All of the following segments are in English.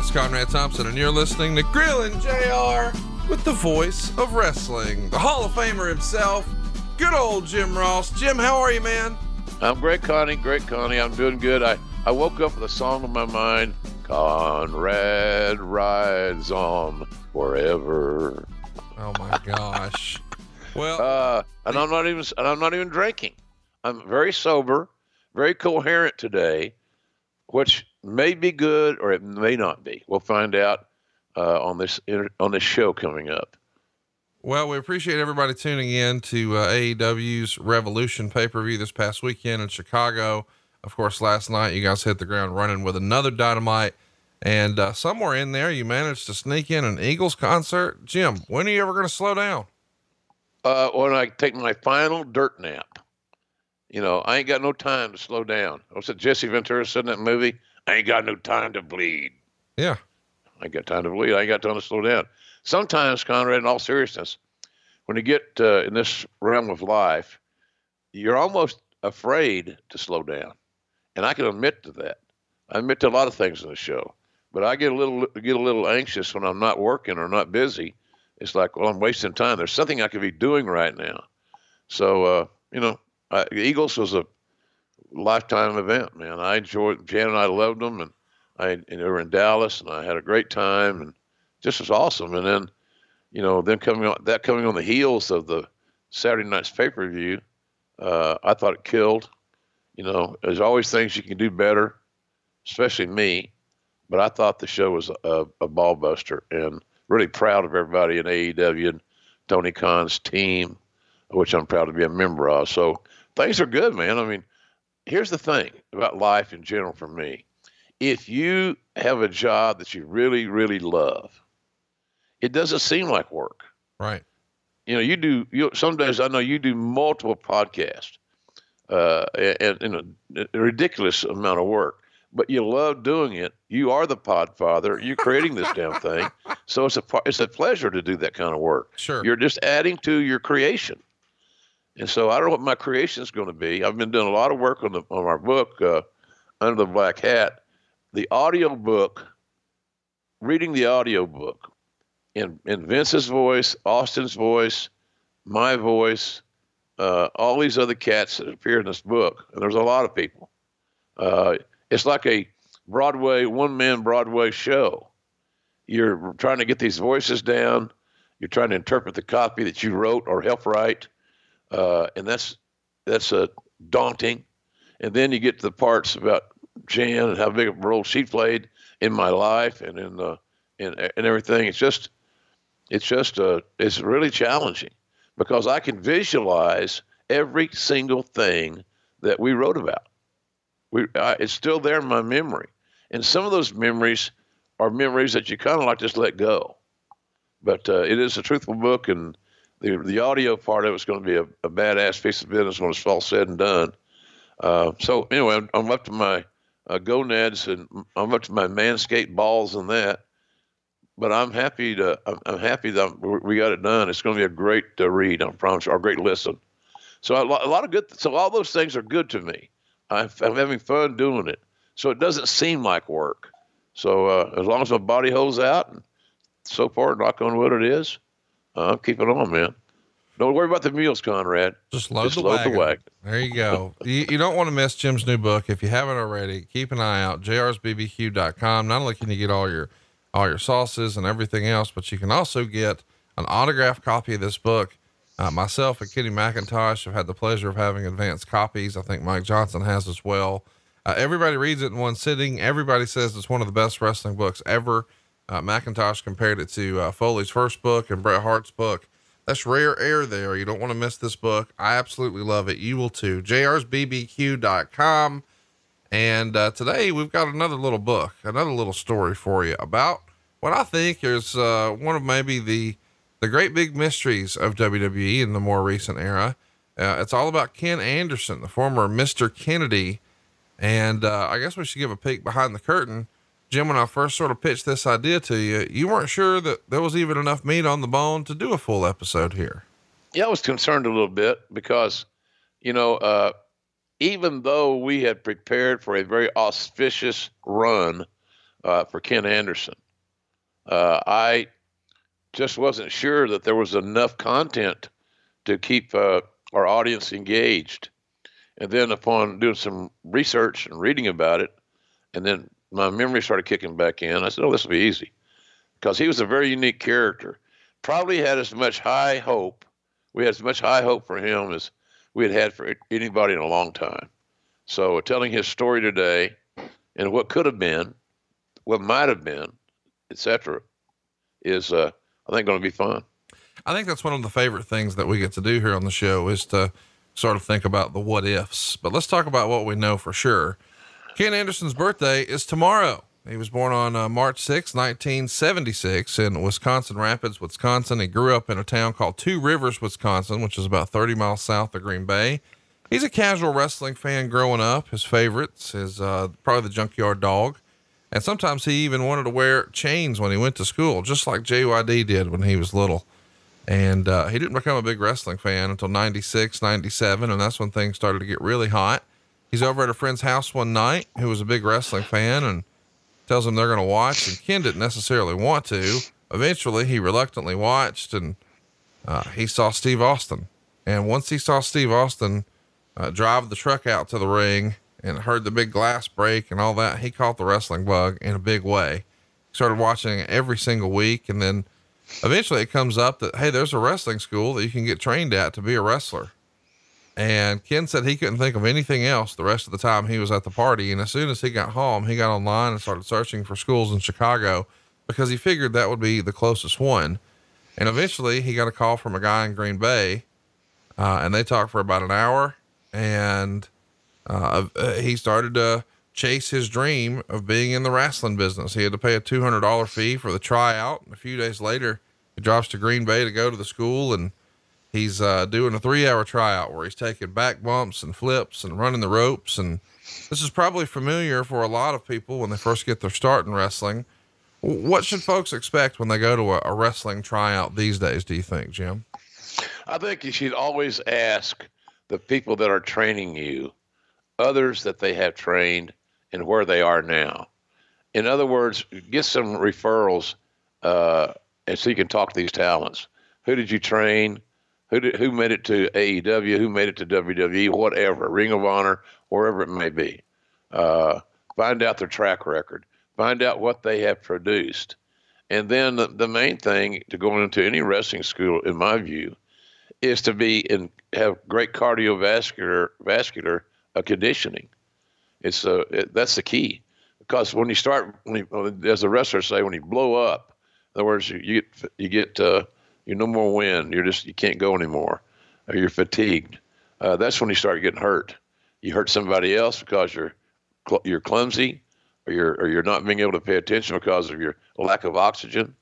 it's Conrad Thompson, and you're listening to Grillin' JR with the voice of wrestling, the Hall of Famer himself, good old Jim Ross. Jim, how are you, man? I'm great, Connie. Great, Connie. I'm doing good. I, I woke up with a song in my mind Conrad rides on forever. Oh my gosh. Well, uh, and I'm not even and I'm not even drinking. I'm very sober, very coherent today, which may be good or it may not be. We'll find out uh, on this on this show coming up. Well, we appreciate everybody tuning in to uh, AEW's Revolution pay per view this past weekend in Chicago. Of course, last night you guys hit the ground running with another dynamite, and uh, somewhere in there you managed to sneak in an Eagles concert. Jim, when are you ever going to slow down? Uh, when I take my final dirt nap. You know, I ain't got no time to slow down. What's it Jesse Ventura said in that movie? I ain't got no time to bleed. Yeah. I ain't got time to bleed. I ain't got time to slow down. Sometimes, Conrad, in all seriousness, when you get uh, in this realm of life, you're almost afraid to slow down. And I can admit to that. I admit to a lot of things in the show, but I get a little get a little anxious when I'm not working or not busy. It's like, well, I'm wasting time. There's something I could be doing right now. So, uh, you know, I, Eagles was a lifetime event, man. I enjoyed Jan and I loved them, and I and they were in Dallas, and I had a great time, and just was awesome. And then, you know, then coming on that coming on the heels of the Saturday night's pay per view, uh, I thought it killed. You know, there's always things you can do better, especially me. But I thought the show was a, a ball buster, and really proud of everybody in AEW and Tony Khan's team, which I'm proud to be a member of. So things are good, man. I mean, here's the thing about life in general for me. If you have a job that you really, really love, it doesn't seem like work. Right. You know, you do, you, some days I know you do multiple podcasts uh, and, and a, a ridiculous amount of work but you love doing it. You are the podfather. You're creating this damn thing. So it's a it's a pleasure to do that kind of work. Sure. You're just adding to your creation. And so I don't know what my creation is going to be. I've been doing a lot of work on the on our book, uh, Under the Black Hat. The audio book, reading the audio book in, in Vince's voice, Austin's voice, my voice, uh, all these other cats that appear in this book. And there's a lot of people. Uh, it's like a Broadway, one man Broadway show. You're trying to get these voices down. You're trying to interpret the copy that you wrote or help write uh, and that's that's uh, daunting. And then you get to the parts about Jan and how big a role she played in my life and in the and and everything. It's just it's just uh, it's really challenging because I can visualize every single thing that we wrote about. We I, it's still there in my memory, and some of those memories are memories that you kind of like just let go. But uh, it is a truthful book, and the the audio part of it's going to be a, a badass piece of business when it's all said and done. Uh, so anyway, I'm, I'm, up to my uh, gonads and I'm up to my manscaped balls and that. But I'm happy to I'm, I'm happy that I'm, we got it done. It's going to be a great uh, read. I promise, or a great listen. So a lot, a lot of good. So all those things are good to me. I'm, I'm having fun doing it. So it doesn't seem like work. So uh, as long as my body holds out, so far, knock on wood, it is. I'm keeping on, man. Don't worry about the meals, Conrad. Just load, Just the, load wagon. the, wagon. There you go. you, you, don't want to miss Jim's new book. If you haven't already, keep an eye out. jrsbbq.com. Not only can you get all your, all your sauces and everything else, but you can also get an autographed copy of this book. Uh, myself and Kenny McIntosh have had the pleasure of having advanced copies. I think Mike Johnson has as well. Uh, everybody reads it in one sitting. Everybody says it's one of the best wrestling books ever. Uh, McIntosh compared it to uh, Foley's first book and Bret Hart's book. That's rare air there. You don't want to miss this book. I absolutely love it. You will too. jrsbbq.com. And uh, today we've got another little book, another little story for you about what I think is uh, one of maybe the the great big mysteries of WWE in the more recent era. Uh, it's all about Ken Anderson, the former Mr. Kennedy. And uh, I guess we should give a peek behind the curtain Jim, when I first sort of pitched this idea to you, you weren't sure that there was even enough meat on the bone to do a full episode here. Yeah, I was concerned a little bit because, you know, uh, even though we had prepared for a very auspicious run uh, for Ken Anderson. Uh, I just wasn't sure that there was enough content to keep uh, our audience engaged. And then, upon doing some research and reading about it, and then my memory started kicking back in, I said, "Oh, this will be easy," because he was a very unique character. Probably had as much high hope. We had as much high hope for him as we had had for anybody in a long time. So, telling his story today, and what could have been, what might have been, etc., is uh, I think going to be fun. I think that's one of the favorite things that we get to do here on the show is to sort of think about the what ifs. But let's talk about what we know for sure. Ken Anderson's birthday is tomorrow. He was born on uh, March 6, 1976 in Wisconsin Rapids, Wisconsin. He grew up in a town called Two Rivers, Wisconsin, which is about 30 miles south of Green Bay. He's a casual wrestling fan growing up. His favorites is uh, probably the Junkyard Dog. And sometimes he even wanted to wear chains when he went to school, just like JYD did when he was little. And uh, he didn't become a big wrestling fan until 96, 97. And that's when things started to get really hot. He's over at a friend's house one night who was a big wrestling fan and tells him they're going to watch. And Ken didn't necessarily want to. Eventually, he reluctantly watched and uh, he saw Steve Austin. And once he saw Steve Austin uh, drive the truck out to the ring and heard the big glass break and all that, he caught the wrestling bug in a big way. Started watching every single week. And then eventually it comes up that, hey, there's a wrestling school that you can get trained at to be a wrestler. And Ken said he couldn't think of anything else the rest of the time he was at the party. And as soon as he got home, he got online and started searching for schools in Chicago because he figured that would be the closest one. And eventually he got a call from a guy in Green Bay, uh, and they talked for about an hour. And uh, uh he started to chase his dream of being in the wrestling business. He had to pay a $200 fee for the tryout. And A few days later, he drops to Green Bay to go to the school and he's uh, doing a three hour tryout where he's taking back bumps and flips and running the ropes. And this is probably familiar for a lot of people when they first get their start in wrestling. What should folks expect when they go to a, a wrestling tryout these days, do you think, Jim? I think you should always ask the people that are training you, others that they have trained, and where they are now. In other words, get some referrals, uh, and so you can talk to these talents. Who did you train? Who did, who made it to AEW? Who made it to WWE? Whatever, Ring of Honor, wherever it may be. Uh, find out their track record. Find out what they have produced, and then the, the main thing to going into any wrestling school, in my view, is to be and have great cardiovascular vascular uh, conditioning. It's uh, it, that's the key because when you start, when you, as the wrestlers say, when you blow up, in other words, you, you get you get uh, you no more wind. You're just you can't go anymore, or you're fatigued. Uh, that's when you start getting hurt. You hurt somebody else because you're cl- you're clumsy, or you're or you're not being able to pay attention because of your lack of oxygen,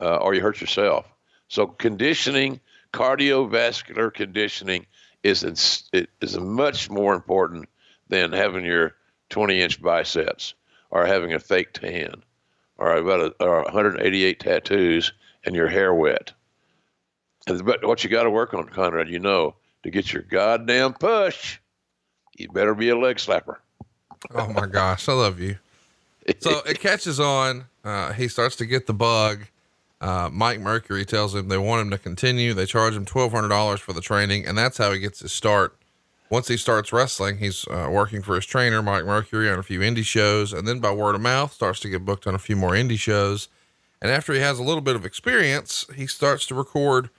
uh, or you hurt yourself. So conditioning, cardiovascular conditioning is it is much more important than having your 20 inch biceps or having a fake tan or about a, or 188 tattoos and your hair wet. But what you got to work on, Conrad, you know, to get your goddamn push, you better be a leg slapper. oh my gosh, I love you. So it catches on. Uh, he starts to get the bug. Uh, Mike Mercury tells him they want him to continue. They charge him twelve hundred dollars for the training, and that's how he gets his start once he starts wrestling, he's uh, working for his trainer, Mike Mercury, on a few indie shows, and then by word of mouth, starts to get booked on a few more indie shows. And after he has a little bit of experience, he starts to record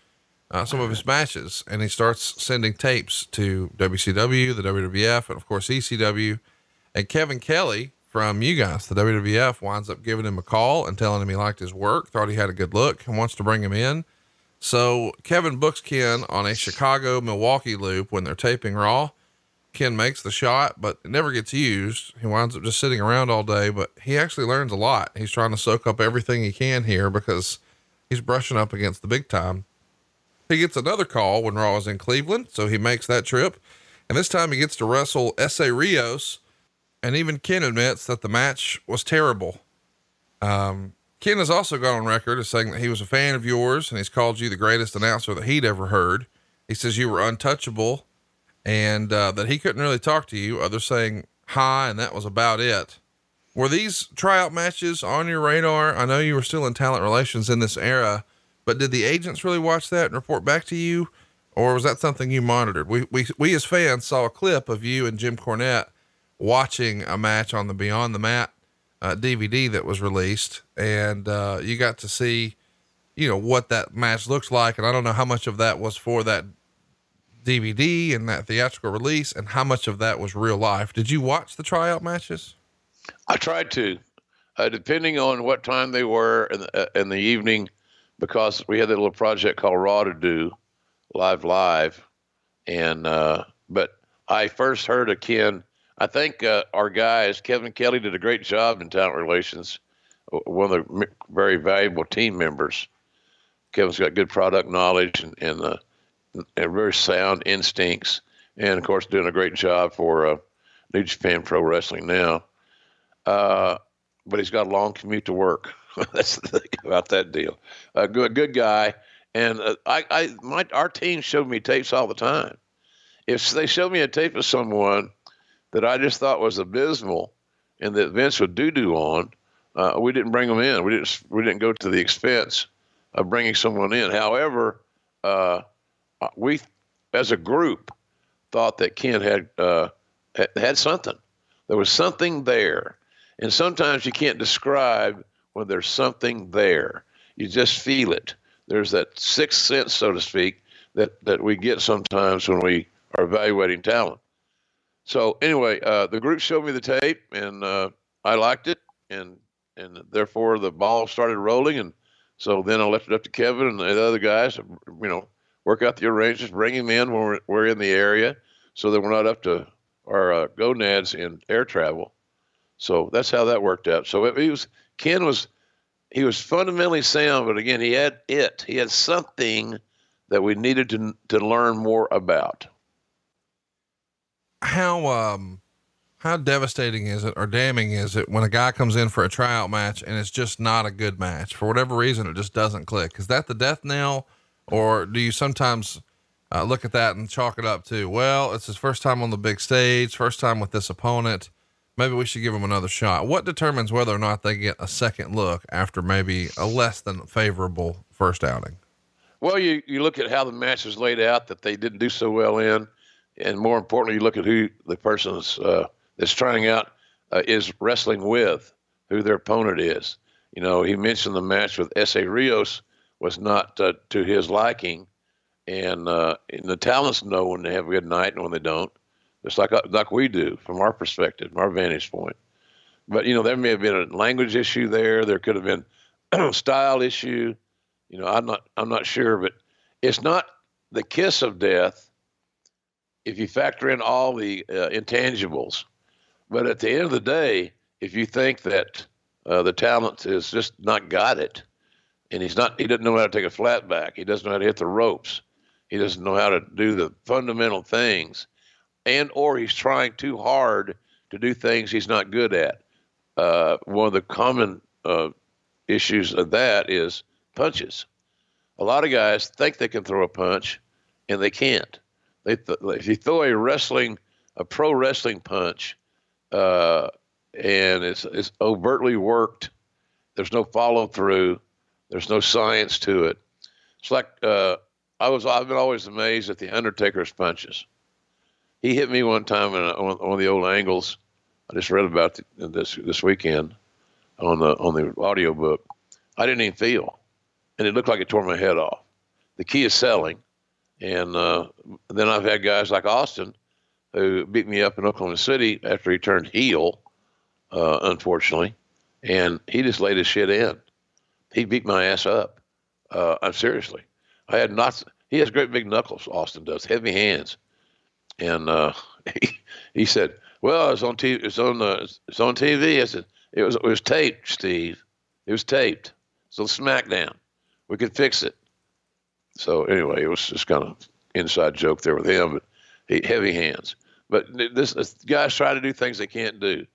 uh, some of his matches, and he starts sending tapes to WCW, the WWF, and of course ECW. And Kevin Kelly from you guys, the WWF, winds up giving him a call and telling him he liked his work, thought he had a good look, and wants to bring him in. So Kevin books Ken on a Chicago Milwaukee loop when they're taping Raw. Ken makes the shot, but it never gets used. He winds up just sitting around all day, but he actually learns a lot. He's trying to soak up everything he can here because he's brushing up against the big time. He gets another call when Raw is in Cleveland, so he makes that trip. And this time he gets to wrestle Essa Rios. And even Ken admits that the match was terrible. Um, Ken has also gone on record as saying that he was a fan of yours and he's called you the greatest announcer that he'd ever heard. He says you were untouchable and uh, that he couldn't really talk to you, other saying hi, and that was about it. Were these tryout matches on your radar? I know you were still in talent relations in this era, but did the agents really watch that and report back to you? Or was that something you monitored? We, we, we as fans saw a clip of you and Jim Cornette watching a match on the Beyond the Mat uh, DVD that was released, and uh, you got to see, you know, what that match looks like. And I don't know how much of that was for that DVD and that theatrical release, and how much of that was real life. Did you watch the tryout matches? I tried to, uh, depending on what time they were in the, uh, in the evening, because we had that little project called Raw to do, live live, and uh, but I first heard of Ken. I think uh, our guys, Kevin Kelly, did a great job in talent relations. One of the very valuable team members. Kevin's got good product knowledge and, and, uh, and very sound instincts, and of course, doing a great job for uh, New Japan Pro Wrestling now. Uh, but he's got a long commute to work. That's the thing about that deal. A good, good guy. And uh, I, I, my, our team showed me tapes all the time. If they showed me a tape of someone that I just thought was abysmal, and that Vince would doo doo on, uh, we didn't bring them in. We didn't, we didn't go to the expense of bringing someone in. However, uh, we, as a group, thought that Ken had, uh, had had something. There was something there and sometimes you can't describe when there's something there. You just feel it. There's that sixth sense, so to speak, that, that we get sometimes when we are evaluating talent. So anyway, uh, the group showed me the tape, and uh, I liked it, and and therefore the ball started rolling, and so then I left it up to Kevin and the other guys, you know, work out the arrangements, bring him in when we're, we're in the area, so that we're not up to our uh, gonads in air travel. So that's how that worked out. So it, he was Ken was he was fundamentally sound, but again, he had it. He had something that we needed to to learn more about. How um how devastating is it or damning is it when a guy comes in for a tryout match and it's just not a good match for whatever reason it just doesn't click? Is that the death knell, or do you sometimes uh, look at that and chalk it up to well, it's his first time on the big stage, first time with this opponent maybe we should give them another shot. What determines whether or not they get a second look after maybe a less than favorable first outing? Well, you, you look at how the match is laid out that they didn't do so well in, and more importantly, you look at who the person uh, that's trying out uh, is wrestling with, who their opponent is. You know, he mentioned the match with Essa Rios was not uh, to his liking, and, uh, and the talents know when they have a good night and when they don't just like like we do from our perspective, our vantage point. But you know, there may have been a language issue there. There could have been a style issue. You know, I'm not I'm not sure, but it's not the kiss of death if you factor in all the uh, intangibles. But at the end of the day, if you think that uh, the talent is just not got it, and he's not, he doesn't know how to take a flat back. He doesn't know how to hit the ropes. He doesn't know how to do the fundamental things and or he's trying too hard to do things he's not good at. Uh, one of the common uh, issues of that is punches. A lot of guys think they can throw a punch, and they can't. They th- if you throw a wrestling, a pro wrestling punch, uh, and it's it's overtly worked, there's no follow through, there's no science to it. It's like uh, I was. I've been always amazed at the Undertaker's punches he hit me one time on, on one of the old angles. I just read about this this weekend on the on the audio book. I didn't even feel, and it looked like it tore my head off. The key is selling, and uh, then I've had guys like Austin who beat me up in Oklahoma City after he turned heel, uh, unfortunately, and he just laid his shit in. He beat my ass up. Uh, I'm seriously. I had not. He has great big knuckles. Austin does heavy hands and uh, he, he said, "Well, it's on TV. It's on the. It's on TV." I said, "It was. It was taped, Steve. It was taped. So SmackDown, we could fix it." So anyway, it was just kind of inside joke there with him, but he, heavy hands. But this, this guys try to do things they can't do.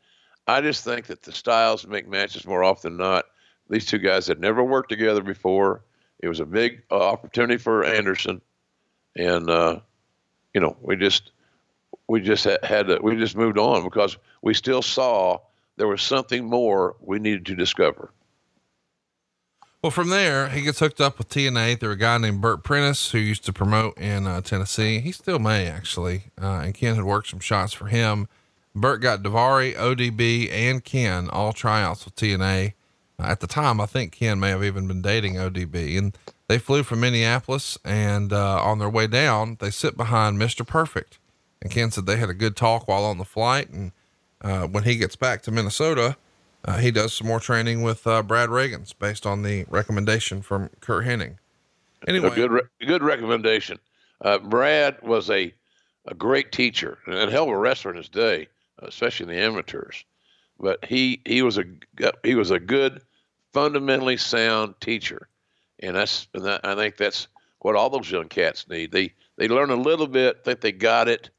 I just think that the styles make matches more often than not. These two guys had never worked together before. It was a big uh, opportunity for Anderson, and uh, you know we just we just had to, we just moved on because we still saw there was something more we needed to discover. Well, from there, he gets hooked up with TNA through a guy named Bert Prentice, who used to promote in uh, Tennessee. He still may, actually. Uh, and Ken had worked some shots for him. Bert got Daivari, ODB, and Ken all tryouts with TNA. Uh, at the time, I think Ken may have even been dating ODB. And they flew from Minneapolis, and uh, on their way down, they sit behind Mr. Perfect. And Ken said they had a good talk while on the flight. And uh, when he gets back to Minnesota, uh, he does some more training with uh, Brad Rheingans based on the recommendation from Curt Hennig. Anyway, a good re- good recommendation. Uh, Brad was a a great teacher and a hell of a wrestler in his day, especially in the amateurs. But he he was a he was a good, fundamentally sound teacher, and that's and that, I think that's what all those young cats need. They they learn a little bit, think they got it,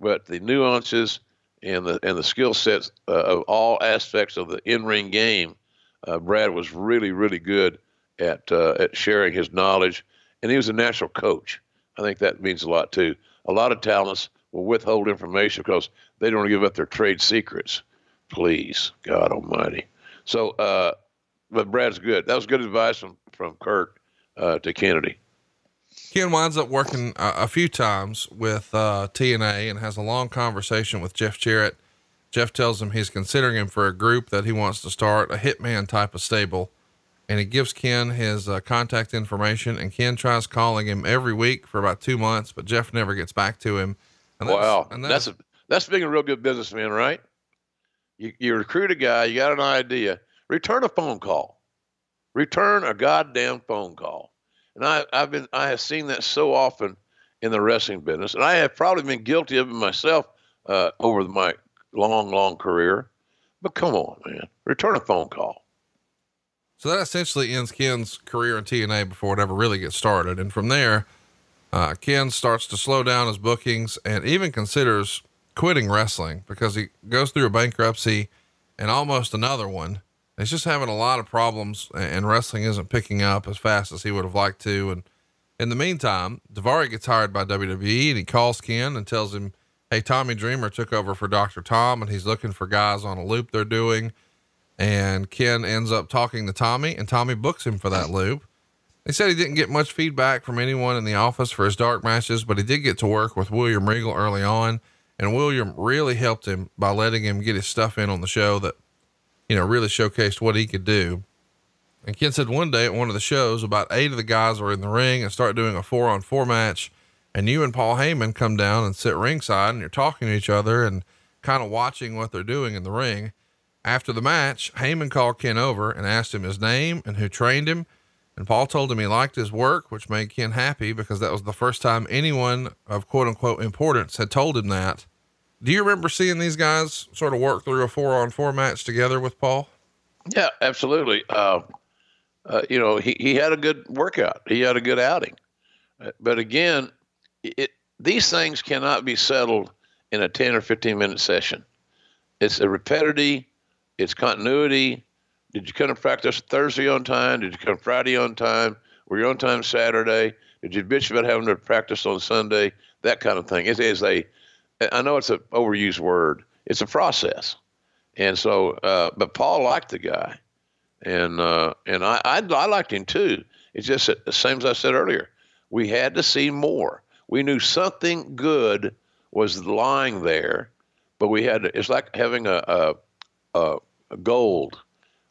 but the nuances and the and the skill sets uh, of all aspects of the in ring game, uh, Brad was really really good at uh, at sharing his knowledge, and he was a natural coach. I think that means a lot too. A lot of talents will withhold information because they don't want to give up their trade secrets. Please, God Almighty. So, uh, but Brad's good. That was good advice from from Curt uh, to Kennedy. Ken winds up working a, a few times with uh, TNA and has a long conversation with Jeff Jarrett. Jeff tells him he's considering him for a group that he wants to start, a hitman type of stable. And he gives Ken his uh, contact information, and Ken tries calling him every week for about two months, but Jeff never gets back to him. And that's, wow, and that's that's, a, that's being a real good businessman, right? You, you recruit a guy, you got an idea, return a phone call, return a goddamn phone call. And I, I've been, I have seen that so often in the wrestling business, and I have probably been guilty of it myself uh, over my long, long career. But come on, man, return a phone call. So that essentially ends Ken's career in TNA before it ever really gets started. And from there, uh, Ken starts to slow down his bookings and even considers quitting wrestling because he goes through a bankruptcy and almost another one He's just having a lot of problems, and wrestling isn't picking up as fast as he would have liked to. And in the meantime, Daivari gets hired by WWE, and he calls Ken and tells him, "Hey, Tommy Dreamer took over for Doctor Tom, and he's looking for guys on a loop they're doing." And Ken ends up talking to Tommy, and Tommy books him for that loop. He said he didn't get much feedback from anyone in the office for his dark matches, but he did get to work with William Regal early on, and William really helped him by letting him get his stuff in on the show that you know, really showcased what he could do. And Ken said one day at one of the shows, about eight of the guys were in the ring and start doing a four on four match. And you and Paul Heyman come down and sit ringside and you're talking to each other and kind of watching what they're doing in the ring. After the match, Heyman called Ken over and asked him his name and who trained him. And Paul told him he liked his work, which made Ken happy because that was the first time anyone of quote unquote importance had told him that. Do you remember seeing these guys sort of work through a four on four match together with Paul? Yeah, absolutely. Uh, uh, you know, he, he had a good workout. He had a good outing. Uh, but again, it, these things cannot be settled in a 10 or 15 minute session. It's a repetitive, it's continuity. Did you come to practice Thursday on time? Did you come Friday on time? Were you on time Saturday? Did you bitch about having to practice on Sunday? That kind of thing. It is a I know it's an overused word. It's a process, and so, uh, but Paul liked the guy, and uh, and I, I, I liked him too. It's just the same as I said earlier. We had to see more. We knew something good was lying there, but we had to. It's like having a, a, a, a gold.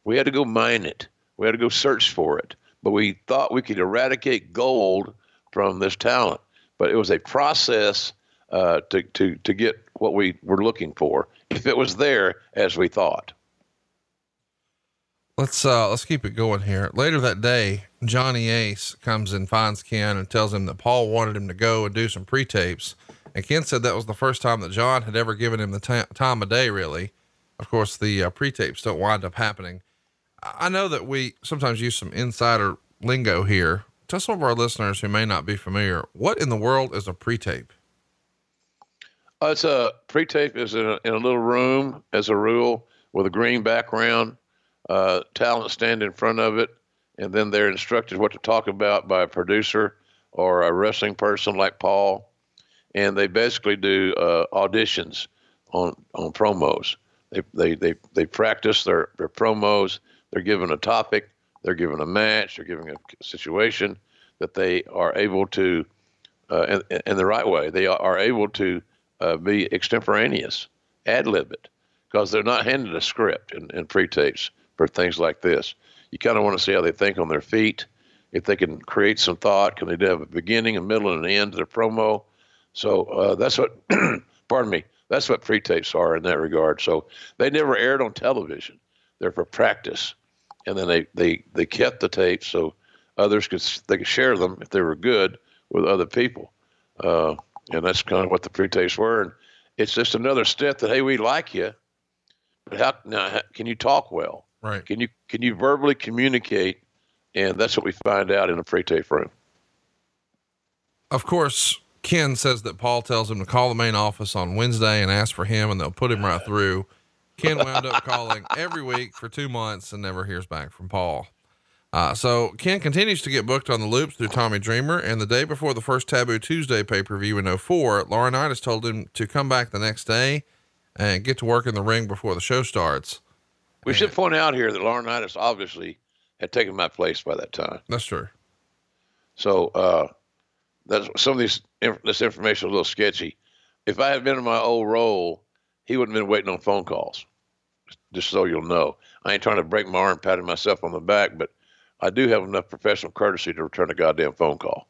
We had to go mine it. We had to go search for it. But we thought we could eradicate gold from this talent. But it was a process uh, to, to, to get what we were looking for if it was there as we thought. Let's uh let's keep it going here. Later that day, Johnny Ace comes and finds Ken and tells him that Paul wanted him to go and do some pre-tapes. And Ken said that was the first time that John had ever given him the t- time of day. Really, of course, the uh, pre-tapes don't wind up happening. I know that we sometimes use some insider lingo here. Tell some of our listeners who may not be familiar, what in the world is a pre-tape? Uh, it's a pre-tape is in a, in a, little room as a rule with a green background. Uh, talent stand in front of it, and then they're instructed what to talk about by a producer or a wrestling person like Paul, and they basically do uh, auditions on on promos. They they they they practice their their promos. They're given a topic. They're given a match. They're given a situation that they are able to, uh, in, in the right way, they are able to uh, be extemporaneous, ad lib it, because they're not handed a script in, in pre tapes for things like this. You kind of want to see how they think on their feet. If they can create some thought, can they have a beginning, a middle, and an end to their promo? So uh, that's what, pardon me, that's what pre tapes are in that regard. So they never aired on television. They're for practice, and then they they they kept the tapes so others could they could share them if they were good with other people. Uh, and that's kind of what the pre tapes were. And it's just another step that hey, we like you, but how now can you talk well? Right. Can you can you verbally communicate? And that's what we find out in a pre-tape room. Of course, Ken says that Paul tells him to call the main office on Wednesday and ask for him, and they'll put him right through. Ken wound up calling every week for two months and never hears back from Paul. Uh, so Ken continues to get booked on the loops through Tommy Dreamer. And the day before the first Taboo Tuesday pay per view in 04, Laurinaitis told him to come back the next day and get to work in the ring before the show starts. We and, should point out here that Laurinaitis obviously had taken my place by that time. That's true. So uh, that's some of these this information is a little sketchy. If I had been in my old role, he wouldn't have been waiting on phone calls. Just so you'll know, I ain't trying to break my arm, patting myself on the back, but I do have enough professional courtesy to return a goddamn phone call.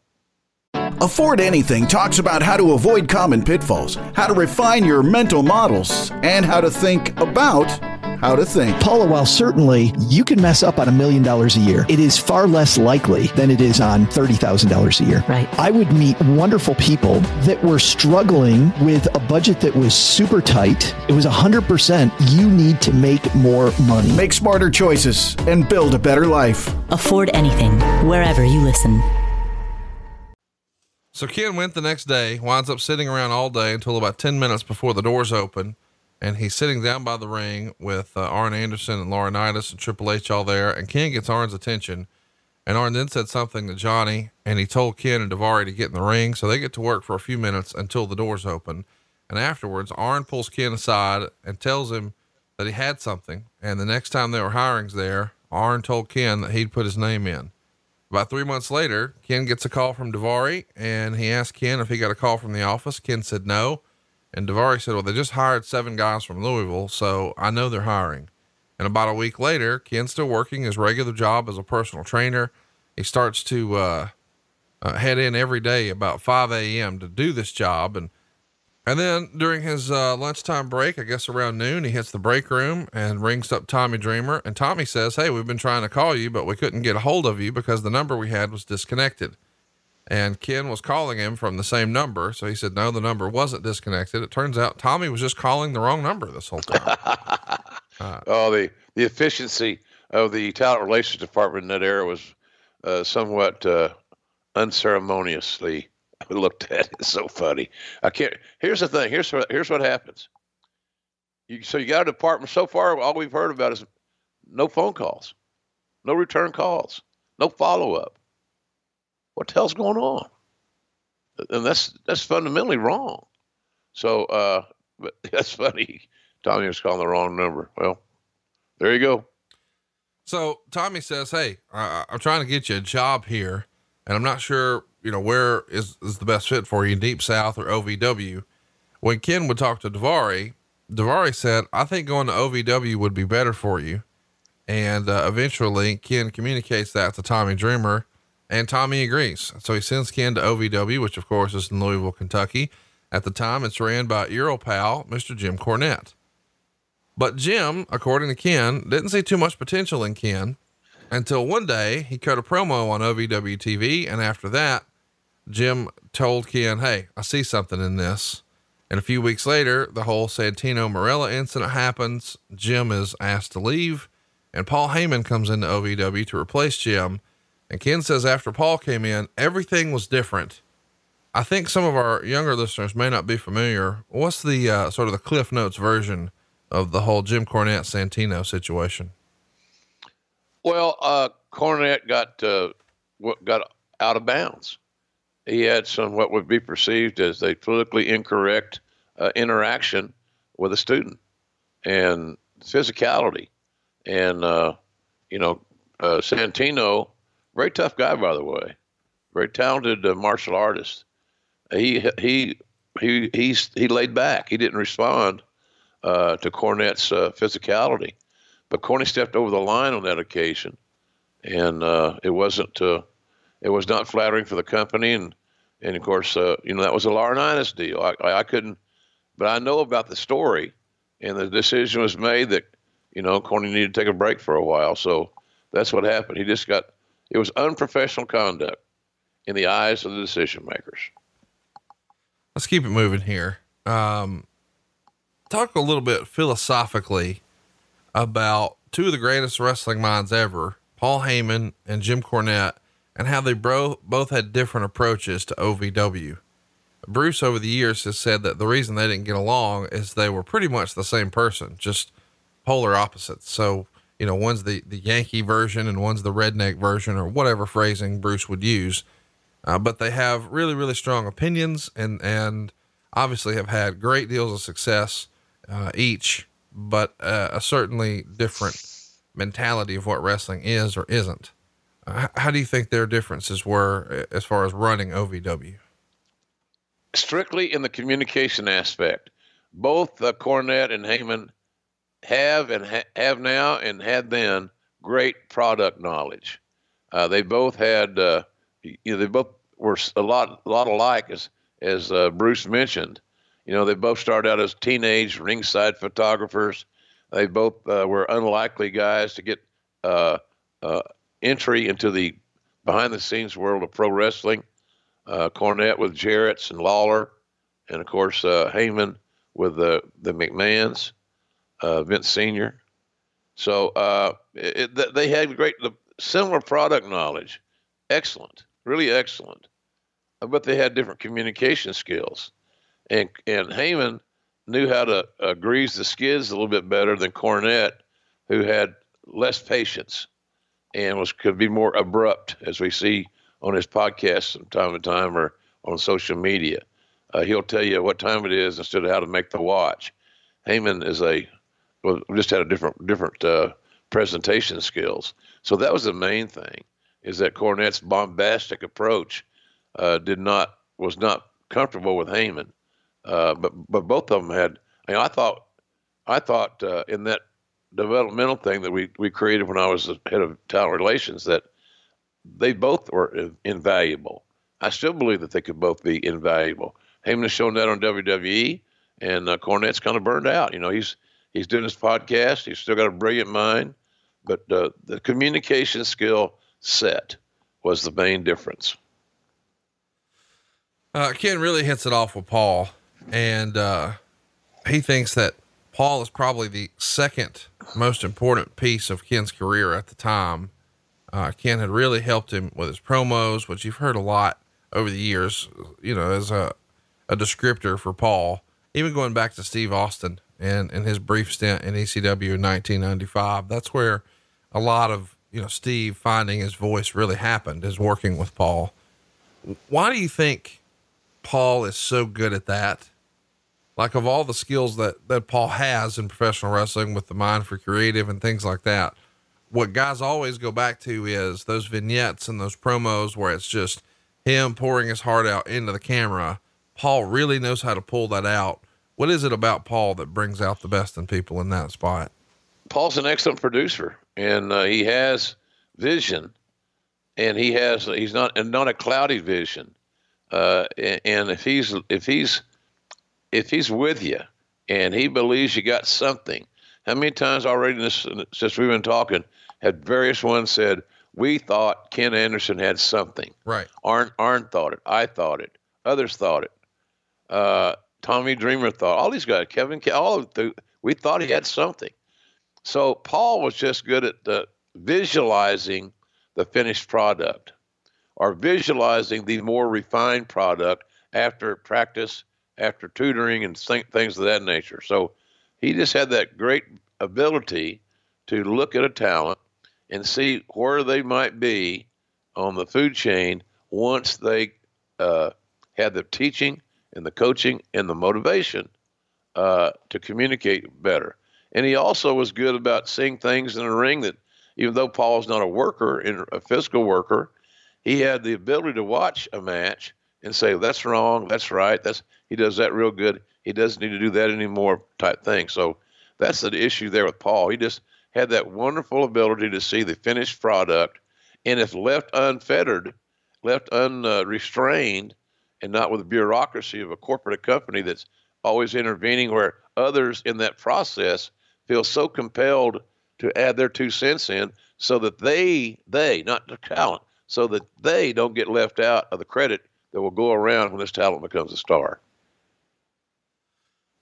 Afford Anything talks about how to avoid common pitfalls, how to refine your mental models, and how to think about how to think. Paula, while certainly you can mess up on a million dollars a year, it is far less likely than it is on $30,000 a year. Right. I would meet wonderful people that were struggling with a budget that was super tight. It was 100% you need to make more money. Make smarter choices and build a better life. Afford anything wherever you listen. So Ken went the next day, winds up sitting around all day until about 10 minutes before the doors open and he's sitting down by the ring with uh, Arn Anderson and Laurinaitis and Triple H all there. And Ken gets Arn's attention. And Arn then said something to Johnny, and he told Ken and Daivari to get in the ring. So they get to work for a few minutes until the doors open. And afterwards, Arn pulls Ken aside and tells him that he had something. And the next time there were hirings there, Arn told Ken that he'd put his name in. About three months later, Ken gets a call from Daivari, and he asked Ken if he got a call from the office. Ken said no. And Daivari said, Well, they just hired seven guys from Louisville, so I know they're hiring. And about a week later, Ken's still working his regular job as a personal trainer. He starts to uh, uh, head in every day about 5 a.m. to do this job. And and then during his uh, lunchtime break, I guess around noon, he hits the break room and rings up Tommy Dreamer. And Tommy says, Hey, we've been trying to call you, but we couldn't get a hold of you because the number we had was disconnected. And Ken was calling him from the same number. So he said, no, the number wasn't disconnected. It turns out Tommy was just calling the wrong number this whole time. uh, oh, the, the efficiency of the talent relations department in that era was uh, somewhat uh, unceremoniously looked at. It's so funny. I can't. Here's the thing. Here's what. Here's what happens. You, so you got a department. So far, all we've heard about is no phone calls, no return calls, no follow up what the hell's going on? And that's that's fundamentally wrong. So, uh, but that's funny. Tommy was calling the wrong number. Well, there you go. So Tommy says, "Hey, I, I'm trying to get you a job here, and I'm not sure, you know, where is is the best fit for you, Deep South or OVW." When Ken would talk to Daivari, Daivari said, "I think going to OVW would be better for you." And uh, eventually, Ken communicates that to Tommy Dreamer, and Tommy agrees. So he sends Ken to OVW, which of course is in Louisville, Kentucky. At the time, it's ran by Euro pal, Mr. Jim Cornette. But Jim, according to Ken, didn't see too much potential in Ken until one day he cut a promo on OVW TV. And after that, Jim told Ken, Hey, I see something in this. And a few weeks later, the whole Santino Marella incident happens. Jim is asked to leave, and Paul Heyman comes into OVW to replace Jim and Ken says after Paul came in, everything was different. I think some of our younger listeners may not be familiar. What's the uh, sort of the Cliff Notes version of the whole Jim Cornette Santino situation? Well, uh, Cornette got uh, got out of bounds. He had some what would be perceived as a politically incorrect uh, interaction with a student, and physicality. And, uh, you know, uh, Santino, very tough guy, by the way, very talented uh, martial artist. He, he, he, he's, he laid back. He didn't respond uh, to Cornette's uh, physicality. But Corny stepped over the line on that occasion. And uh, it wasn't, it was not flattering for the company. And, and of course, you know, that was a Laurinaitis deal. I, I, couldn't, but I know about the story and the decision was made that you know Corny needed to take a break for a while. So that's what happened. He just got it was unprofessional conduct in the eyes of the decision makers. Let's keep it moving here. Um, talk a little bit philosophically about two of the greatest wrestling minds ever, Paul Heyman and Jim Cornette, and how they bro- both had different approaches to OVW. Bruce over the years has said that the reason they didn't get along is they were pretty much the same person, just polar opposites. So, you know, one's the, the Yankee version and one's the redneck version or whatever phrasing Bruce would use. Uh, but they have really, really strong opinions and, and obviously have had great deals of success, uh, each, but, uh, a certainly different mentality of what wrestling is or isn't. Uh, how do you think their differences were uh, as far as running OVW? strictly in the communication aspect. Both uh, Cornette and Heyman have and ha- have now and had then great product knowledge. Uh, they both had, uh, you know, they both were a lot, a lot alike, as as uh, Bruce mentioned. You know, they both started out as teenage ringside photographers. They both uh, were unlikely guys to get uh, entry into the behind the scenes world of pro wrestling uh, Cornette with Jarrett's and Lawler, and of course uh, Heyman with the the McMahons, uh, Vince Senior. So uh, it, they had great the similar product knowledge, excellent, really excellent, uh, but they had different communication skills, and and Heyman knew how to uh, grease the skids a little bit better than Cornette, who had less patience and was could be more abrupt, as we see on his podcast from time to time or on social media. Uh, he'll tell you what time it is instead of how to make the watch. Heyman is a well, just had a different different uh, presentation skills. So that was the main thing is that Cornette's bombastic approach uh, did not was not comfortable with Heyman. Uh, but but both of them had. I, mean, I thought I thought uh, in that developmental thing that we we created when I was the head of talent relations that they both were invaluable. I still believe that they could both be invaluable. Heyman has shown that on WWE, and uh, Cornette's kind of burned out. You know, he's he's doing his podcast. He's still got a brilliant mind, but uh, the communication skill set was the main difference. Uh, Ken really hits it off with Paul, and uh, he thinks that Paul is probably the second most important piece of Ken's career at the time uh, Ken had really helped him with his promos, which you've heard a lot over the years, you know, as a, a descriptor for Paul, even going back to Steve Austin and, and his brief stint in ECW in 1995. That's where a lot of, you know, Steve finding his voice really happened is working with Paul. Why do you think Paul is so good at that? Like of all the skills that, that Paul has in professional wrestling with the mind for creative and things like that, what guys always go back to is those vignettes and those promos where it's just him pouring his heart out into the camera. Paul really knows how to pull that out. What is it about Paul that brings out the best in people in that spot? Paul's an excellent producer, and uh, he has vision, and he has he's not and not a cloudy vision. Uh, and if he's if he's if he's with you, and he believes you got something, how many times already this, since we've been talking had various ones said, we thought Ken Anderson had something. Right. Arn, Arn thought it. I thought it. Others thought it. Uh, Tommy Dreamer thought, all these guys, Kevin, all of the, we thought he had something. So Paul was just good at the visualizing the finished product or visualizing the more refined product after practice, after tutoring, and things of that nature. So he just had that great ability to look at a talent and see where they might be on the food chain once they uh, had the teaching and the coaching and the motivation uh, to communicate better. And he also was good about seeing things in the ring that, even though Paul's not a worker, in a physical worker, he had the ability to watch a match and say, that's wrong, that's right, that's he does that real good. He doesn't need to do that anymore, type thing. So that's the issue there with Paul. He just had that wonderful ability to see the finished product, and if left unfettered, left unrestrained, and not with the bureaucracy of a corporate company that's always intervening, where others in that process feel so compelled to add their two cents in, so that they, they, not the talent, so that they don't get left out of the credit that will go around when this talent becomes a star.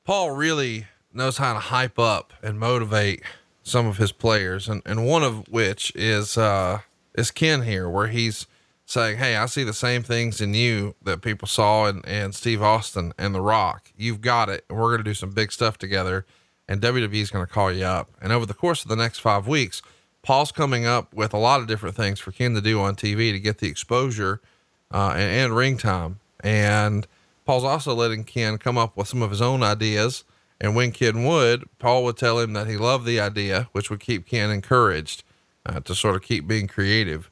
Paul really knows how to hype up and motivate some of his players, and, and one of which is uh, is Ken here, where he's saying, Hey, I see the same things in you that people saw in, in Steve Austin and The Rock. You've got it. And we're going to do some big stuff together. And WWE is going to call you up. And over the course of the next five weeks, Paul's coming up with a lot of different things for Ken to do on TV to get the exposure uh, and, and ring time. And Paul's also letting Ken come up with some of his own ideas. And when Ken would, Paul would tell him that he loved the idea, which would keep Ken encouraged uh, to sort of keep being creative.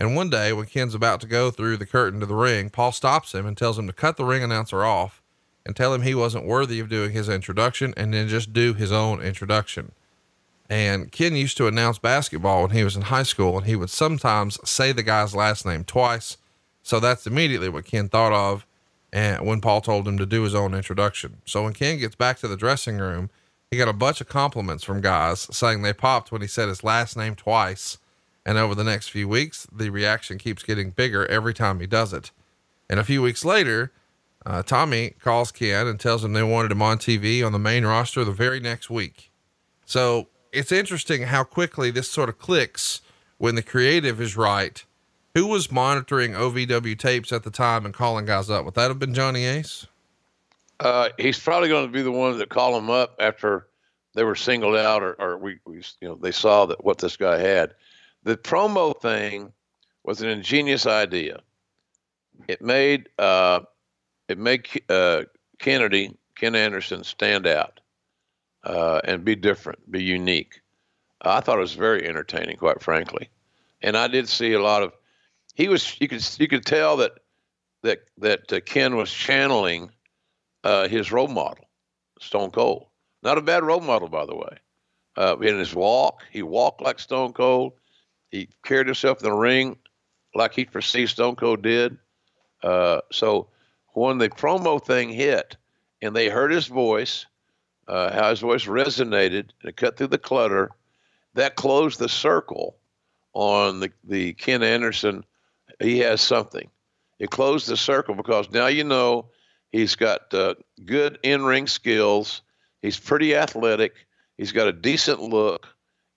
And one day, when Ken's about to go through the curtain to the ring, Paul stops him and tells him to cut the ring announcer off and tell him he wasn't worthy of doing his introduction and then just do his own introduction. And Ken used to announce basketball when he was in high school, and he would sometimes say the guy's last name twice. So that's immediately what Ken thought of and when Paul told him to do his own introduction. So when Ken gets back to the dressing room, he got a bunch of compliments from guys saying they popped when he said his last name twice and over the next few weeks, the reaction keeps getting bigger every time he does it. And a few weeks later, uh, Tommy calls Ken and tells him they wanted him on TV on the main roster the very next week. So it's interesting how quickly this sort of clicks when the creative is right. Who was monitoring OVW tapes at the time and calling guys up? Would that have been Johnny Ace? Uh, he's probably going to be the one that call him up after they were singled out or, or we, we, you know, they saw that what this guy had. The promo thing was an ingenious idea. It made uh, it made uh, Kennedy Ken Anderson stand out uh, and be different, be unique. I thought it was very entertaining, quite frankly, and I did see a lot of. He was you could you could tell that that that uh, Ken was channeling uh, his role model, Stone Cold. Not a bad role model, by the way. Uh, in his walk, he walked like Stone Cold. He carried himself in the ring like he perceived Stone Cold did. Uh, so when the promo thing hit and they heard his voice, uh, how his voice resonated and it cut through the clutter, that closed the circle on the, the Ken Anderson. He has something. It closed the circle because now you know he's got uh, good in ring skills. He's pretty athletic. He's got a decent look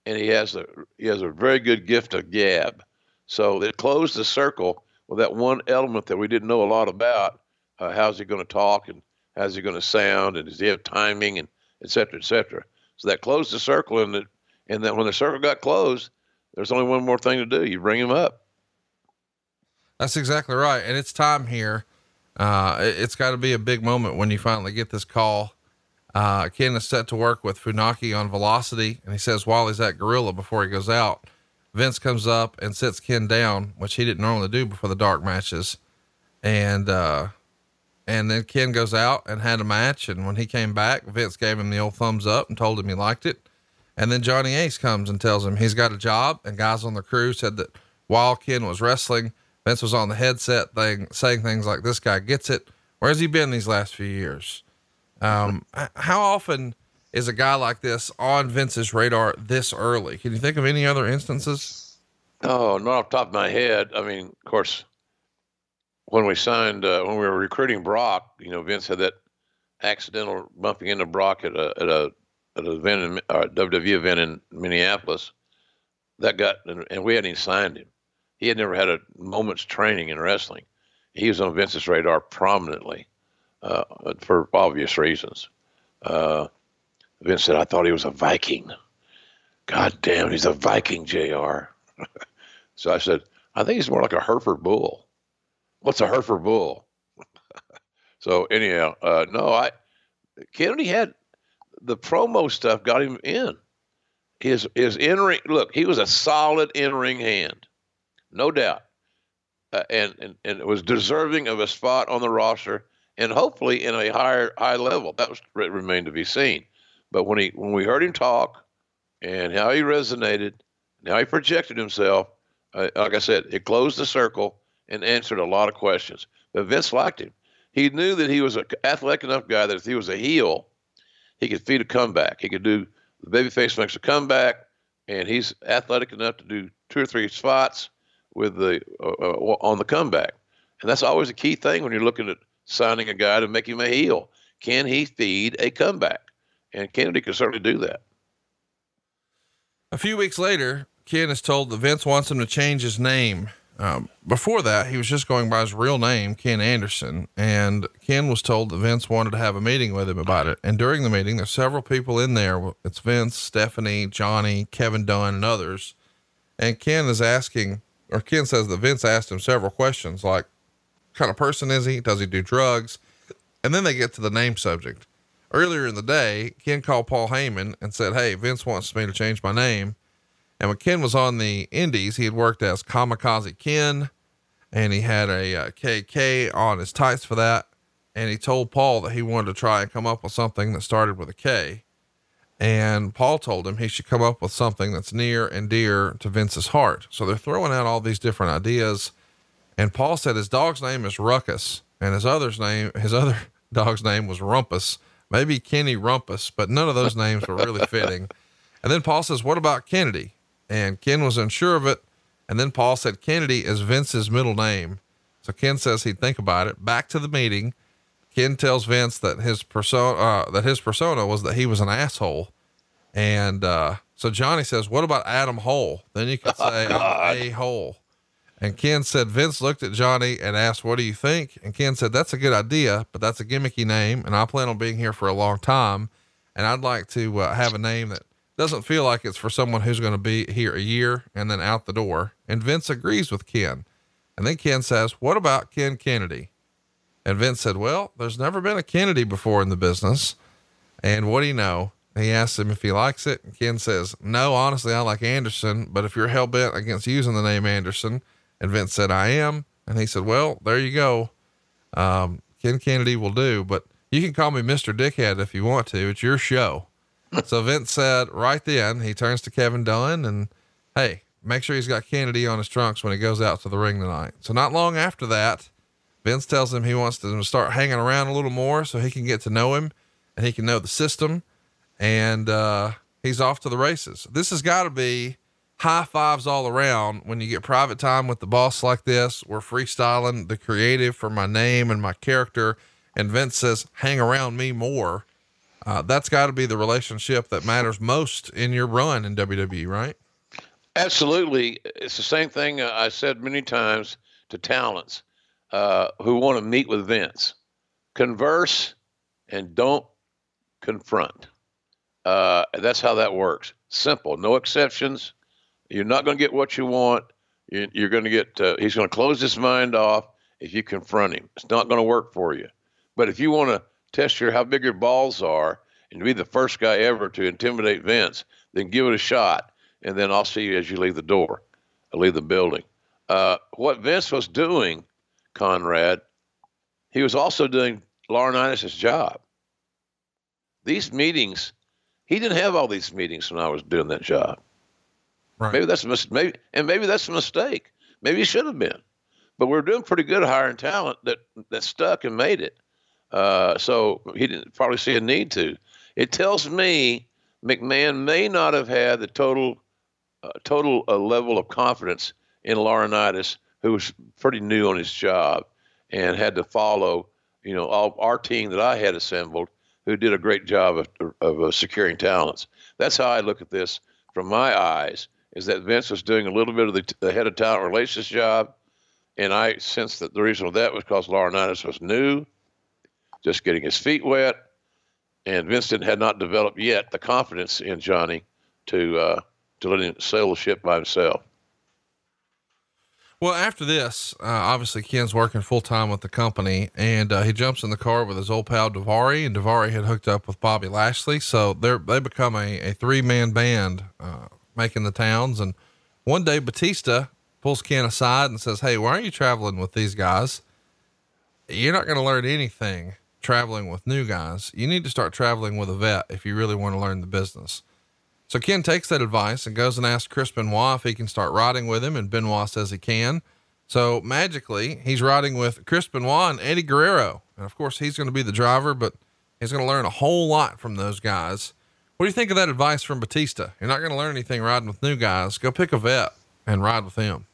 and he has a he has a very good gift of gab. So it closed the circle with that one element that we didn't know a lot about. Uh, how's he going to talk and how's he going to sound and does he have timing and et cetera, et cetera. So that closed the circle and it, and then when the circle got closed, there's only one more thing to do. You bring him up. That's exactly right. And it's time here. Uh, it, it's got to be a big moment when you finally get this call uh, Ken is set to work with Funaki on velocity, and he says while he's at Gorilla before he goes out, Vince comes up and sits Ken down, which he didn't normally do before the dark matches. And, uh, and then Ken goes out and had a match. And when he came back, Vince gave him the old thumbs up and told him he liked it. And then Johnny Ace comes and tells him he's got a job. And guys on the crew said that while Ken was wrestling, Vince was on the headset thing, saying things like, this guy gets it. Where's he been these last few years? Um, how often is a guy like this on Vince's radar this early? Can you think of any other instances? Oh, not off the top of my head. I mean, of course, when we signed, uh, when we were recruiting Brock, you know, Vince had that accidental bumping into Brock at a, at a, at an event in uh, WWE event in Minneapolis. That got, and, and we hadn't even signed him. He had never had a moment's training in wrestling. He was on Vince's radar prominently uh, for obvious reasons. Uh, Vince said, I thought he was a Viking. God damn, he's a Viking, JR. so I said, I think he's more like a Hereford bull. What's a Hereford bull? so anyhow, uh, no, I Kennedy had the promo stuff got him in. His his in ring look, he was a solid in ring hand, no doubt, uh, and, and and it was deserving of a spot on the roster and hopefully in a higher high level. That was remained to be seen. But when he when we heard him talk and how he resonated and how he projected himself, uh, like I said, it closed the circle and answered a lot of questions. But Vince liked him. He knew that he was an athletic enough guy that if he was a heel, he could feed a comeback. He could do the babyface makes a comeback, and he's athletic enough to do two or three spots with the uh, uh, on the comeback. And that's always a key thing when you're looking at signing a guy to make him a heel. Can he feed a comeback? And Kennedy can certainly do that. A few weeks later, Ken is told that Vince wants him to change his name. Um, before that, he was just going by his real name, Ken Anderson. And Ken was told that Vince wanted to have a meeting with him about it. And during the meeting, there's several people in there. It's Vince, Stephanie, Johnny, Kevin Dunn, and others. And Ken is asking, or Ken says that Vince asked him several questions like, kind of person is he? Does he do drugs? And then they get to the name subject. Earlier in the day, Ken called Paul Heyman and said, Hey, Vince wants me to change my name. And when Ken was on the Indies, he had worked as Kamikaze Ken and he had a uh, KK on his tights for that. And he told Paul that he wanted to try and come up with something that started with a K. And Paul told him he should come up with something that's near and dear to Vince's heart. So they're throwing out all these different ideas. And Paul said his dog's name is Ruckus and his other's name, his other dog's name was Rumpus, maybe Kenny Rumpus, but none of those names were really fitting. And then Paul says, what about Kennedy? and Ken was unsure of it. And then Paul said Kennedy is Vince's middle name. So Ken says he'd think about it. Back to the meeting. Ken tells Vince that his persona, uh, that his persona was that he was an asshole. And, uh, so Johnny says, what about Adam Hole? Then you could say oh, a hole. And Ken said, Vince looked at Johnny and asked, what do you think? And Ken said, that's a good idea, but that's a gimmicky name. And I plan on being here for a long time. And I'd like to uh, have a name that doesn't feel like it's for someone who's going to be here a year and then out the door. And Vince agrees with Ken. And then Ken says, What about Ken Kennedy? And Vince said, Well, there's never been a Kennedy before in the business. And what do you know? He asks him if he likes it. And Ken says, No, honestly, I like Anderson, but if you're hell bent against using the name Anderson, and Vince said, I am. And he said, Well, there you go. Um, Ken Kennedy will do, but you can call me Mr. Dickhead if you want to. It's your show so Vince said right then, he turns to Kevin Dunn and, hey, make sure he's got Kennedy on his trunks when he goes out to the ring tonight. So not long after that, Vince tells him he wants to start hanging around a little more so he can get to know him and he can know the system. And, uh, he's off to the races. This has got to be high fives all around when you get private time with the boss like this. We're freestyling the creative for my name and my character. And Vince says, hang around me more uh, that's got to be the relationship that matters most in your run in WWE, right? Absolutely. It's the same thing I said many times to talents uh, who want to meet with Vince. Converse and don't confront. Uh, that's how that works. Simple, no exceptions. You're not going to get what you want. You're, you're going to get, uh, he's going to close his mind off if you confront him. It's not going to work for you. But if you want to test your how big your balls are and be the first guy ever to intimidate Vince, then give it a shot, and then I'll see you as you leave the door, I leave the building. Uh, what Vince was doing, Conrad, he was also doing Laurinaitis' job. These meetings, he didn't have all these meetings when I was doing that job. Right. Maybe that's a mis- maybe, and maybe that's a mistake. Maybe he should have been, but we're doing pretty good hiring talent that that stuck and made it. Uh, so he didn't probably see a need to. It tells me McMahon may not have had the total uh, total uh, level of confidence in Laurinaitis, who was pretty new on his job and had to follow, you know, all, our team that I had assembled, who did a great job of, of uh, securing talents. That's how I look at this from my eyes. Is that Vince was doing a little bit of the, the head of talent relations job, and I sense that the reason for that was because Laurinaitis was new just getting his feet wet. And Vincent had not developed yet the confidence in Johnny to uh, to let him sail the ship by himself. Well, after this, uh, obviously Ken's working full time with the company, and uh, he jumps in the car with his old pal Daivari, and Daivari had hooked up with Bobby Lashley, so they're they become a, a three man band uh, making the towns. And one day Batista pulls Ken aside and says, "Hey, why aren't you traveling with these guys? You're not going to learn anything traveling with new guys. You need to start traveling with a vet if you really want to learn the business." So Ken takes that advice and goes and asks Chris Benoit if he can start riding with him, and Benoit says he can. So magically, he's riding with Chris Benoit and Eddie Guerrero. And of course, he's going to be the driver, but he's going to learn a whole lot from those guys. What do you think of that advice from Batista? You're not going to learn anything riding with new guys. Go pick a vet and ride with him.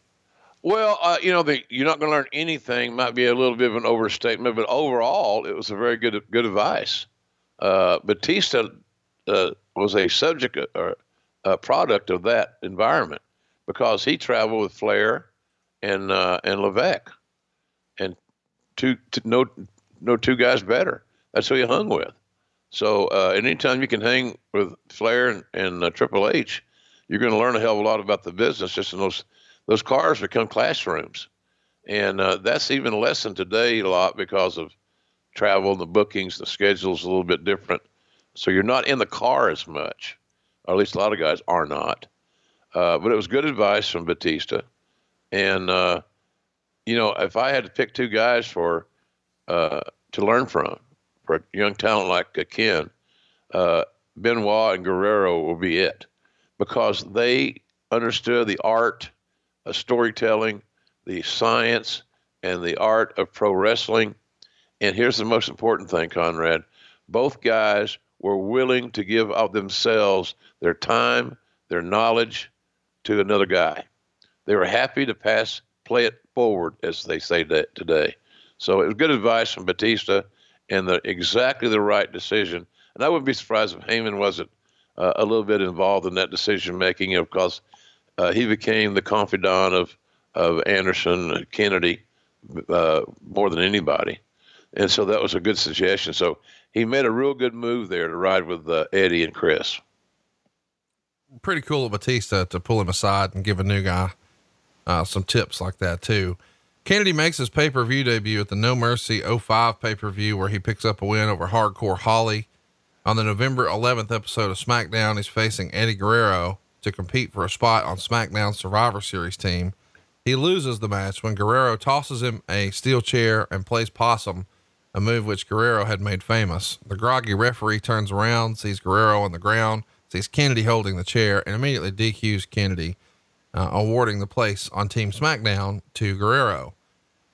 Well, uh, you know, the, you're not going to learn anything might be a little bit of an overstatement, but overall, it was a very good good advice. Uh, Batista uh, was a subject or a product of that environment because he traveled with Flair and uh, and Levesque, and two, two, no no two guys better. That's who he hung with. So uh, anytime you can hang with Flair and, and uh, Triple H, you're going to learn a hell of a lot about the business. Just in those those cars become classrooms, and uh, that's even lessened today a lot because of travel, and the bookings, the schedules a little bit different. So you're not in the car as much, or at least a lot of guys are not. Uh, but it was good advice from Batista. And, uh, you know, if I had to pick two guys for uh, to learn from, for a young talent like Ken, uh, Benoit and Guerrero will be it because they understood the art of storytelling, the science, and the art of pro wrestling. And here's the most important thing, Conrad both guys were willing to give of themselves, their time, their knowledge to another guy. They were happy to pass, play it forward, as they say that today. So it was good advice from Batista and the, exactly the right decision. And I wouldn't be surprised if Heyman wasn't uh, a little bit involved in that decision making, you know, because uh, he became the confidant of, of Anderson and Kennedy uh, more than anybody. And so that was a good suggestion. So he made a real good move there to ride with uh, Eddie and Chris. Pretty cool of Batista to pull him aside and give a new guy uh, some tips like that too. Kennedy makes his pay per view debut at the No Mercy 05 pay per view where he picks up a win over Hardcore Holly. On the November 11th episode of SmackDown, he's facing Eddie Guerrero to compete for a spot on SmackDown Survivor Series team. He loses the match when Guerrero tosses him a steel chair and plays possum a move which Guerrero had made famous. The groggy referee turns around, sees Guerrero on the ground, sees Kennedy holding the chair, and immediately DQs Kennedy, uh, awarding the place on Team SmackDown to Guerrero.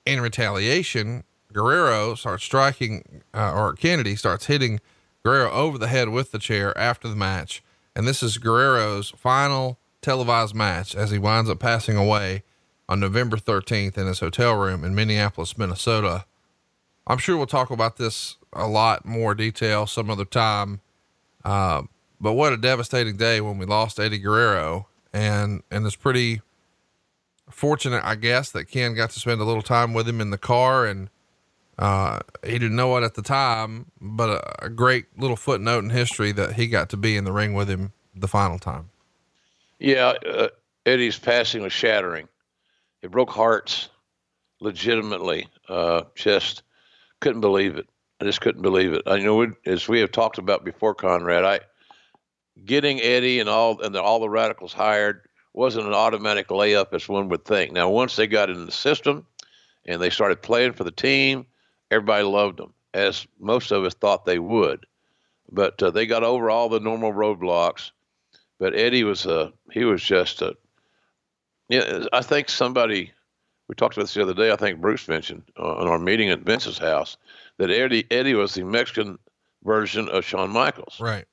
In retaliation, Guerrero starts striking, uh, or Kennedy starts hitting Guerrero over the head with the chair after the match. And this is Guerrero's final televised match as he winds up passing away on November 13th in his hotel room in Minneapolis, Minnesota I'm sure we'll talk about this a lot more detail some other time. Uh, but what a devastating day when we lost Eddie Guerrero, and and it's pretty fortunate, I guess, that Ken got to spend a little time with him in the car, and uh, he didn't know it at the time, but a, a great little footnote in history that he got to be in the ring with him the final time. Yeah, uh, Eddie's passing was shattering. It broke hearts, legitimately. Uh, just couldn't believe it. I just couldn't believe it. I know, as we have talked about before, Conrad, I getting Eddie and all and the, all the radicals hired wasn't an automatic layup as one would think. Now, once they got in the system and they started playing for the team, everybody loved them, as most of us thought they would. But uh, they got over all the normal roadblocks. But Eddie was a he was just a yeah. I think somebody we talked about this the other day. I think Bruce mentioned uh, in our meeting at Vince's house that Eddie Eddie was the Mexican version of Shawn Michaels. Right.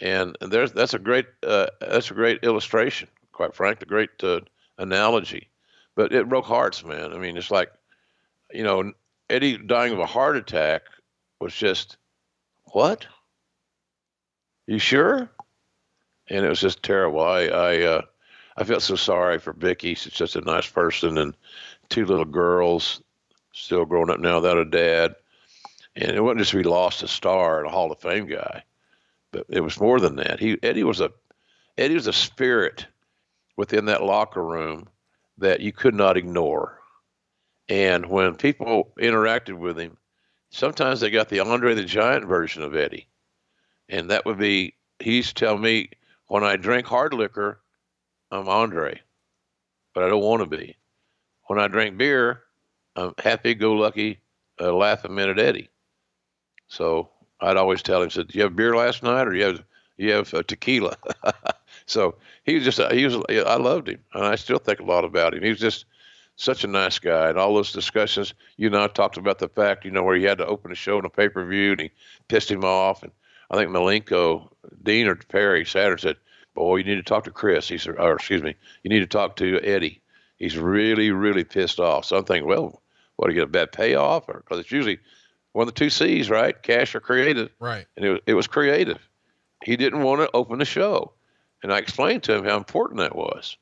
And there's that's a great uh, that's a great illustration. Quite frankly, a great uh, analogy. But it broke hearts, man. I mean, it's like, you know, Eddie dying of a heart attack was just what? You sure? And it was just terrible. I I uh, I felt so sorry for Vicky. She's just a nice person, and two little girls, still growing up now without a dad. And it wasn't just we lost a star and a Hall of Fame guy, but it was more than that. He Eddie was a Eddie was a spirit within that locker room that you could not ignore. And when people interacted with him, sometimes they got the Andre the Giant version of Eddie. And that would be, he used to tell me, when I drink hard liquor, I'm Andre, but I don't want to be. When I drink beer, I'm happy go lucky, uh, laugh a minute Eddie. So I'd always tell him, said, "Do you have beer last night, or you have you have uh, tequila?" so he was just uh, he was I loved him, and I still think a lot about him. He was just such a nice guy, and all those discussions. You know, I talked about the fact, you know, where he had to open a show in a pay per view, and he pissed him off, and I think Malenko, Dean or Perry Saturn said, "Boy, you need to talk to Chris." He said, or excuse me, you need to talk to Eddie. He's really, really pissed off. So I'm thinking, well, what do you get a bad payoff, or because it's usually one of the two C's, right? Cash or creative. Right. And it was, it was creative. He didn't want to open the show. And I explained to him how important that was.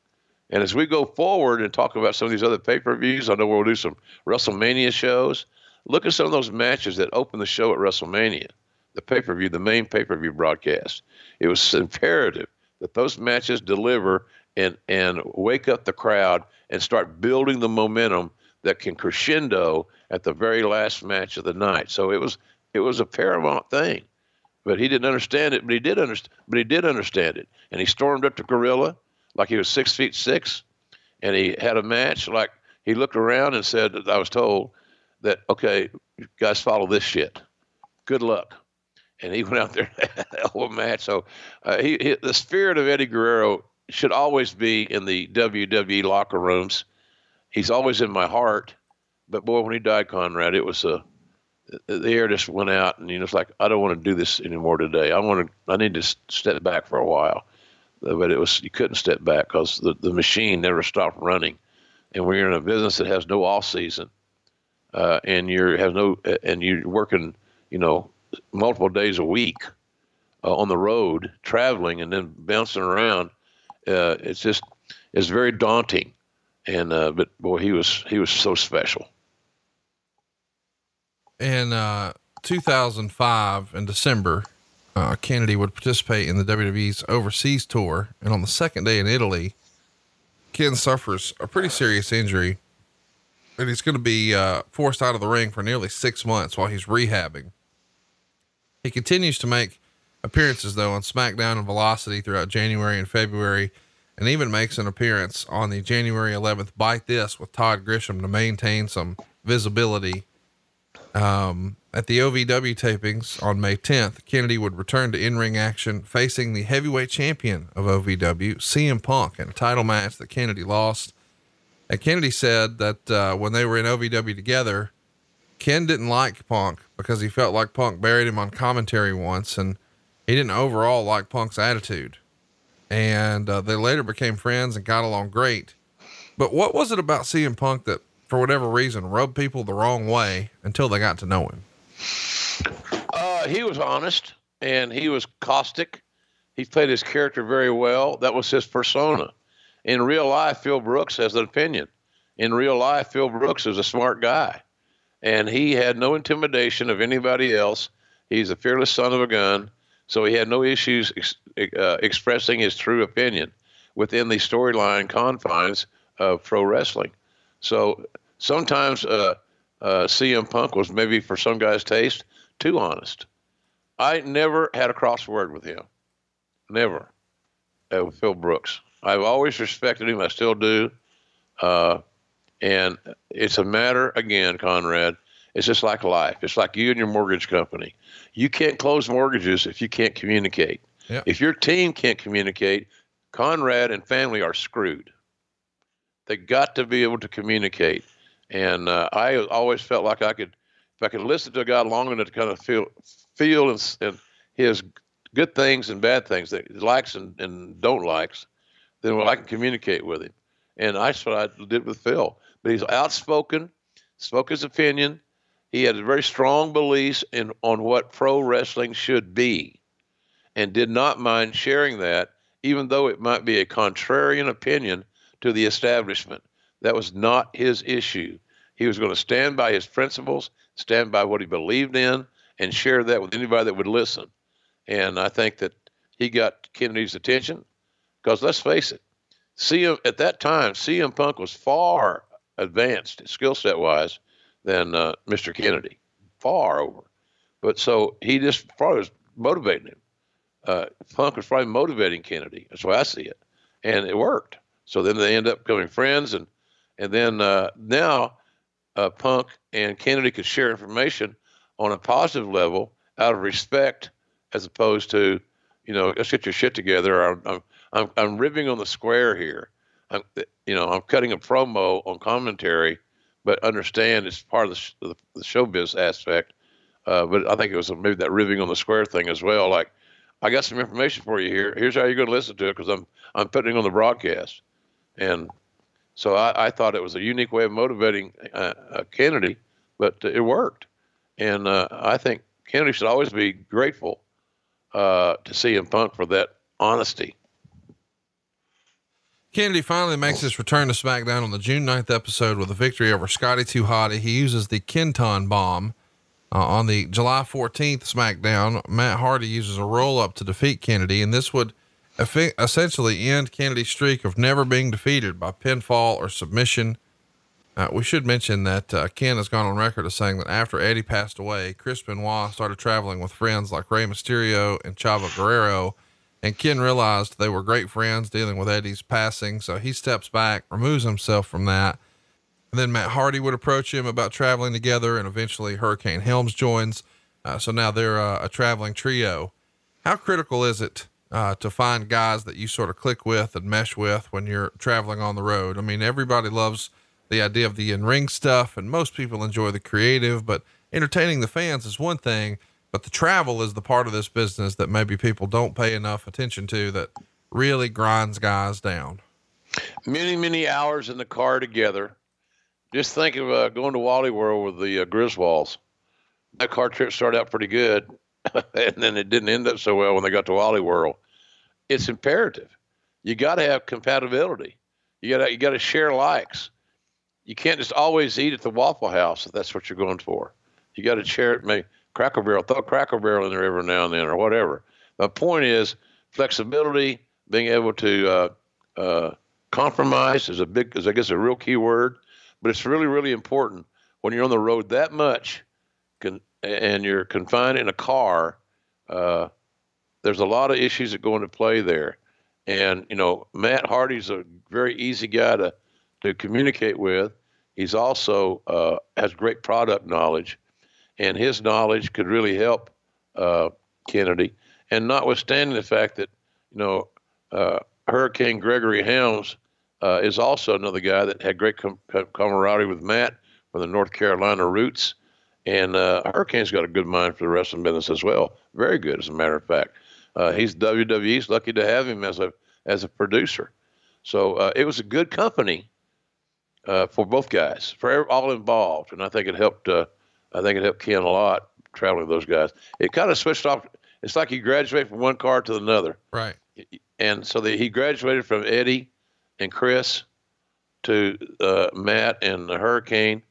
And as we go forward and talk about some of these other pay per views, I know we'll do some WrestleMania shows. Look at some of those matches that opened the show at WrestleMania, the pay per view, the main pay per view broadcast. It was imperative that those matches deliver and, and wake up the crowd and start building the momentum that can crescendo at the very last match of the night. So it was it was a paramount thing. But he didn't understand it, but he did understand but he did understand it. And he stormed up to Gorilla like he was six feet six and he had a match like he looked around and said I was told that okay, guys follow this shit. Good luck. And he went out there and hell of a match. So uh, he, he, the spirit of Eddie Guerrero should always be in the WWE locker rooms. He's always in my heart but boy, when he died, Conrad, it was a the air just went out, and you know, it's like I don't want to do this anymore today. I want to, I need to step back for a while. Uh, but it was you couldn't step back because the the machine never stopped running, and you're in a business that has no off season, uh, and you're have no, uh, and you're working, you know, multiple days a week uh, on the road, traveling, and then bouncing around. Uh, it's just it's very daunting, and uh, but boy, he was he was so special in uh, 2005 in December, uh, Kennedy would participate in the WWE's overseas tour. And on the second day in Italy, Ken suffers a pretty serious injury. And he's going to be uh, forced out of the ring for nearly six months while he's rehabbing. He continues to make appearances, though, on SmackDown and Velocity throughout January and February, and even makes an appearance on the January 11th Bite This with Todd Grisham to maintain some visibility um, at the OVW tapings on May 10th, Kennedy would return to in ring action facing the heavyweight champion of OVW, CM Punk, in a title match that Kennedy lost. And Kennedy said that uh, when they were in OVW together, Ken didn't like Punk because he felt like Punk buried him on commentary once, and he didn't overall like Punk's attitude. And uh, they later became friends and got along great. But what was it about CM Punk that for whatever reason, rubbed people the wrong way until they got to know him? Uh, he was honest and he was caustic. He played his character very well. That was his persona. In real life, Phil Brooks has an opinion. In real life, Phil Brooks is a smart guy, and he had no intimidation of anybody else. He's a fearless son of a gun, so he had no issues ex- uh, expressing his true opinion within the storyline confines of pro wrestling. So sometimes uh, uh, CM Punk was maybe for some guys' taste too honest. I never had a crossword with him, never. Uh, with Phil Brooks, I've always respected him. I still do. Uh, and it's a matter again, Conrad. It's just like life. It's like you and your mortgage company. You can't close mortgages if you can't communicate. If your team can't communicate, Conrad and family are screwed. They got to be able to communicate. And uh, I always felt like I could, if I could listen to God long enough to kind of feel, feel and, and his good things and bad things that he likes and, and don't likes, then well, I can communicate with him. And that's what I did with Phil. But he's outspoken, spoke his opinion. He had very strong beliefs in on what pro wrestling should be, and did not mind sharing that, even though it might be a contrarian opinion to the establishment. That was not his issue. He was going to stand by his principles, stand by what he believed in, and share that with anybody that would listen. And I think that he got Kennedy's attention because let's face it, CM at that time, CM Punk was far advanced skill set wise than uh, Mr. Kennedy, far over. But so he just probably was motivating him. Uh, Punk was probably motivating Kennedy. That's why I see it, and it worked. So then they end up becoming friends, and and then uh, now uh, Punk and Kennedy could share information on a positive level out of respect, as opposed to, you know, let's get your shit together. I'm I'm I'm, I'm ribbing on the square here. I'm, you know, I'm cutting a promo on commentary, but understand it's part of the, sh- the, the showbiz aspect. Uh, but I think it was maybe that ribbing on the square thing as well. Like, I got some information for you here. Here's how you're going to listen to it because I'm I'm putting it on the broadcast, and so I, I thought it was a unique way of motivating uh, Kennedy, but it worked, and uh, I think Kennedy should always be grateful uh, to CM Punk for that honesty. Kennedy finally makes his return to SmackDown on the June 9th episode with a victory over Scotty 2 Hotty. He uses the Kenton bomb. Uh, on the July 14th SmackDown, Matt Hardy uses a roll up to defeat Kennedy, and this would essentially end Kennedy's streak of never being defeated by pinfall or submission. Uh, we should mention that uh, Ken has gone on record as saying that after Eddie passed away, Chris Benoit started traveling with friends like Rey Mysterio and Chavo Guerrero and Ken realized they were great friends dealing with Eddie's passing. So he steps back, removes himself from that. And then Matt Hardy would approach him about traveling together. And eventually Hurricane Helms joins. Uh, so now they're uh, a traveling trio. How critical is it uh, to find guys that you sort of click with and mesh with when you're traveling on the road? I mean, everybody loves the idea of the in ring stuff, and most people enjoy the creative, but entertaining the fans is one thing but the travel is the part of this business that maybe people don't pay enough attention to that really grinds guys down. Many, many hours in the car together. Just think of uh, going to Wally World with the uh, Griswolds. That car trip started out pretty good, and then it didn't end up so well when they got to Wally World. It's imperative. You got to have compatibility. You got you got to share likes. You can't just always eat at the Waffle House if that's what you're going for. You got to share it. Maybe Cracker Barrel, throw Cracker Barrel in there every now and then, or whatever. The point is flexibility, being able to uh, uh, compromise is a big, is I guess a real key word, but it's really, really important when you're on the road that much, can, and you're confined in a car. Uh, there's a lot of issues that go into play there, and you know Matt Hardy's a very easy guy to to communicate with. He's also uh, has great product knowledge and his knowledge could really help uh, Kennedy. And notwithstanding the fact that, you know, uh, Hurricane Gregory Helms uh, is also another guy that had great com- camaraderie with Matt from the North Carolina roots. And uh, Hurricane's got a good mind for the wrestling business as well. Very good, as a matter of fact. Uh, he's WWE's lucky to have him as a as a producer. So uh, it was a good company for both guys, for all involved, and I think it helped I think it helped Ken a lot traveling with those guys. It kind of switched off. It's like he graduated from one car to another. Right. And so the, he graduated from Eddie and Chris to uh, Matt and the Hurricane.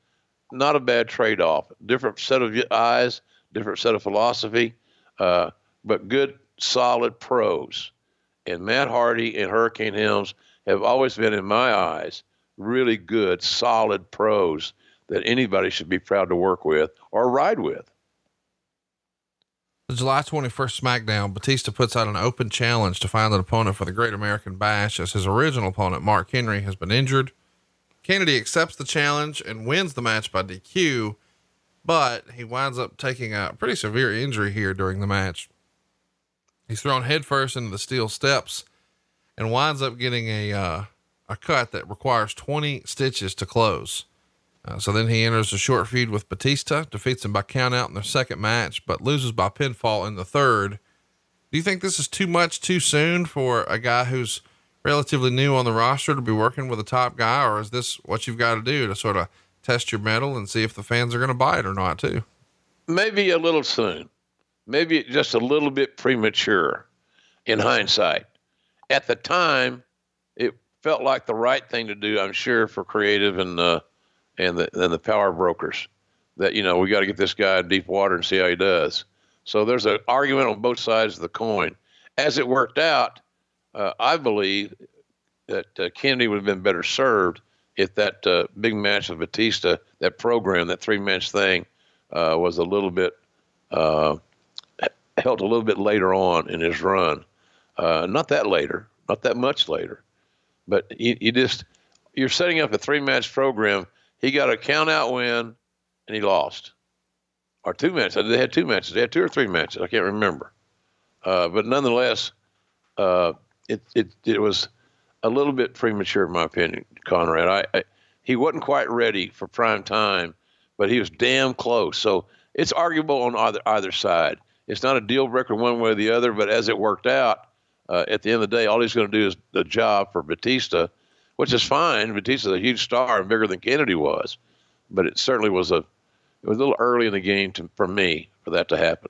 Not a bad trade off. Different set of eyes, different set of philosophy, uh, but good, solid pros. And Matt Hardy and Hurricane Helms have always been, in my eyes, really good, solid pros that anybody should be proud to work with or ride with. The July 21st SmackDown, Batista puts out an open challenge to find an opponent for the Great American Bash as his original opponent, Mark Henry, has been injured. Kennedy accepts the challenge and wins the match by DQ, but he winds up taking a pretty severe injury here during the match. He's thrown headfirst into the steel steps and winds up getting a, uh, a cut that requires 20 stitches to close. Uh, so then he enters a short feud with Batista, defeats him by countout in their second match, but loses by pinfall in the third. Do you think this is too much too soon for a guy who's relatively new on the roster to be working with a top guy, or is this what you've got to do to sort of test your mettle and see if the fans are going to buy it or not, too? Maybe a little soon, maybe just a little bit premature in hindsight. At the time, it felt like the right thing to do, I'm sure, for creative and uh, and the and the power brokers that you know we got to get this guy in deep water and see how he does. So there's an argument on both sides of the coin. As it worked out, uh, I believe that uh, Kennedy would have been better served if that uh, big match with Batista, that program, that three match thing, uh, was a little bit uh, held a little bit later on in his run. Uh, not that later, not that much later, but you, you just you're setting up a three match program. He got a count out win, and he lost, or two matches. They had two matches. They had two or three matches. I can't remember, but nonetheless, uh, it it it was a little bit premature, in my opinion, Conrad. I, I he wasn't quite ready for prime time, but he was damn close. So it's arguable on either either side. It's not a deal breaker one way or the other, but as it worked out, uh, at the end of the day, all he's going to do is the job for Batista, which is fine. Batista's a huge star and bigger than Kennedy was, but it certainly was a it was a little early in the game to, for me for that to happen.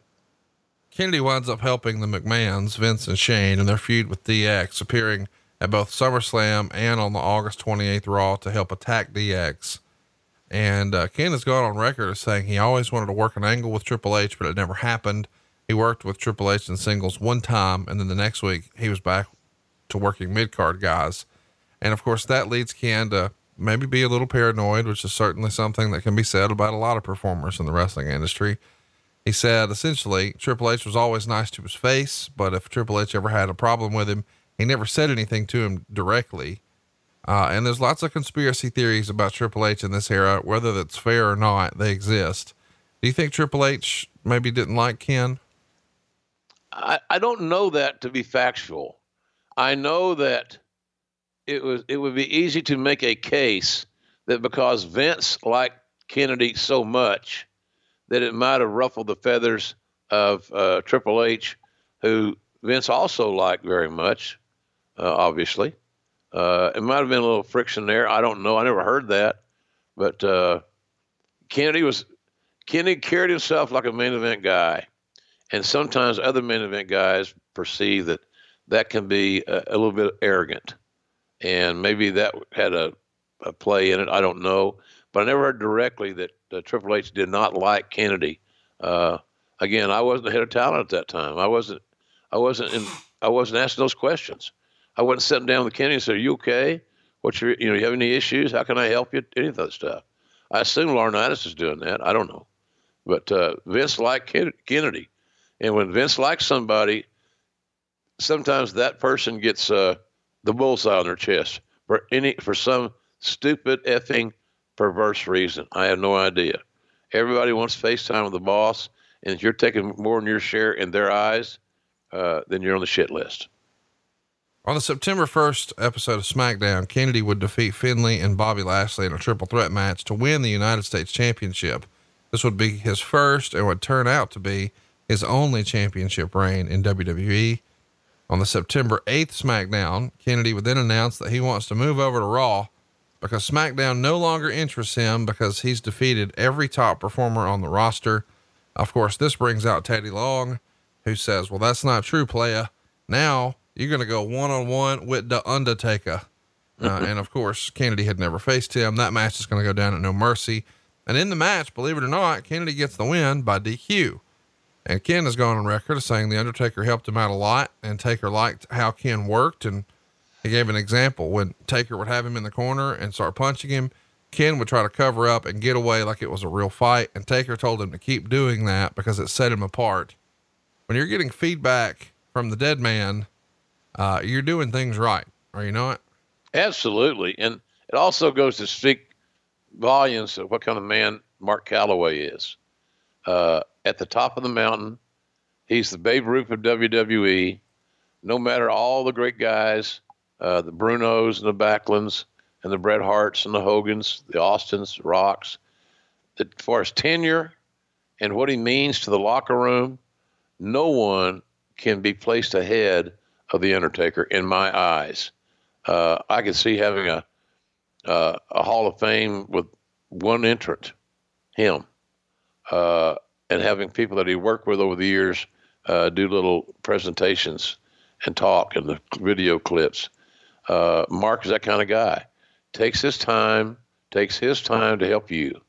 Kennedy winds up helping the McMahons, Vince and Shane, in their feud with DX, appearing at both SummerSlam and on the August 28th Raw to help attack DX. And uh, Ken has gone on record as saying he always wanted to work an angle with Triple H, but it never happened. He worked with Triple H in singles one time, and then the next week he was back to working mid card guys. And of course, that leads Ken to maybe be a little paranoid, which is certainly something that can be said about a lot of performers in the wrestling industry. He said essentially Triple H was always nice to his face, but if Triple H ever had a problem with him, he never said anything to him directly. Uh, and there's lots of conspiracy theories about Triple H in this era, whether that's fair or not, they exist. Do you think Triple H maybe didn't like Ken? I, I don't know that to be factual. I know that it was it would be easy to make a case that because Vince liked Kennedy so much that it might have ruffled the feathers of uh, Triple H, who Vince also liked very much uh, obviously. Uh, it might have been a little friction there. I don't know. I never heard that, but uh, Kennedy was Kennedy carried himself like a main event guy, and sometimes other main event guys perceive that that can be a, a little bit arrogant, and maybe that had a, a, play in it. I don't know, but I never heard directly that uh, Triple H did not like Kennedy. Uh, again, I wasn't the head of talent at that time. I wasn't. I wasn't in. I wasn't asking those questions. I wasn't sitting down with Kennedy and said, "Are you okay? What's your, you know, you have any issues? How can I help you? Any of that stuff." I assume Laurinaitis is doing that. I don't know, but uh, Vince liked Kennedy, and when Vince likes somebody, sometimes that person gets uh, the bullseye on their chest for any for some stupid effing perverse reason. I have no idea. Everybody wants FaceTime with the boss, and if you're taking more than your share in their eyes, uh, then you're on the shit list. On the September 1st episode of SmackDown, Kennedy would defeat Finlay and Bobby Lashley in a triple threat match to win the United States Championship. This would be his first and would turn out to be his only championship reign in WWE. On the September 8th SmackDown, Kennedy would then announce that he wants to move over to Raw because SmackDown no longer interests him because he's defeated every top performer on the roster. Of course, this brings out Teddy Long, who says, Well, that's not true, playa. Now you're going to go one on one with the Undertaker. Uh, and of course, Kennedy had never faced him. That match is going to go down at no mercy. And in the match, believe it or not, Kennedy gets the win by DQ. And Ken has gone on record as saying the Undertaker helped him out a lot, and Taker liked how Ken worked. And he gave an example when Taker would have him in the corner and start punching him. Ken would try to cover up and get away like it was a real fight. And Taker told him to keep doing that because it set him apart. When you're getting feedback from the dead man, uh, you're doing things right. Are you not? Absolutely. And it also goes to speak volumes of what kind of man Mark Calaway is. Uh, at the top of the mountain, he's the Babe Ruth of WWE. No matter all the great guys, uh, the Brunos and the Backlunds and the Bret Harts and the Hogans, the Austins, Rocks, as far as tenure and what he means to the locker room, no one can be placed ahead of the Undertaker in my eyes. Uh, I could see having a uh, a Hall of Fame with one entrant, him, uh, and having people that he worked with over the years uh, do little presentations and talk and the video clips. Uh, Mark is that kind of guy. Takes his time, takes his time to help you.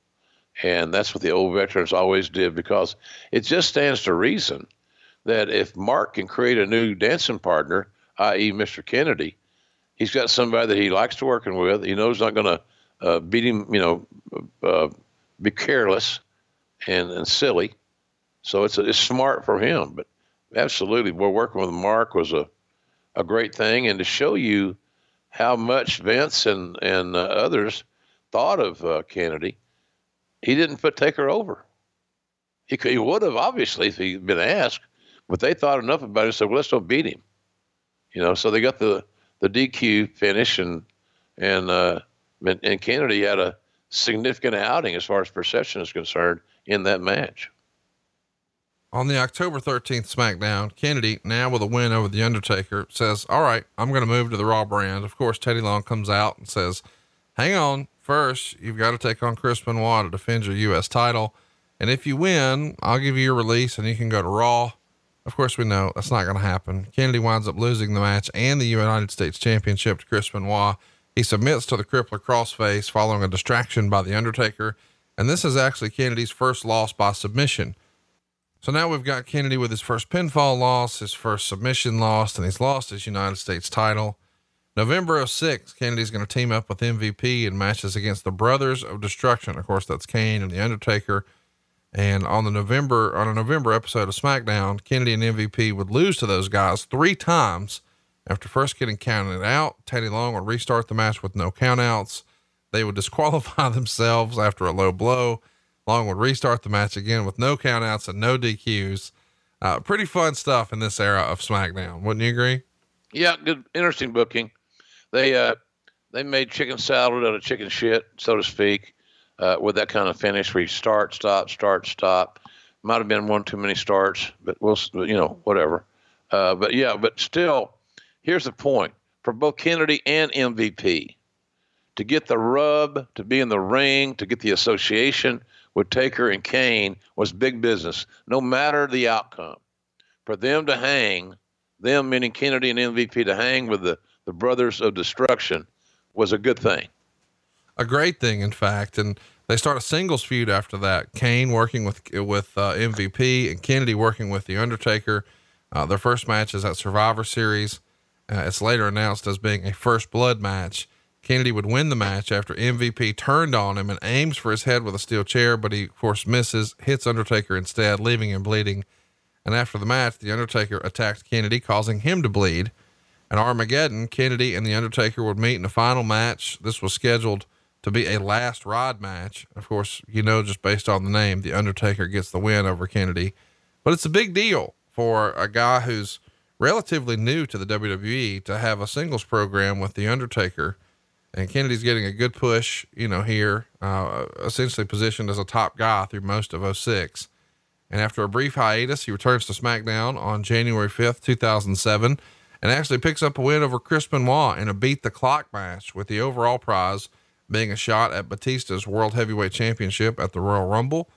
And that's what the old veterans always did because it just stands to reason that if Mark can create a new dancing partner, i.e., Mr. Kennedy, He's got somebody that he likes to working with. He knows not going to uh, beat him, you know, uh, be careless and, and silly. So it's, it's smart for him. But absolutely, we're working with Mark was a, a great thing. And to show you how much Vince and, and uh, others thought of uh, Kennedy, he didn't put her over. He, he would have, obviously, if he'd been asked, but they thought enough about it and said, well, let's don't beat him. You know, so they got the, the DQ finish, and, and, uh, and Kennedy had a significant outing as far as perception is concerned in that match. On the October 13th SmackDown, Kennedy, now with a win over The Undertaker, says, All right, I'm going to move to the Raw brand. Of course, Teddy Long comes out and says, Hang on. First, you've got to take on Chris Benoit to defend your U.S. title. And if you win, I'll give you your release and you can go to Raw. Of course, we know that's not going to happen. Kennedy winds up losing the match and the United States Championship to Chris Benoit. He submits to the crippler crossface following a distraction by The Undertaker. And this is actually Kennedy's first loss by submission. So now we've got Kennedy with his first pinfall loss, his first submission loss, and he's lost his United States title. November of 06, Kennedy's going to team up with MVP in matches against the Brothers of Destruction. Of course, that's Kane and The Undertaker. And on the November, on a November episode of SmackDown, Kennedy and MVP would lose to those guys three times after first getting counted out. Teddy Long would restart the match with no countouts. They would disqualify themselves after a low blow. Long would restart the match again with no countouts and no DQs. Uh, pretty fun stuff in this era of SmackDown. Wouldn't you agree? Yeah, good, interesting booking. They uh, they made chicken salad out of chicken shit, so to speak, uh, with that kind of finish where you start, stop, start, stop. Might have been one too many starts, but we'll, you know, whatever. Uh, but yeah, but still, here's the point for both Kennedy and MVP to get the rub, to be in the ring, to get the association with Taker and Kane was big business, no matter the outcome. For them to hang, them meaning Kennedy and MVP to hang with the, the Brothers of Destruction was a good thing. A great thing, in fact. And they start a singles feud after that. Kane working with with uh, MVP and Kennedy working with the Undertaker. Uh, their first match is at Survivor Series. Uh, it's later announced as being a first blood match. Kennedy would win the match after MVP turned on him and aims for his head with a steel chair, but he, of course, misses, hits Undertaker instead, leaving him bleeding. And after the match, The Undertaker attacked Kennedy, causing him to bleed. At Armageddon, Kennedy and The Undertaker would meet in a final match. This was scheduled to be a last ride match. Of course, you know, just based on the name, The Undertaker gets the win over Kennedy. But it's a big deal for a guy who's relatively new to the WWE to have a singles program with The Undertaker and Kennedy's getting a good push, you know, here, uh, essentially positioned as a top guy through most of 06. And after a brief hiatus, he returns to SmackDown on January 5th, 2007, and actually picks up a win over Chris Benoit in a beat the clock match, with the overall prize being a shot at Batista's World Heavyweight Championship at the Royal Rumble.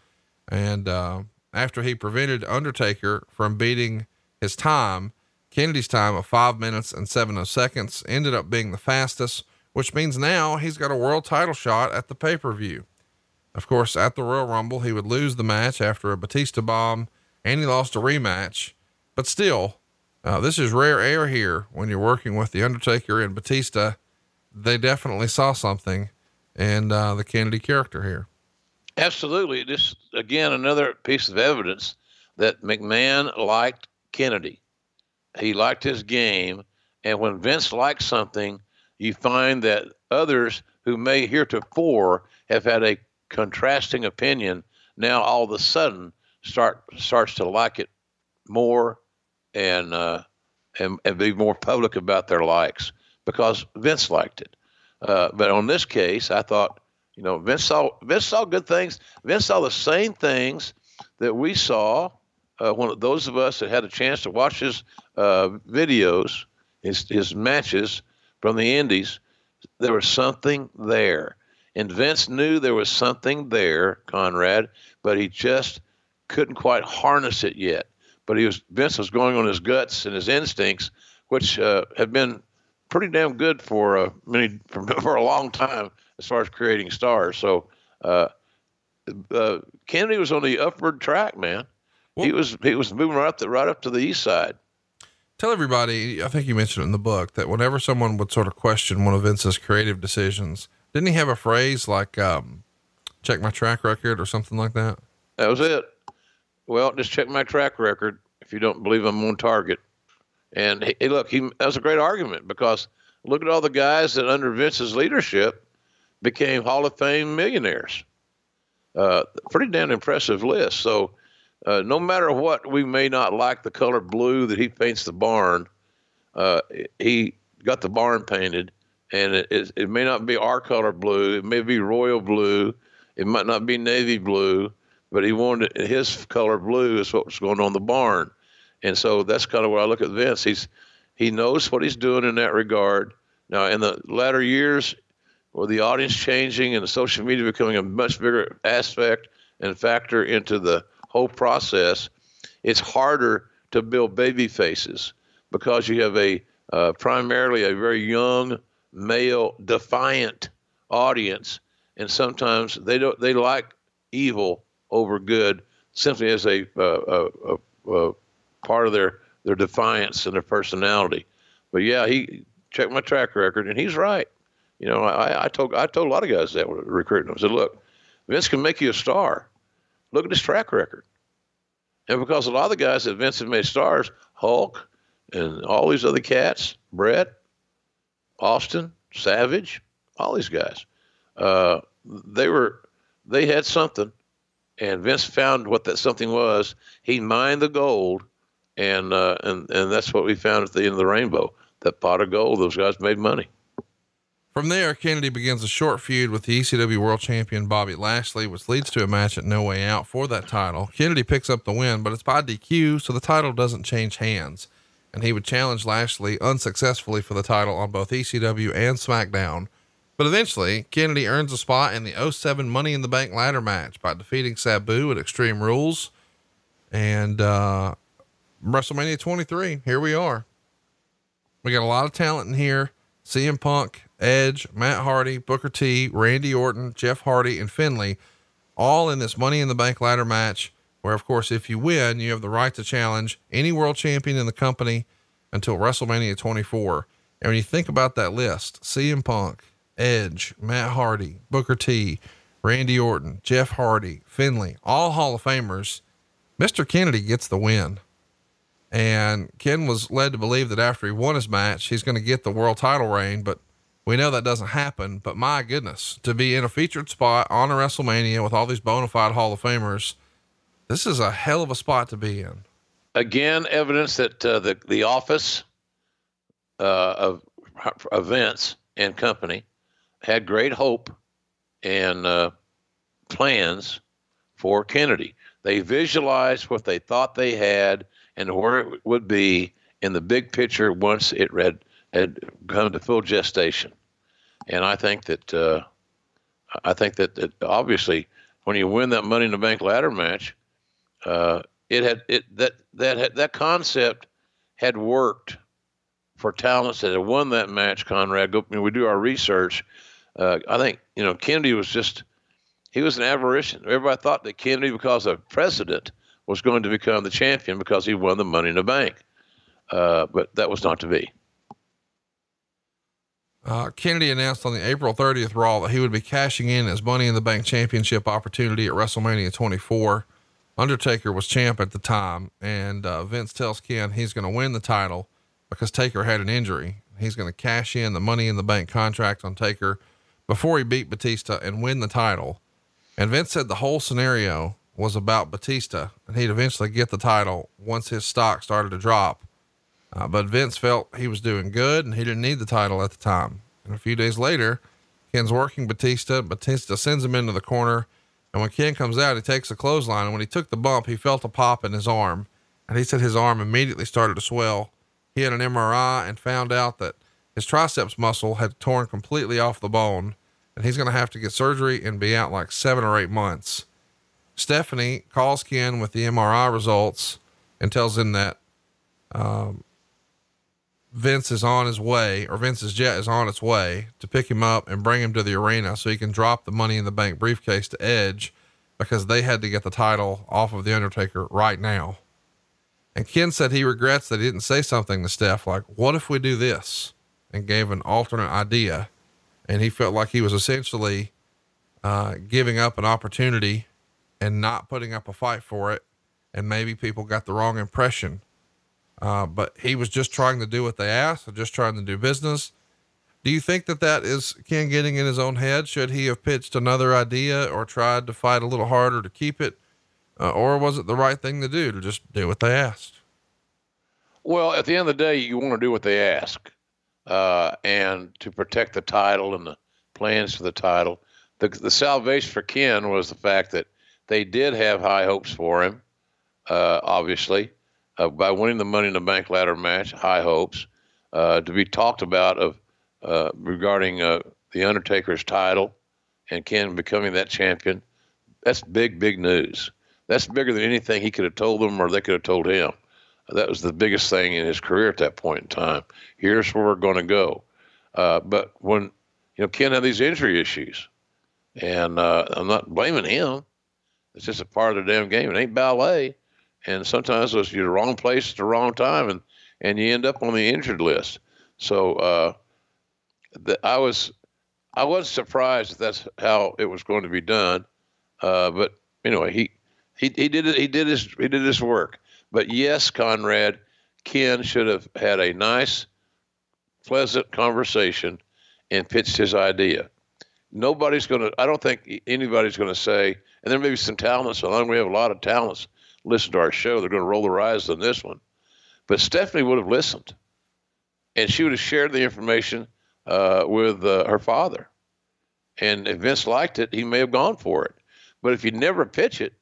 And uh, after he prevented Undertaker from beating his time, Kennedy's time of five minutes and seven seconds ended up being the fastest which means now he's got a world title shot at the pay per view. Of course, at the Royal Rumble, he would lose the match after a Batista bomb and he lost a rematch. But still, uh, this is rare air here when you're working with The Undertaker and Batista. They definitely saw something in uh, the Kennedy character here. Absolutely. This, again, another piece of evidence that McMahon liked Kennedy. He liked his game. And when Vince liked something, you find that others who may heretofore have had a contrasting opinion now all of a sudden start starts to like it more and uh, and, and be more public about their likes because Vince liked it. Uh, but on this case, I thought, you know, Vince saw Vince saw good things. Vince saw the same things that we saw uh, when those of us that had a chance to watch his uh, videos, his his matches from the Indies, there was something there. And Vince knew there was something there, Conrad, but he just couldn't quite harness it yet. But he was Vince was going on his guts and his instincts, which uh, have been pretty damn good for uh, many for, for a long time as far as creating stars. So uh, uh, Kennedy was on the upward track, man. Well, he was he was moving right up the right up to the east side. Tell everybody, I think you mentioned it in the book, that whenever someone would sort of question one of Vince's creative decisions, didn't he have a phrase like, um, check my track record or something like that? That was it. Well, just check my track record if you don't believe I'm on target. And hey, look, he that was a great argument because look at all the guys that under Vince's leadership became Hall of Fame millionaires. Uh, pretty damn impressive list. So, uh, no matter what, we may not like the color blue that he paints the barn. Uh, he got the barn painted, and it, it, it may not be our color blue. It may be royal blue. It might not be navy blue, but he wanted his color blue is what was going on the barn. And so that's kind of where I look at Vince. He's he knows what he's doing in that regard. Now, in the latter years, with the audience changing and the social media becoming a much bigger aspect and factor into the whole process, it's harder to build baby faces because you have a uh, primarily a very young male defiant audience, and sometimes they don't they like evil over good simply as a, uh, a, a, a part of their their defiance and their personality. But yeah, he checked my track record, and he's right. You know, I, I told I told a lot of guys that were recruiting them. I said, look, Vince can make you a star. Look at his track record. And because a lot of the guys that Vince had made stars, Hulk and all these other cats, Bret, Austin, Savage, all these guys, uh, they were they had something, and Vince found what that something was. He mined the gold and uh, and and that's what we found at the end of the rainbow. That pot of gold. Those guys made money. From there, Kennedy begins a short feud with the ECW World Champion Bobby Lashley, which leads to a match at No Way Out for that title. Kennedy picks up the win, but it's by DQ, so the title doesn't change hands. And he would challenge Lashley unsuccessfully for the title on both ECW and SmackDown. But eventually, Kennedy earns a spot in the 07 Money in the Bank ladder match by defeating Sabu at Extreme Rules. And uh, WrestleMania 23. Here we are. We got a lot of talent in here. CM Punk, Edge, Matt Hardy, Booker T, Randy Orton, Jeff Hardy, and Finlay, all in this Money in the Bank ladder match. Where, of course, if you win, you have the right to challenge any world champion in the company until WrestleMania 24. And when you think about that list, CM Punk, Edge, Matt Hardy, Booker T, Randy Orton, Jeff Hardy, Finlay, all Hall of Famers, Mr. Kennedy gets the win. And Ken was led to believe that after he won his match, he's going to get the world title reign, but we know that doesn't happen. But my goodness, to be in a featured spot on a WrestleMania with all these bona fide Hall of Famers, this is a hell of a spot to be in. Again, evidence that uh, the the office uh, of Vince and company had great hope and uh, plans for Kennedy. They visualized what they thought they had and where it would be in the big picture once it read, had come to full gestation. And I think that uh, I think that, that obviously when you win that Money in the Bank ladder match, uh, it had it that that had, that concept had worked for talents that had won that match. Conrad, I mean, we do our research. Uh, I think you know Kennedy was just he was an aberration. Everybody thought that Kennedy, because of precedent, was going to become the champion because he won the Money in the Bank. Uh, but that was not to be. Uh, Kennedy announced on the April 30th Raw that he would be cashing in his Money in the Bank championship opportunity at WrestleMania 24. Undertaker was champ at the time, and uh, Vince tells Ken he's going to win the title because Taker had an injury. He's going to cash in the Money in the Bank contract on Taker before he beat Batista and win the title. And Vince said the whole scenario was about Batista, and he'd eventually get the title once his stock started to drop. Uh, but Vince felt he was doing good and he didn't need the title at the time. And a few days later, Ken's working Batista. Batista sends him into the corner. And when Ken comes out, he takes a clothesline. And when he took the bump, he felt a pop in his arm. And he said his arm immediately started to swell. He had an MRI and found out that his triceps muscle had torn completely off the bone. And he's going to have to get surgery and be out like seven or eight months. Stephanie calls Ken with the MRI results and tells him that um, Vince is on his way, or Vince's jet is on its way to pick him up and bring him to the arena so he can drop the money in the bank briefcase to Edge because they had to get the title off of The Undertaker right now. And Ken said he regrets that he didn't say something to Steph like, what if we do this? And gave an alternate idea. And he felt like he was essentially uh, giving up an opportunity and not putting up a fight for it. And maybe people got the wrong impression. Uh, but he was just trying to do what they asked, just trying to do business. Do you think that that is Ken getting in his own head? Should he have pitched another idea or tried to fight a little harder to keep it? Uh, or was it the right thing to do to just do what they asked? Well, at the end of the day, you want to do what they ask, uh, and to protect the title and the plans for the title. The, the salvation for Ken was the fact that they did have high hopes for him, uh, obviously, uh, by winning the Money in the Bank ladder match, high hopes, uh, to be talked about of uh, regarding the Undertaker's title and Ken becoming that champion. That's big, big news. That's bigger than anything he could have told them or they could have told him. That was the biggest thing in his career at that point in time. Here's where we're going to go. Uh, but when you know Ken had these injury issues, and uh, I'm not blaming him. It's just a part of the damn game. It ain't ballet, and sometimes it's the wrong place at the wrong time, and and you end up on the injured list. So uh, the, I was I was surprised that that's how it was going to be done. Uh, but anyway, he he he did it. He did his he did his work. But yes, Conrad, Ken should have had a nice, pleasant conversation and pitched his idea. Nobody's going to. I don't think anybody's going to say. And there may be some talents. So long we have a lot of talents listen to our show. They're going to roll their eyes on this one. But Stephanie would have listened, and she would have shared the information uh, with uh, her father. And if Vince liked it, he may have gone for it. But if you never pitch it,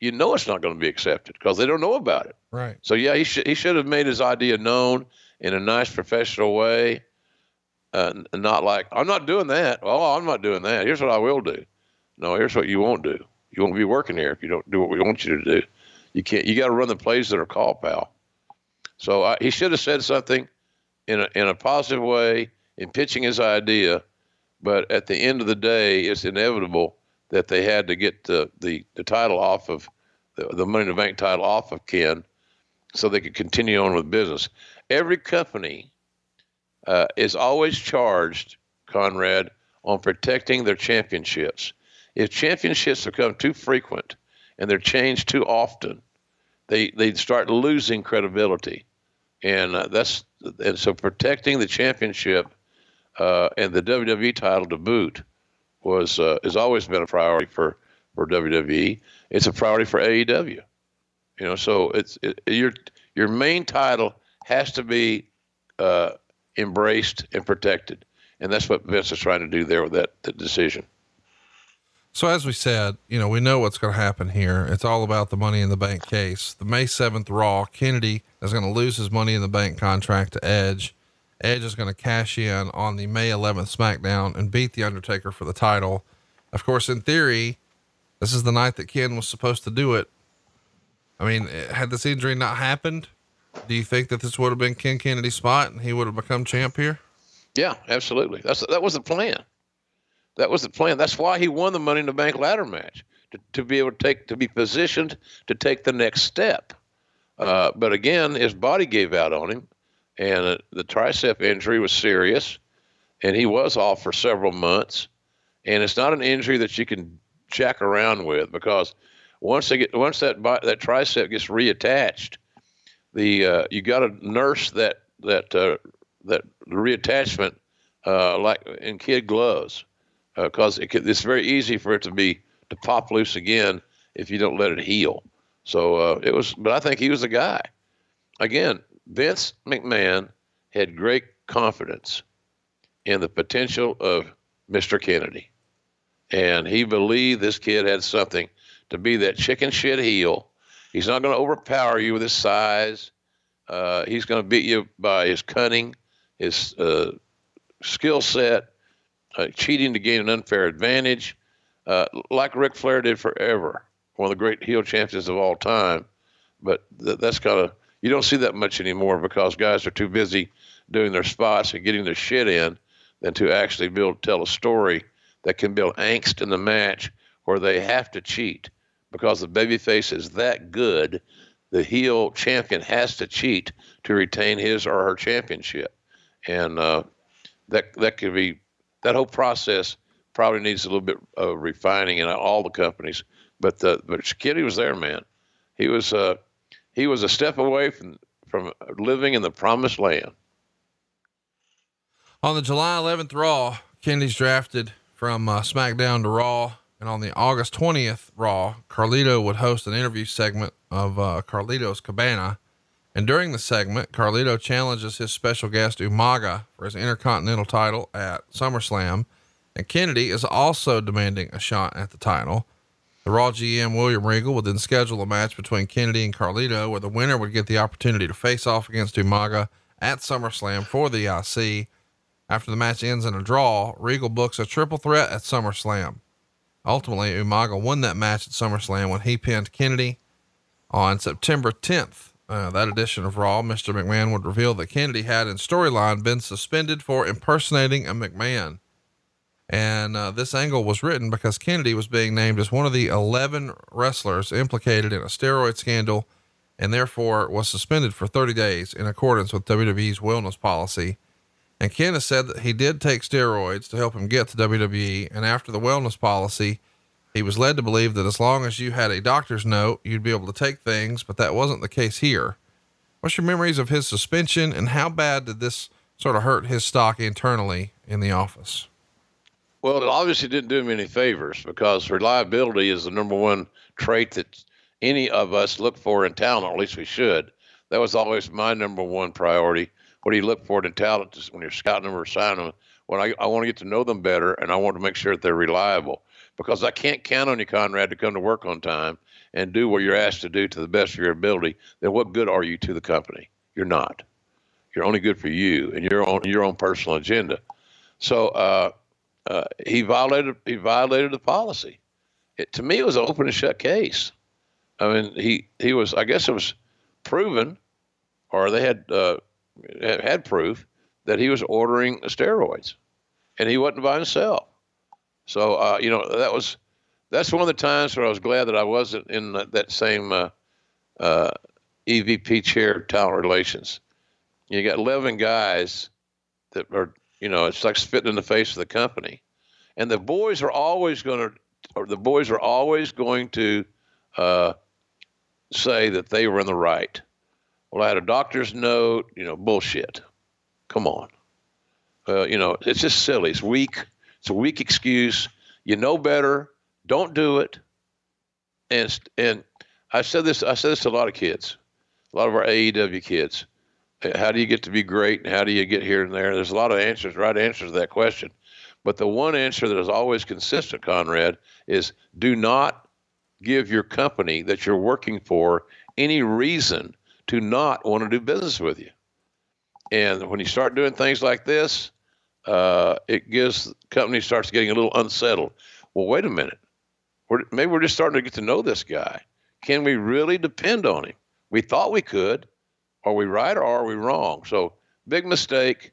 you know it's not going to be accepted because they don't know about it. Right. So yeah, he should he should have made his idea known in a nice professional way, uh, not like I'm not doing that. Oh, I'm not doing that. Here's what I will do. No, here's what you won't do. You won't be working here if you don't do what we want you to do. You can't. You got to run the plays that are called, pal. So uh, he should have said something in a in a positive way in pitching his idea, but at the end of the day, it's inevitable that they had to get the, the, the title off of the, the Money in the Bank title off of Ken so they could continue on with business. Every company uh, is always charged, Conrad, on protecting their championships. If championships become too frequent and they're changed too often, they they start losing credibility, and uh, that's and so protecting the championship uh, and the WWE title to boot was uh, has always been a priority for for WWE. It's a priority for AEW. You know, so it's it, your your main title has to be uh, embraced and protected, and that's what Vince is trying to do there with that, that decision. So as we said, you know, we know what's going to happen here. It's all about the money in the bank case. The May 7th Raw, Kennedy is going to lose his money in the bank contract to Edge. Edge is going to cash in on the May 11th SmackDown and beat The Undertaker for the title. Of course, in theory, this is the night that Ken was supposed to do it. I mean, eh, had this injury not happened, do you think that this would have been Ken Kennedy's spot and he would have become champ here? Yeah, absolutely. That's that was the plan. That was the plan. That's why he won the Money in the Bank ladder match to, to be able to take to be positioned to take the next step. Uh, but again, his body gave out on him and uh, the tricep injury was serious, and he was off for several months. And it's not an injury that you can jack around with because once they get once that that tricep gets reattached, the uh, you got to nurse that that uh, that reattachment uh, like in kid gloves because uh, it it's very easy for it to be to pop loose again if you don't let it heal. So uh, it was, but I think he was the guy. Again, Vince McMahon had great confidence in the potential of Mr. Kennedy. And he believed this kid had something to be that chicken shit heel. He's not going to overpower you with his size. Uh, he's going to beat you by his cunning, his uh, skill set, uh, cheating to gain an unfair advantage, uh, like Ric Flair did forever, one of the great heel champions of all time. But th- that's kind of you don't see that much anymore because guys are too busy doing their spots and getting their shit in than to actually build tell a story that can build angst in the match where they have to cheat because the babyface is that good the heel champion has to cheat to retain his or her championship, and uh, that that could be that whole process probably needs a little bit of refining in all the companies. But the but Kitty was there, man. He was uh, he was a step away from from living in the promised land. On the July 11th Raw, Kennedy's drafted from uh, SmackDown to Raw. And on the August 20th Raw, Carlito would host an interview segment of uh, Carlito's Cabana. And during the segment, Carlito challenges his special guest Umaga for his Intercontinental title at SummerSlam. And Kennedy is also demanding a shot at the title. The Raw GM William Regal would then schedule a match between Kennedy and Carlito, where the winner would get the opportunity to face off against Umaga at SummerSlam for the IC. After the match ends in a draw, Regal books a triple threat at SummerSlam. Ultimately, Umaga won that match at SummerSlam when he pinned Kennedy. On September 10th, uh, that edition of Raw, Mr. McMahon would reveal that Kennedy had in storyline been suspended for impersonating a McMahon. And uh, this angle was written because Kennedy was being named as one of the 11 wrestlers implicated in a steroid scandal and therefore was suspended for 30 days in accordance with WWE's wellness policy. And Kenneth said that he did take steroids to help him get to WWE. And after the wellness policy, he was led to believe that as long as you had a doctor's note, you'd be able to take things, but that wasn't the case here. What's your memories of his suspension and how bad did this sort of hurt his stock internally in the office? Well, it obviously didn't do him any favors because reliability is the number one trait that any of us look for in talent, at least we should. That was always my number one priority. What do you look for in talent when you're scouting them or signing them? When I, I want to get to know them better and I want to make sure that they're reliable because I can't count on you, Conrad, to come to work on time and do what you're asked to do to the best of your ability. Then what good are you to the company? You're not. You're only good for you and your own your own personal agenda. So uh, uh, he violated he violated the policy. It, to me, it was an open and shut case. I mean, he he was. I guess it was proven, or they had uh, had proof that he was ordering steroids, and he wasn't by himself. So uh, you know that was that's one of the times where I was glad that I wasn't in that, same uh, uh, EVP chair, of talent relations. You got eleven guys that are you know, it's like spitting in the face of the company. And the boys are always going to, or the boys are always going to uh, say that they were in the right. Well, I had a doctor's note, you know, bullshit. Come on. You know, it's just silly. It's weak. It's a weak excuse. You know better. Don't do it. And and I said this. I said this to a lot of kids, a lot of our AEW kids uh, how do you get to be great and how do you get here and there? There's a lot of answers, right answers to that question. But the one answer that is always consistent, Conrad, is do not give your company that you're working for any reason to not want to do business with you. And when you start doing things like this, uh, it gives company starts getting a little unsettled. Well, wait a minute. We're, maybe we're just starting to get to know this guy. Can we really depend on him? We thought we could are we right or are we wrong? So big mistake,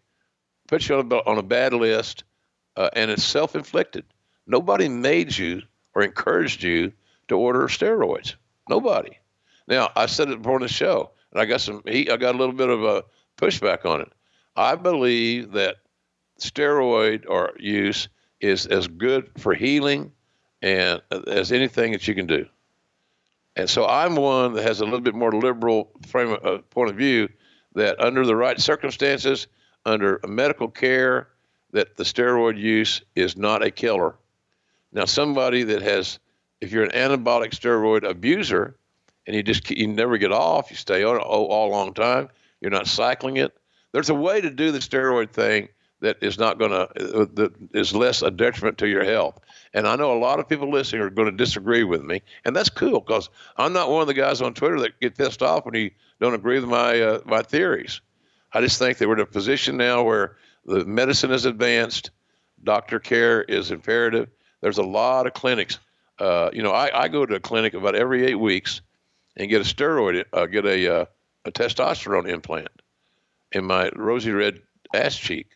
puts you on a, on a bad list, uh, and it's self-inflicted. Nobody made you or encouraged you to order steroids. Nobody. Now I said it before the show, and I got some. He, I got a little bit of a pushback on it. I believe that steroid or use is as good for healing and as anything that you can do. And so I'm one that has a little bit more liberal frame of, uh, point of view that under the right circumstances, under medical care, that the steroid use is not a killer. Now, somebody that has, if you're an anabolic steroid abuser and you just you never get off, you stay on it all, all long time, you're not cycling it. There's a way to do the steroid thing that is not going to uh, that is less a detriment to your health. And I know a lot of people listening are going to disagree with me, and that's cool because I'm not one of the guys on Twitter that get pissed off when you don't agree with my uh, my theories. I just think that we're in a position now where the medicine is advanced, doctor care is imperative. There's a lot of clinics. Uh, you know, I, I go to a clinic about every eight weeks and get a steroid, uh, get a uh, a testosterone implant in my rosy red ass cheek,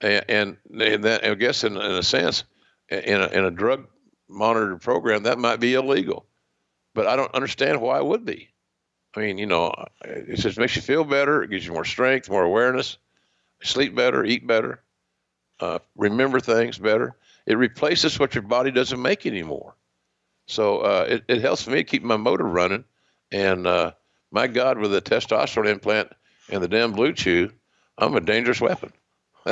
and and, that I guess in, in a sense in a, in a drug monitored program, that might be illegal. But I don't understand why it would be. I mean, you know, it just makes you feel better. It gives you more strength, more awareness, sleep better, eat better, uh, remember things better. It replaces what your body doesn't make anymore. So uh, it, it helps me keep my motor running. And uh, my God, with the testosterone implant and the damn blue chew, I'm a dangerous weapon.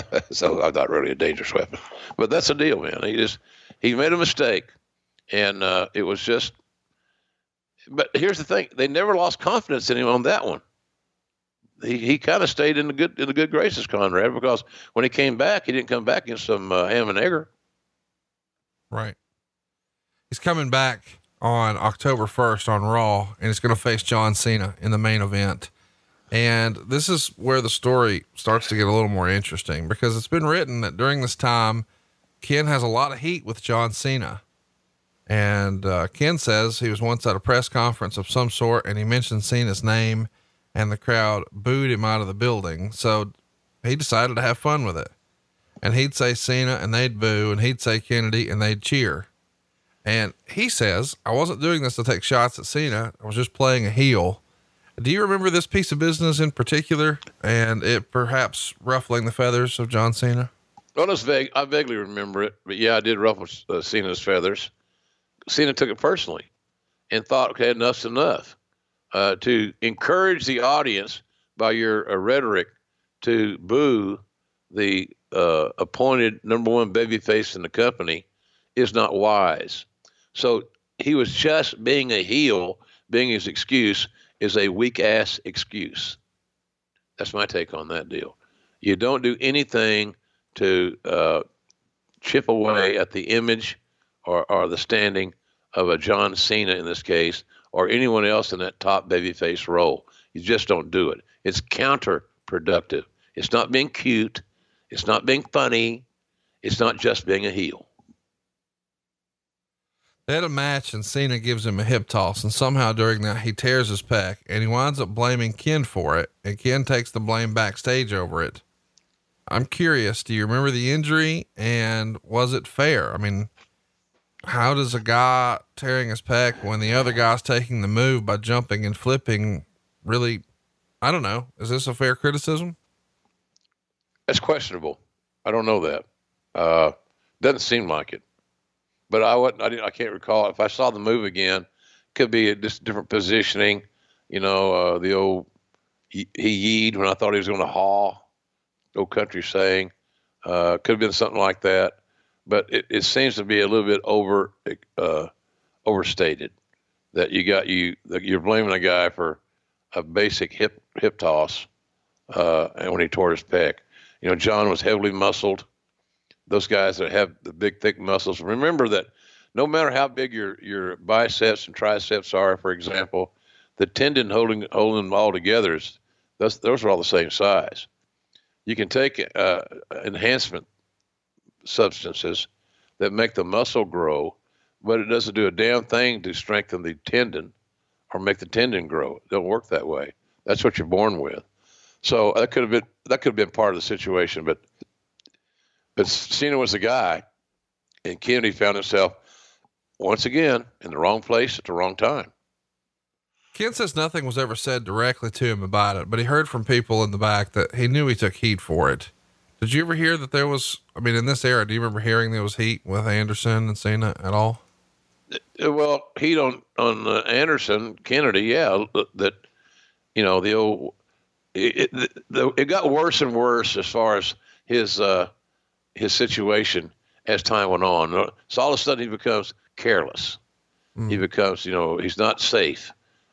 so I'm not really a dangerous weapon, but that's the deal, man. He just he made a mistake, and uh, it was just. But here's the thing: they never lost confidence in him on that one. He he kind of stayed in the good in the good graces, Conrad, because when he came back, he didn't come back in some uh, ham and egger. Right. He's coming back on October 1st on Raw, and he's going to face John Cena in the main event. And this is where the story starts to get a little more interesting because it's been written that during this time, Ken has a lot of heat with John Cena. And uh, Ken says he was once at a press conference of some sort and he mentioned Cena's name and the crowd booed him out of the building. So he decided to have fun with it. And he'd say Cena and they'd boo, and he'd say Kennedy and they'd cheer. And he says, I wasn't doing this to take shots at Cena. I was just playing a heel. Do you remember this piece of business in particular and it perhaps ruffling the feathers of John Cena? Well, it's vague. I vaguely remember it, but yeah, I did ruffle uh, Cena's feathers. Cena took it personally and thought, okay, enough's enough. Uh, to encourage the audience by your uh, rhetoric to boo the uh, appointed number one babyface in the company is not wise. So he was just being a heel, being his excuse is a weak ass excuse. That's my take on that deal. You don't do anything to uh, chip away at the image or, or the standing of a John Cena in this case, or anyone else in that top babyface role. You just don't do it. It's counterproductive. It's not being cute. It's not being funny. It's not just being a heel. They had a match and Cena gives him a hip toss and somehow during that he tears his pec and he winds up blaming Ken for it and Ken takes the blame backstage over it. I'm curious, do you remember the injury and was it fair? I mean, how does a guy tearing his pec when the other guy's taking the move by jumping and flipping really, I don't know. Is this a fair criticism? That's questionable. I don't know that. Uh, doesn't seem like it but I wasn't. I, didn't, I can't recall if I saw the move again. Could be a, just different positioning. You know, uh, the old he, yeed when I thought he was going to haul. Old country saying. Uh, could have been something like that, but it, it seems to be a little bit over uh, overstated. That you got you you're blaming a guy for a basic hip hip toss, uh, and when he tore his pec. You know, John was heavily muscled those guys that have the big thick muscles. Remember that no matter how big your your biceps and triceps are, for example, the tendon holding holding them all together is those those are all the same size. You can take uh, enhancement substances that make the muscle grow, but it doesn't do a damn thing to strengthen the tendon or make the tendon grow. It don't work that way. That's what you're born with. So that could have been that could have been part of the situation, but but Cena was the guy, and Kennedy found himself once again in the wrong place at the wrong time. Ken says nothing was ever said directly to him about it, but he heard from people in the back that he knew he took heat for it. Did you ever hear that there was, I mean, in this era, do you remember hearing there was heat with Anderson and Cena at all? Uh, well, heat on, on uh, Anderson, Kennedy, yeah, that, you know, the old, it, it, the, it got worse and worse as far as his, uh, his situation as time went on. So all of a sudden he becomes careless. Mm. He becomes, you know, he's not safe.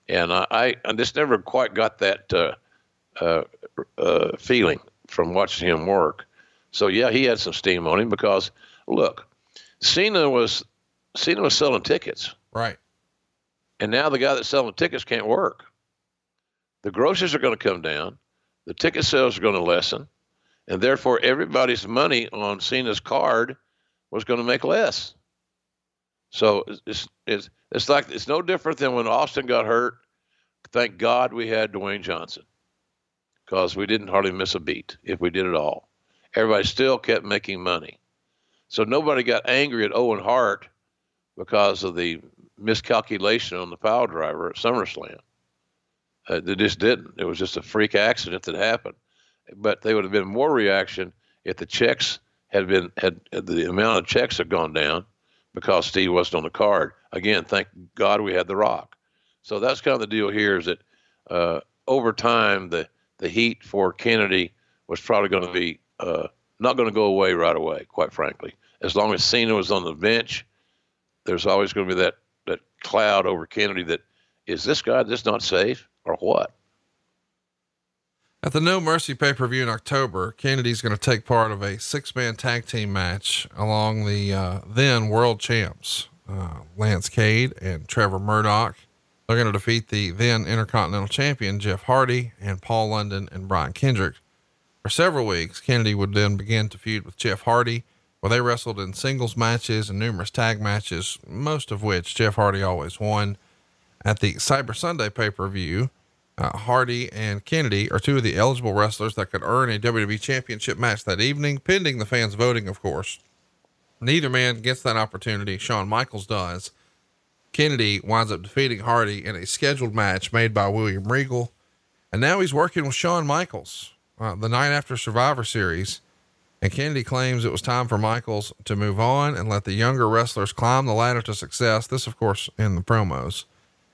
And I, I, I just never quite got that uh, uh, uh, feeling from watching him work. So yeah, he had some steam on him because look, Cena was Cena was selling tickets, right? And now the guy that's selling tickets can't work. The grosses are going to come down. The ticket sales are going to lessen and therefore everybody's money on Cena's card was going to make less. So it's, it's it's like it's no different than when Austin got hurt. Thank God we had Dwayne Johnson because we didn't hardly miss a beat if we did it all. Everybody still kept making money. So nobody got angry at Owen Hart because of the miscalculation on the piledriver at SummerSlam. Uh, they just didn't. It was just a freak accident that happened. But they would have been more reaction if the checks had been had the amount of checks had gone down because Steve wasn't on the card. Again, thank God we had the Rock. So that's kind of the deal here. Is that uh, over time the the heat for Kennedy was probably going to be uh, not going to go away right away. Quite frankly, as long as Cena was on the bench, there's always going to be that that cloud over Kennedy. That is this guy just not safe or what? At the No Mercy pay per view in October, Kennedy's going to take part of a six man tag team match along the uh, then world champs, uh, Lance Cade and Trevor Murdoch. They're going to defeat the then Intercontinental Champion Jeff Hardy and Paul London and Brian Kendrick. For several weeks, Kennedy would then begin to feud with Jeff Hardy, where they wrestled in singles matches and numerous tag matches, most of which Jeff Hardy always won. At the Cyber Sunday pay per view, uh, Hardy and Kennedy are two of the eligible wrestlers that could earn a WWE championship match that evening, pending the fans voting, of course. Neither man gets that opportunity. Shawn Michaels does. Kennedy winds up defeating Hardy in a scheduled match made by William Regal. And now he's working with Shawn Michaels uh, the night after Survivor Series. And Kennedy claims it was time for Michaels to move on and let the younger wrestlers climb the ladder to success. This, of course, in the promos.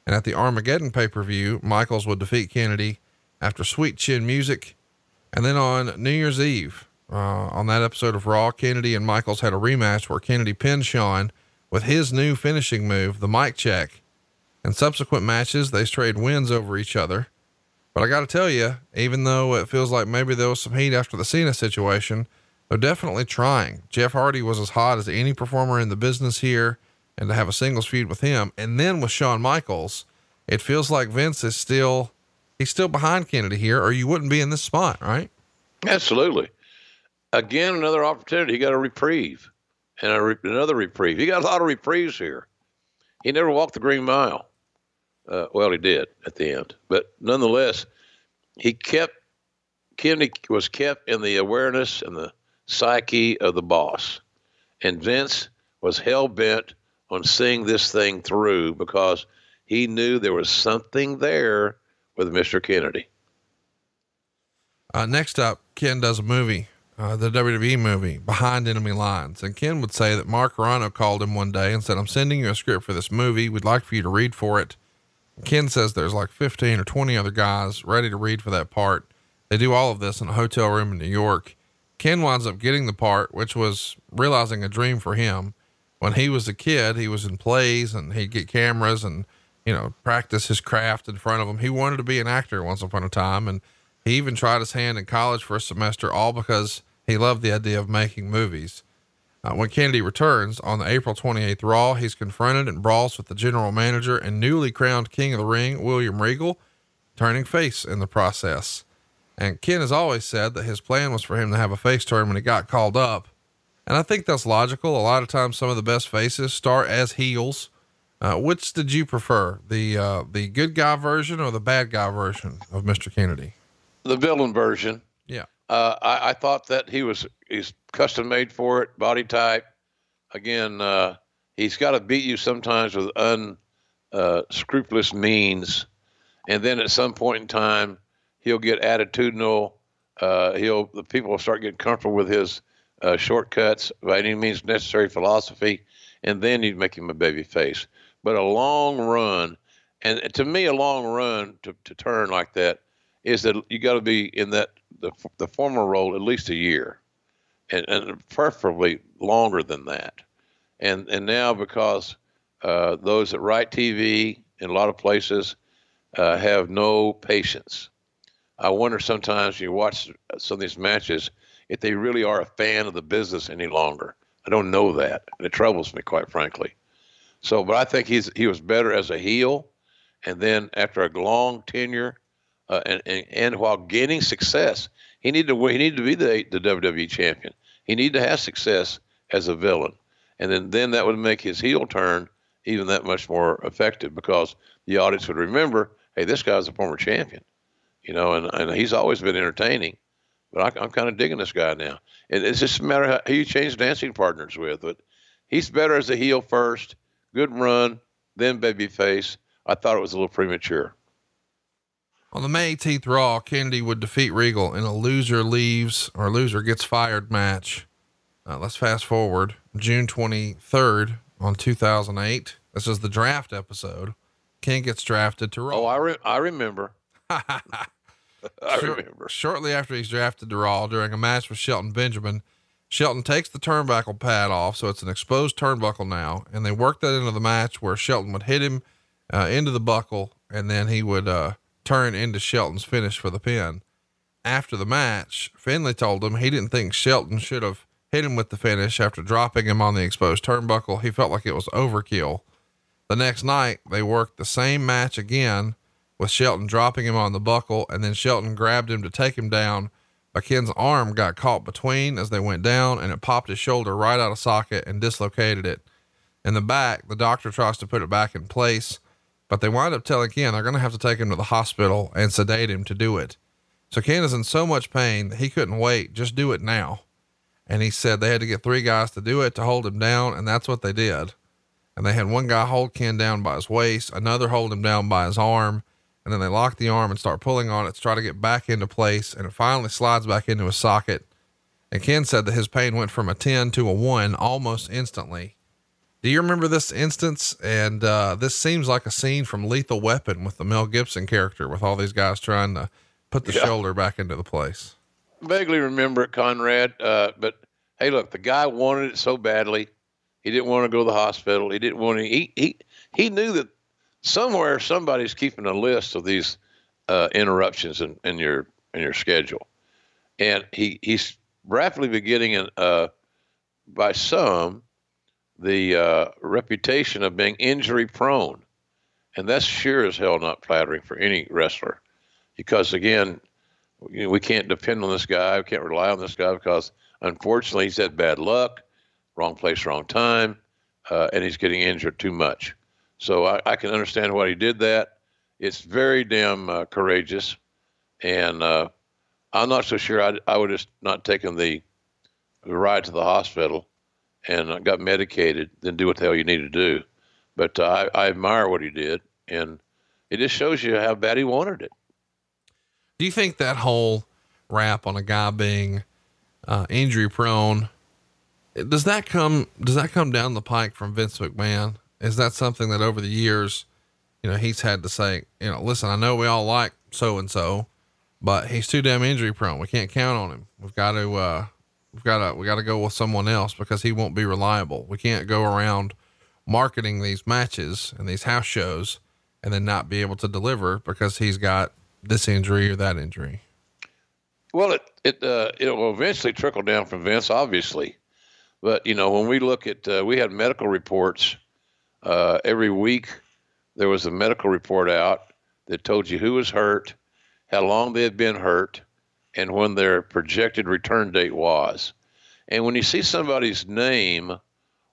And at the Armageddon pay per view, Michaels would defeat Kennedy after Sweet Chin Music. And then on New Year's Eve, uh, on that episode of Raw, Kennedy and Michaels had a rematch where Kennedy pinned Shawn with his new finishing move, the mic check. In subsequent matches, they traded wins over each other. But I got to tell you, even though it feels like maybe there was some heat after the Cena situation, they're definitely trying. Jeff Hardy was as hot as any performer in the business here and to have a singles feud with him. And then with Shawn Michaels, it feels like Vince is still, he's still behind Kennedy here, or you wouldn't be in this spot, right? Absolutely. Again, another opportunity. He got a reprieve and a re- another reprieve. He got a lot of reprieves here. He never walked the green mile. Uh, well, he did at the end, but nonetheless, he kept Kennedy was kept in the awareness and the psyche of the boss, and Vince was hell bent on seeing this thing through because he knew there was something there with Mr. Kennedy. Uh, next up, Ken does a movie, uh, the WWE movie, Behind Enemy Lines. And Ken would say that Mark Carrano called him one day and said, I'm sending you a script for this movie. We'd like for you to read for it. Ken says there's like 15 or 20 other guys ready to read for that part. They do all of this in a hotel room in New York. Ken winds up getting the part, which was realizing a dream for him when he was a kid, he was in plays and he'd get cameras and, you know, practice his craft in front of him. He wanted to be an actor once upon a time. And he even tried his hand in college for a semester, all because he loved the idea of making movies. Uh, when Kennedy returns on the April 28th Raw, he's confronted and brawls with the general manager and newly crowned King of the Ring, William Regal, turning face in the process. And Ken has always said that his plan was for him to have a face turn when he got called up. And I think that's logical. A lot of times, some of the best faces start as heels. Uh, which did you prefer, the uh, the good guy version or the bad guy version of Mr. Kennedy? The villain version. Yeah. Uh, I, I, thought that he was he's custom made for it, body type. Again, uh, he's got to beat you sometimes with unscrupulous uh, means, and then at some point in time, he'll get attitudinal. Uh, he'll the people will start getting comfortable with his uh, shortcuts by any means necessary philosophy, and then you'd make him a baby face. But a long run, and to me, a long run to, to turn like that is that you got to be in that the, the former role at least a year, and, and preferably longer than that. And and now because uh, those that write TV in a lot of places uh, have no patience. I wonder sometimes you watch some of these matches if they really are a fan of the business any longer. I don't know that, and it troubles me quite frankly. So, but I think he's he was better as a heel, and then after a long tenure, uh, and, and and while gaining success, he needed to he needed to be the the WWE champion. He needed to have success as a villain, and then then that would make his heel turn even that much more effective because the audience would remember, hey, this guy's a former champion, you know, and and he's always been entertaining. But I, am kind of digging this guy now. And it's just a matter of who you change dancing partners with. But he's better as a heel first. Good run, then babyface. I thought it was a little premature. On the May 18th Raw, Kennedy would defeat Regal in a loser leaves or loser gets fired match. Uh, let's fast forward June 23rd on 2008. This is the draft episode. Ken gets drafted to Raw. Oh, I, re- I remember. I Short, remember. Shortly after he's drafted to Raw during a match with Shelton Benjamin, Shelton takes the turnbuckle pad off, so it's an exposed turnbuckle now, and they work that into the match where Shelton would hit him uh, into the buckle, and then he would uh, turn into Shelton's finish for the pin. After the match, Finlay told him he didn't think Shelton should have hit him with the finish after dropping him on the exposed turnbuckle. He felt like it was overkill. The next night, they worked the same match again with Shelton dropping him on the buckle, and then Shelton grabbed him to take him down. But Ken's arm got caught between as they went down, and it popped his shoulder right out of socket and dislocated it. In the back, the doctor tries to put it back in place, but they wind up telling Ken they're going to have to take him to the hospital and sedate him to do it. So Ken is in so much pain that he couldn't wait. Just do it now. And he said they had to get three guys to do it to hold him down, and that's what they did. And they had one guy hold Ken down by his waist, another hold him down by his arm, and then they lock the arm and start pulling on it to try to get back into place. And it finally slides back into his socket. And Ken said that his pain went from a 10 to a one almost instantly. Do you remember this instance? And uh, this seems like a scene from Lethal Weapon with the Mel Gibson character, with all these guys trying to put the Yeah. shoulder back into the place. Vaguely remember it, Conrad. Uh, but hey, look, the guy wanted it so badly. He didn't want to go to the hospital. He didn't want to. He he he knew that somewhere somebody's keeping a list of these uh, interruptions in, in your in your schedule, and he he's rapidly beginning an, uh, by some the uh, reputation of being injury prone, and that's sure as hell not flattering for any wrestler, because again, you know, we can't depend on this guy. We can't rely on this guy because unfortunately he's had bad luck, wrong place, wrong time, uh, and he's getting injured too much. So I, I can understand why he did that. It's very damn uh, courageous, and uh, I'm not so sure I, I would have not taken the, the ride to the hospital and got medicated, then do what the hell you need to do. But uh, I, I admire what he did, and it just shows you how bad he wanted it. Do you think that whole rap on a guy being uh, injury prone does that come does that come down the pike from Vince McMahon? Is that something that over the years, you know, he's had to say, you know, listen, I know we all like so and so, but he's too damn injury prone. We can't count on him. We've got to uh we've got to we got to go with someone else because he won't be reliable. We can't go around marketing these matches and these house shows and then not be able to deliver because he's got this injury or that injury. Well, it it uh, it will eventually trickle down from Vince, obviously, but you know when we look at uh, we had medical reports uh, every week. There was a medical report out that told you who was hurt, how long they had been hurt, and when their projected return date was. And when you see somebody's name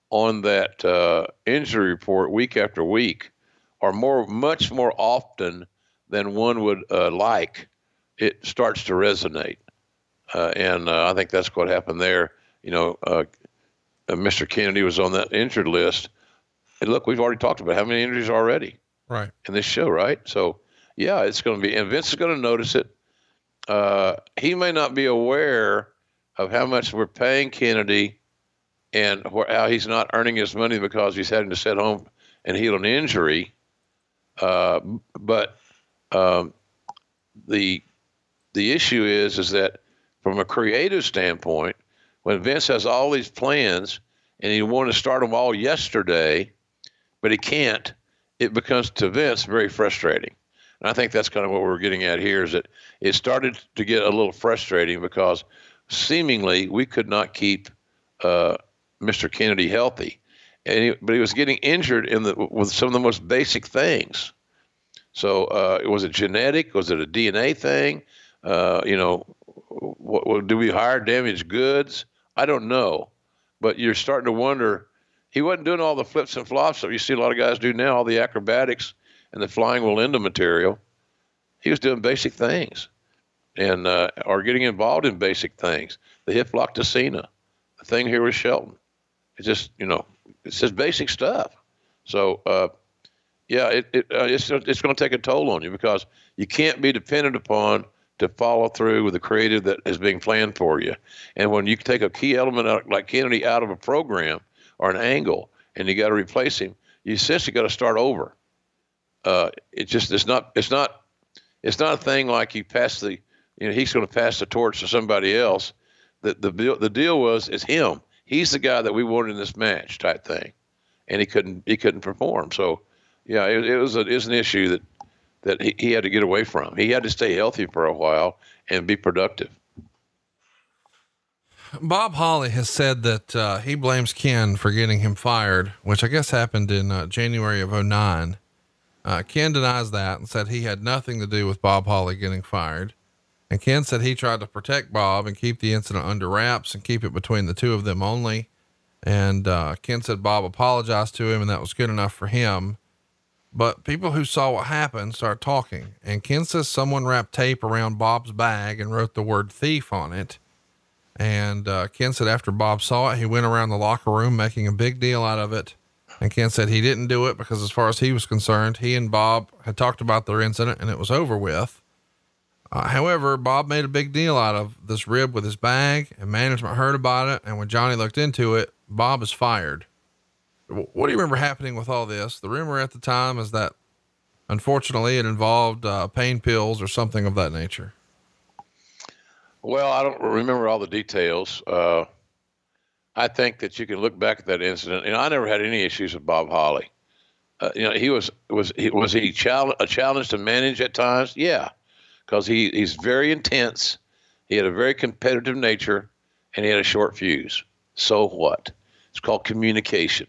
on that uh, injury report week after week, or more, much more often than one would uh, like, it starts to resonate. Uh, and uh, I think that's what happened there. You know, uh, uh, Mr. Kennedy was on that injured list. And look, we've already talked about how many injuries already Right. in this show, right? So, yeah, it's going to be, and Vince is going to notice it. Uh, he may not be aware of how much we're paying Kennedy and wh- how he's not earning his money because he's having to sit home and heal an injury. Uh, but um, the the issue is is that from a creative standpoint, when Vince has all these plans and he wanted to start them all yesterday, but he can't, it becomes to Vince very frustrating. And I think that's kind of what we're getting at here is that it started to get a little frustrating because seemingly we could not keep uh, Mr. Kennedy healthy, and he, but he was getting injured in the with some of the most basic things. So uh, was it genetic? Was it a DNA thing? Uh, you know, what, what, do we hire damaged goods? I don't know, but you're starting to wonder. He wasn't doing all the flips and flops that you see a lot of guys do now, all the acrobatics and the flying Wallenda material. He was doing basic things, and uh, or getting involved in basic things. The hip lock to Cena, the thing here with Shelton. It's just you know, it's just basic stuff. So uh, yeah, it, it uh, it's it's going to take a toll on you because you can't be dependent upon to follow through with the creative that is being planned for you. And when you take a key element out, like Kennedy out of a program or an angle, and you got to replace him, you essentially got to start over. Uh, just it's not it's not it's not a thing like you pass the you know he's going to pass the torch to somebody else. The the the deal was it's him. He's the guy that we wanted in this match type thing, and he couldn't he couldn't perform. So yeah, it, it was a, it was an issue that that he, he had to get away from. He had to stay healthy for a while and be productive. Bob Holly has said that uh, he blames Ken for getting him fired, which I guess happened in uh, January of 09. Uh, Ken denies that and said he had nothing to do with Bob Holly getting fired. And Ken said he tried to protect Bob and keep the incident under wraps and keep it between the two of them only. And uh, Ken said Bob apologized to him and that was good enough for him. But people who saw what happened started talking, and Ken says someone wrapped tape around Bob's bag and wrote the word thief on it. And uh, Ken said after Bob saw it, he went around the locker room making a big deal out of it. And Ken said he didn't do it because, as far as he was concerned, he and Bob had talked about their incident and it was over with. Uh, however, Bob made a big deal out of this rib with his bag, and management heard about it. And when Johnny looked into it, Bob is fired. What do you remember happening with all this? The rumor at the time is that unfortunately it involved uh, pain pills or something of that nature. Well, I don't remember all the details. Uh, I think that you can look back at that incident, and I never had any issues with Bob Holly. Uh, you know, he was was he was he challenge, a challenge to manage at times? Yeah, because he he's very intense. He had a very competitive nature, and he had a short fuse. So what? It's called communication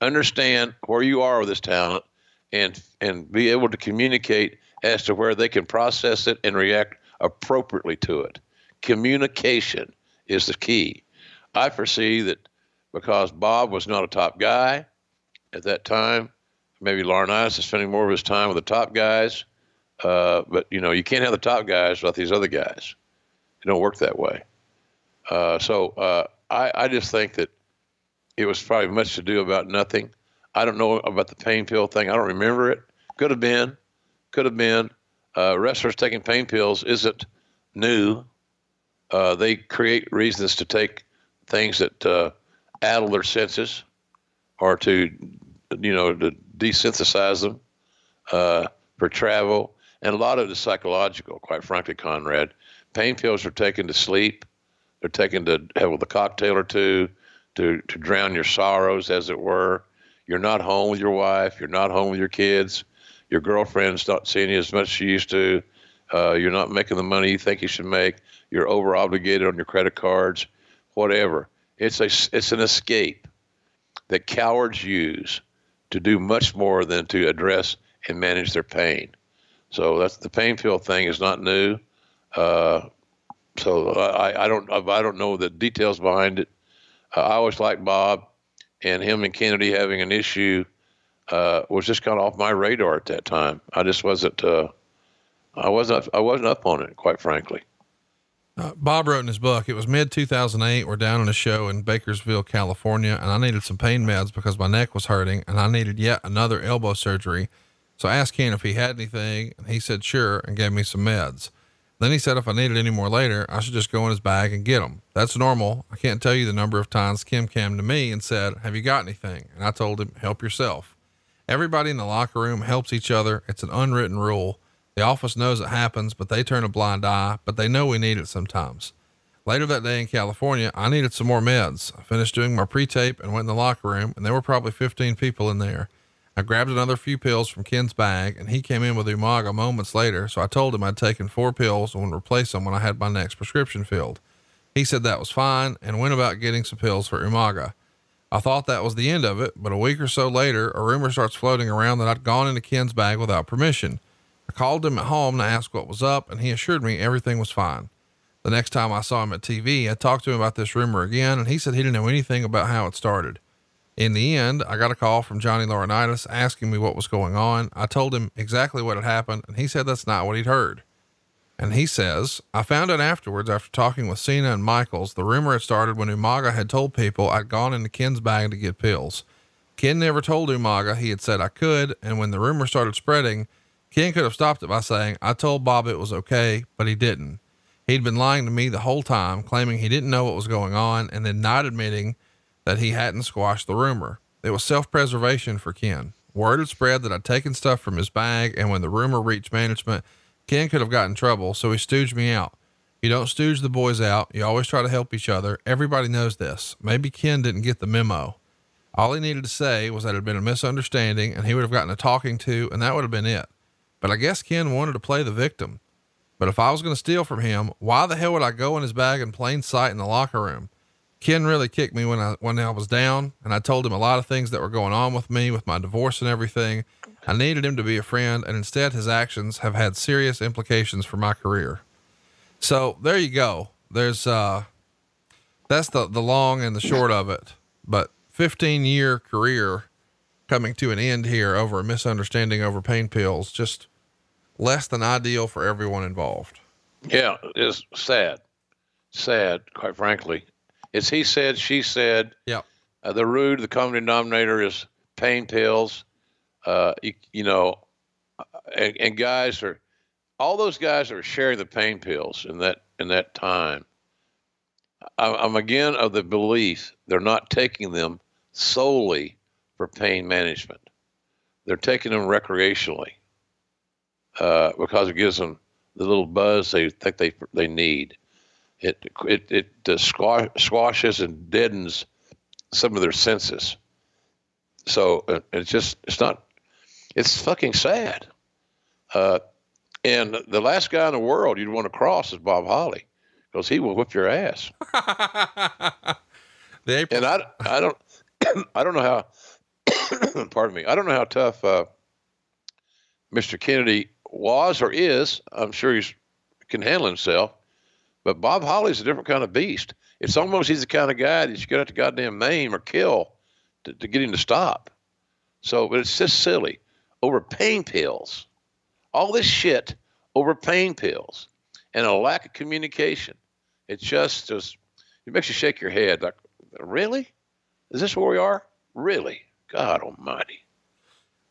understand where you are with this talent and and be able to communicate as to where they can process it and react appropriately to it. Communication is the key. I foresee that because Bob was not a top guy at that time, maybe Laurinaitis is spending more of his time with the top guys. Uh, but you know, you can't have the top guys without these other guys. It don't work that way. Uh, so uh, I, I just think that it was probably much to do about nothing. I don't know about the pain pill thing. I don't remember it. Could have been. Could have been. Uh, wrestlers taking pain pills isn't new. Uh, they create reasons to take things that uh, addle their senses or to, you know, to desynthesize them uh, for travel. And a lot of it is psychological, quite frankly, Conrad. Pain pills are taken to sleep. They're taken to have with a cocktail or two to, to drown your sorrows, as it were. You're not home with your wife. You're not home with your kids. Your girlfriend's not seeing you as much as she used to. Uh, you're not making the money you think you should make. You're over obligated on your credit cards, whatever. It's a it's an escape that cowards use to do much more than to address and manage their pain. So that's the pain pill thing is not new. Uh, so I, I don't I don't know the details behind it. Uh, I always liked Bob, and him and Kennedy having an issue uh, was just kind of off my radar at that time. I just wasn't. Uh, I wasn't. I wasn't up on it, quite frankly. Uh, Bob wrote in his book, it was mid 2008. We're down on a show in Bakersville, California, and I needed some pain meds because my neck was hurting and I needed yet another elbow surgery. So I asked Ken if he had anything and he said, sure, and gave me some meds. Then he said if I needed any more later, I should just go in his bag and get them. That's normal. I can't tell you the number of times Kim came to me and said, Have you got anything? And I told him, Help yourself. Everybody in the locker room helps each other. It's an unwritten rule. The office knows it happens, but they turn a blind eye, but they know we need it sometimes. Later that day in California, I needed some more meds. I finished doing my pre tape and went in the locker room, and there were probably 15 people in there. I grabbed another few pills from Ken's bag and he came in with Umaga moments later. So I told him I'd taken four pills and would replace them when I had my next prescription filled. He said that was fine and went about getting some pills for Umaga. I thought that was the end of it, but a week or so later, a rumor starts floating around that I'd gone into Ken's bag without permission. I called him at home to ask what was up, and he assured me everything was fine. The next time I saw him at TV, I talked to him about this rumor again, and he said he didn't know anything about how it started. In the end, I got a call from Johnny Laurinaitis asking me what was going on. I told him exactly what had happened, and he said that's not what he'd heard. And he says, I found out afterwards after talking with Cena and Michaels, the rumor had started when Umaga had told people I'd gone into Ken's bag to get pills. Ken never told Umaga he had said I could, and when the rumor started spreading, Ken could have stopped it by saying, I told Bob it was okay, but he didn't. He'd been lying to me the whole time, claiming he didn't know what was going on, and then not admitting that he hadn't squashed the rumor. It was self preservation for Ken. Word had spread that I'd taken stuff from his bag, and when the rumor reached management, Ken could have gotten in trouble, so he stooged me out. You don't stooge the boys out. You always try to help each other. Everybody knows this. Maybe Ken didn't get the memo. All he needed to say was that it had been a misunderstanding and he would have gotten a talking to, and that would have been it. But I guess Ken wanted to play the victim. But if I was going to steal from him, why the hell would I go in his bag in plain sight in the locker room? Ken really kicked me when I when I was down, and I told him a lot of things that were going on with me, with my divorce and everything. I needed him to be a friend, and instead, his actions have had serious implications for my career. So there you go. There's uh, that's the the long and the short of it. But 15 year career coming to an end here over a misunderstanding over pain pills. Just less than ideal for everyone involved. Yeah, it's sad. Sad, quite frankly. It's he said, she said. Yeah. Uh, the rude, the common denominator is pain pills. Uh, you, you know, and, and guys are, all those guys are sharing the pain pills in that in that time. I'm again of the belief they're not taking them solely for pain management. They're taking them recreationally uh, because it gives them the little buzz they think they they need. It it it uh, squash, squashes and deadens some of their senses. So uh, it's just it's not it's fucking sad. Uh, and the last guy in the world you'd want to cross is Bob Holly because he will whip your ass. and I I don't I don't know how. pardon me. I don't know how tough uh, Mr. Kennedy was or is. I'm sure he can handle himself. But Bob Holly's a different kind of beast. It's almost he's the kind of guy that you got to goddamn maim or kill to, to get him to stop. So, but it's just silly over pain pills. All this shit over pain pills and a lack of communication. It just just it makes you shake your head like, really? Is this where we are? Really? God almighty.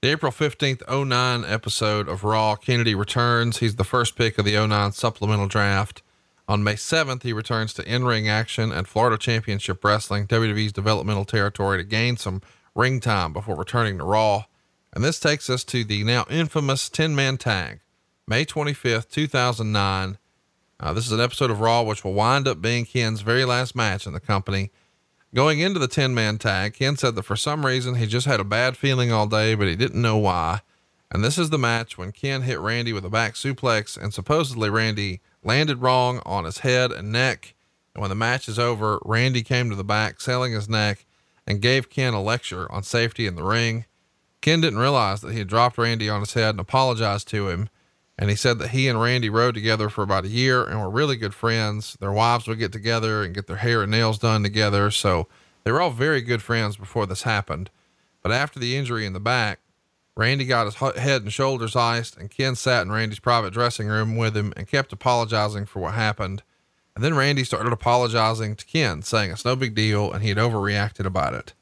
The April 15th, 09 episode of Raw, Kennedy returns. He's the first pick of the 09 supplemental draft. On May 7th, he returns to in ring action at Florida Championship Wrestling, WWE's developmental territory, to gain some ring time before returning to Raw. And this takes us to the now infamous 10 man tag, May 25th, 2009. Uh, this is an episode of Raw which will wind up being Ken's very last match in the company. Going into the 10 man tag, Ken said that for some reason he just had a bad feeling all day, but he didn't know why. And this is the match when Ken hit Randy with a back suplex and supposedly Randy landed wrong on his head and neck. And when the match is over, Randy came to the back, selling his neck, and gave Ken a lecture on safety in the ring. Ken didn't realize that he had dropped Randy on his head and apologized to him. And he said that he and Randy rode together for about a year and were really good friends. Their wives would get together and get their hair and nails done together. So they were all very good friends before this happened. But after the injury in the back, Randy got his head and shoulders iced, and Ken sat in Randy's private dressing room with him and kept apologizing for what happened. And then Randy started apologizing to Ken, saying it's no big deal and he had overreacted about it.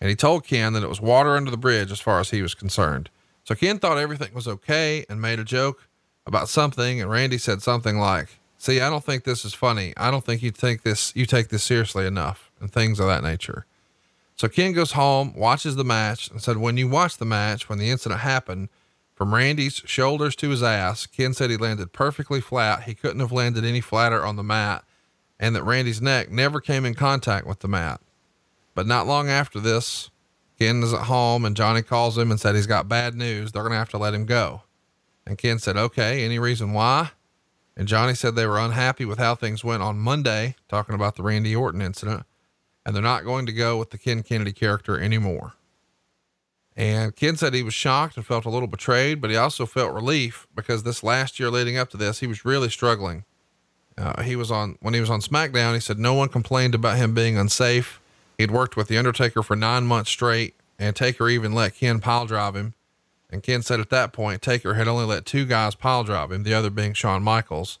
And he told Ken that it was water under the bridge as far as he was concerned. So Ken thought everything was okay and made a joke about something, and Randy said something like, "See, I don't think this is funny. I don't think you think this you take this seriously enough," and things of that nature. So Ken goes home, watches the match, and said, "When you watch the match, when the incident happened, from Randy's shoulders to his ass, Ken said he landed perfectly flat. He couldn't have landed any flatter on the mat, and that Randy's neck never came in contact with the mat. But not long after this, Ken is at home and Johnny calls him and said he's got bad news. They're going to have to let him go. And Ken said, okay, any reason why? And Johnny said they were unhappy with how things went on Monday, talking about the Randy Orton incident, and they're not going to go with the Ken Kennedy character anymore. And Ken said he was shocked and felt a little betrayed, but he also felt relief because this last year leading up to this, he was really struggling. Uh, he was on, when he was on SmackDown, he said no one complained about him being unsafe. He'd worked with The Undertaker for nine months straight, and Taker even let Ken pile drive him. And Ken said at that point, Taker had only let two guys pile drive him, the other being Shawn Michaels.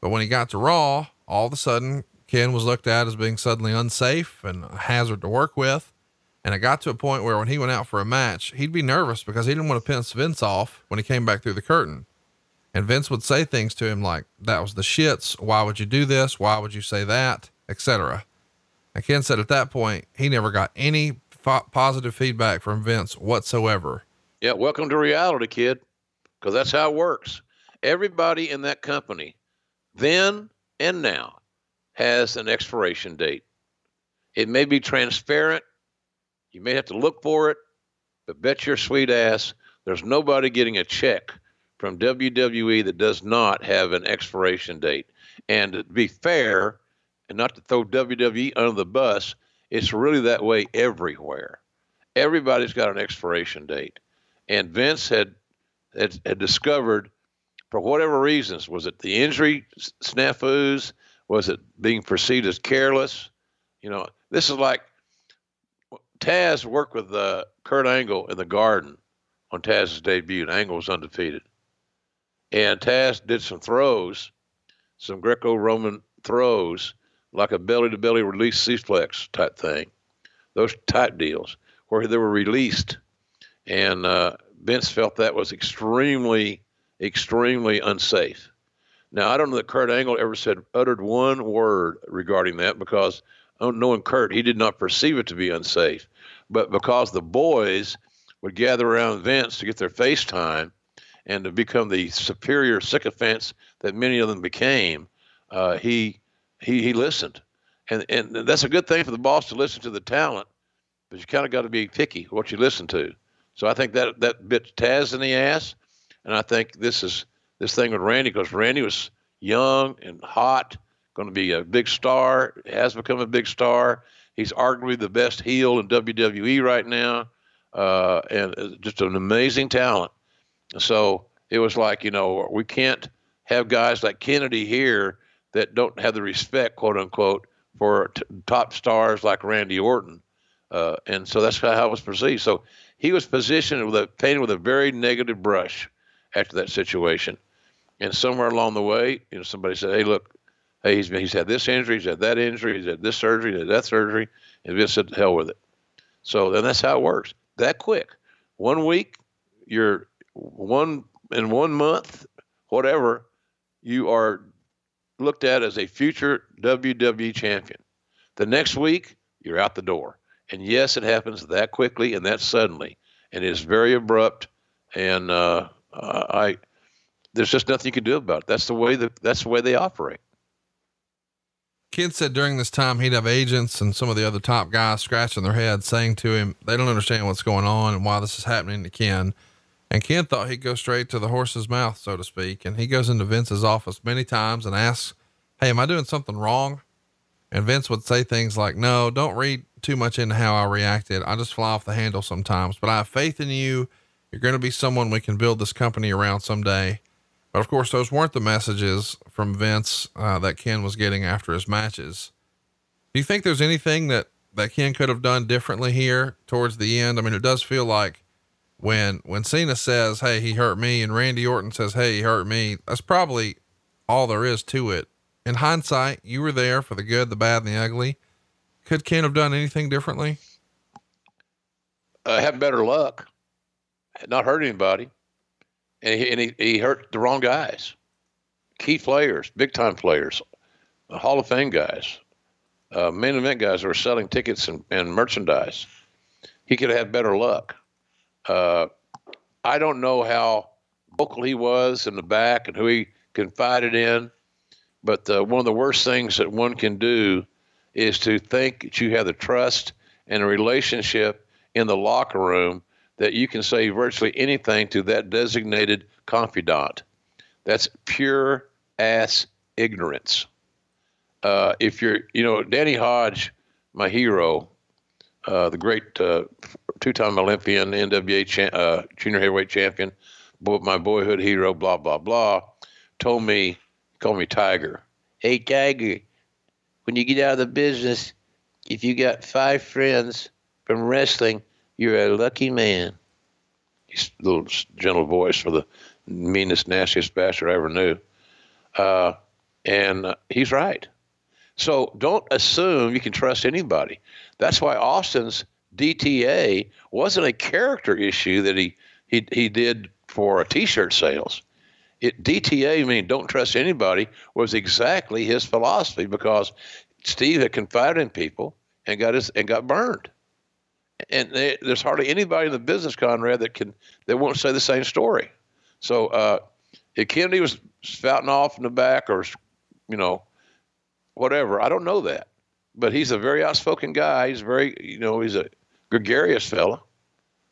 But when he got to Raw, all of a sudden, Ken was looked at as being suddenly unsafe and a hazard to work with. And it got to a point where when he went out for a match, he'd be nervous because he didn't want to piss Vince off when he came back through the curtain. And Vince would say things to him like, that was the shits. Why would you do this? Why would you say that? Etc. And Ken said at that point, he never got any positive feedback from Vince whatsoever. Yeah. Welcome to reality, kid. Cause that's how it works. Everybody in that company then and now has an expiration date. It may be transparent. You may have to look for it, but bet your sweet ass there's nobody getting a check from WWE that does not have an expiration date. And to be fair, and not to throw WWE under the bus, it's really that way everywhere. Everybody's got an expiration date. And Vince had had, had discovered, for whatever reasons, was it the injury snafus? Was it being perceived as careless? You know, this is like Taz worked with uh, Kurt Angle in the Garden on Taz's debut, and Angle was undefeated. And Taz did some throws, some Greco-Roman throws, like a belly-to-belly release suplex type thing, those type deals where they were released, and uh, Vince felt that was extremely, extremely unsafe. Now I don't know that Kurt Angle ever said uttered one word regarding that because knowing Kurt, he did not perceive it to be unsafe, but because the boys would gather around Vince to get their face time and to become the superior sycophants that many of them became, uh, he he he listened, and and that's a good thing for the boss to listen to the talent, but you kind of got to be picky what you listen to. So I think that that bit Taz in the ass, and I think this is this thing with Randy because Randy was young and hot, going to be a big star, has become a big star. He's arguably the best heel in WWE right now, uh, and just an amazing talent. So it was like, you know, we can't have guys like Kennedy here that don't have the respect, quote unquote, for t- top stars like Randy Orton. Uh, and so that's how it was perceived. So he was positioned with a painted with a very negative brush after that situation. And somewhere along the way, you know, somebody said, "Hey, look, hey, he's he's had this injury, he's had that injury, he's had this surgery, he's had that surgery," and Vince said, "Hell with it." So then that's how it works. That quick, one week, you're one in one month, whatever, you are looked at as a future WWE champion. The next week, you're out the door. And yes, it happens that quickly and that suddenly, and it is very abrupt. And uh, I there's just nothing you can do about it. That's the way that that's the way they operate. Ken said during this time he'd have agents and some of the other top guys scratching their heads saying to him they don't understand what's going on and why this is happening to Ken. And Ken thought he'd go straight to the horse's mouth, so to speak. And he goes into Vince's office many times and asks, Hey, am I doing something wrong? And Vince would say things like, No, don't read too much into how I reacted. I just fly off the handle sometimes, but I have faith in you. You're going to be someone we can build this company around someday. But of course, those weren't the messages from Vince uh, that Ken was getting after his matches. Do you think there's anything that that Ken could have done differently here towards the end? I mean, it does feel like when when Cena says, "Hey, he hurt me," and Randy Orton says, "Hey, he hurt me," that's probably all there is to it. In hindsight, you were there for the good, the bad, and the ugly. Could Ken have done anything differently? Uh, have better luck, not hurt anybody and he, and he, he hurt the wrong guys, key players, big time players, Hall of Fame guys, uh, main event guys who are selling tickets and, and merchandise. He could have had better luck. Uh, I don't know how vocal he was in the back and who he confided in, but uh, one of the worst things that one can do is to think that you have the trust and a relationship in the locker room that you can say virtually anything to that designated confidant. That's pure ass ignorance. Uh, if you're, you know, Danny Hodge, my hero, uh, the great uh, two-time Olympian, NWA cha- uh, junior heavyweight champion, my boyhood hero, blah blah blah, told me, called me Tiger. Hey Tiger, when you get out of the business, if you got five friends from wrestling, you're a lucky man. He's a little gentle voice for the meanest, nastiest bastard I ever knew. Uh, and uh, he's right. So don't assume you can trust anybody. That's why Austin's DTA wasn't a character issue that he he he did for a T-shirt sales. It DTA, meaning don't trust anybody, was exactly his philosophy because Steve had confided in people and got his and got burned. And they, there's hardly anybody in the business, Conrad, that can that won't say the same story. So uh, if Kennedy was spouting off in the back or you know whatever, I don't know that, but he's a very outspoken guy. He's very you know he's a gregarious fella.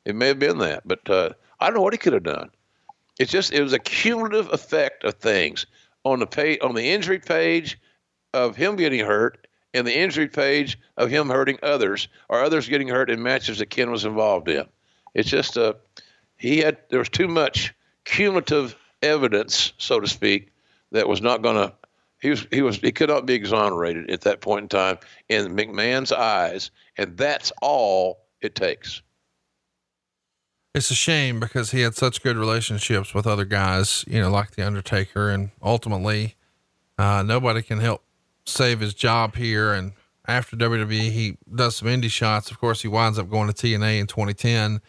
It may have been that, but uh, I don't know what he could have done. It's just it was a cumulative effect of things on the pay on the injury page of him getting hurt and the injury page of him hurting others or others getting hurt in matches that Ken was involved in. It's just uh, he had there was too much cumulative evidence, so to speak, that was not going to. He was he was he could not be exonerated at that point in time in McMahon's eyes, and that's all it takes. It's a shame because he had such good relationships with other guys, you know, like the Undertaker, and ultimately, uh, nobody can help save his job here. And after WWE, he does some indie shots. Of course, he winds up going to TNA in 2010.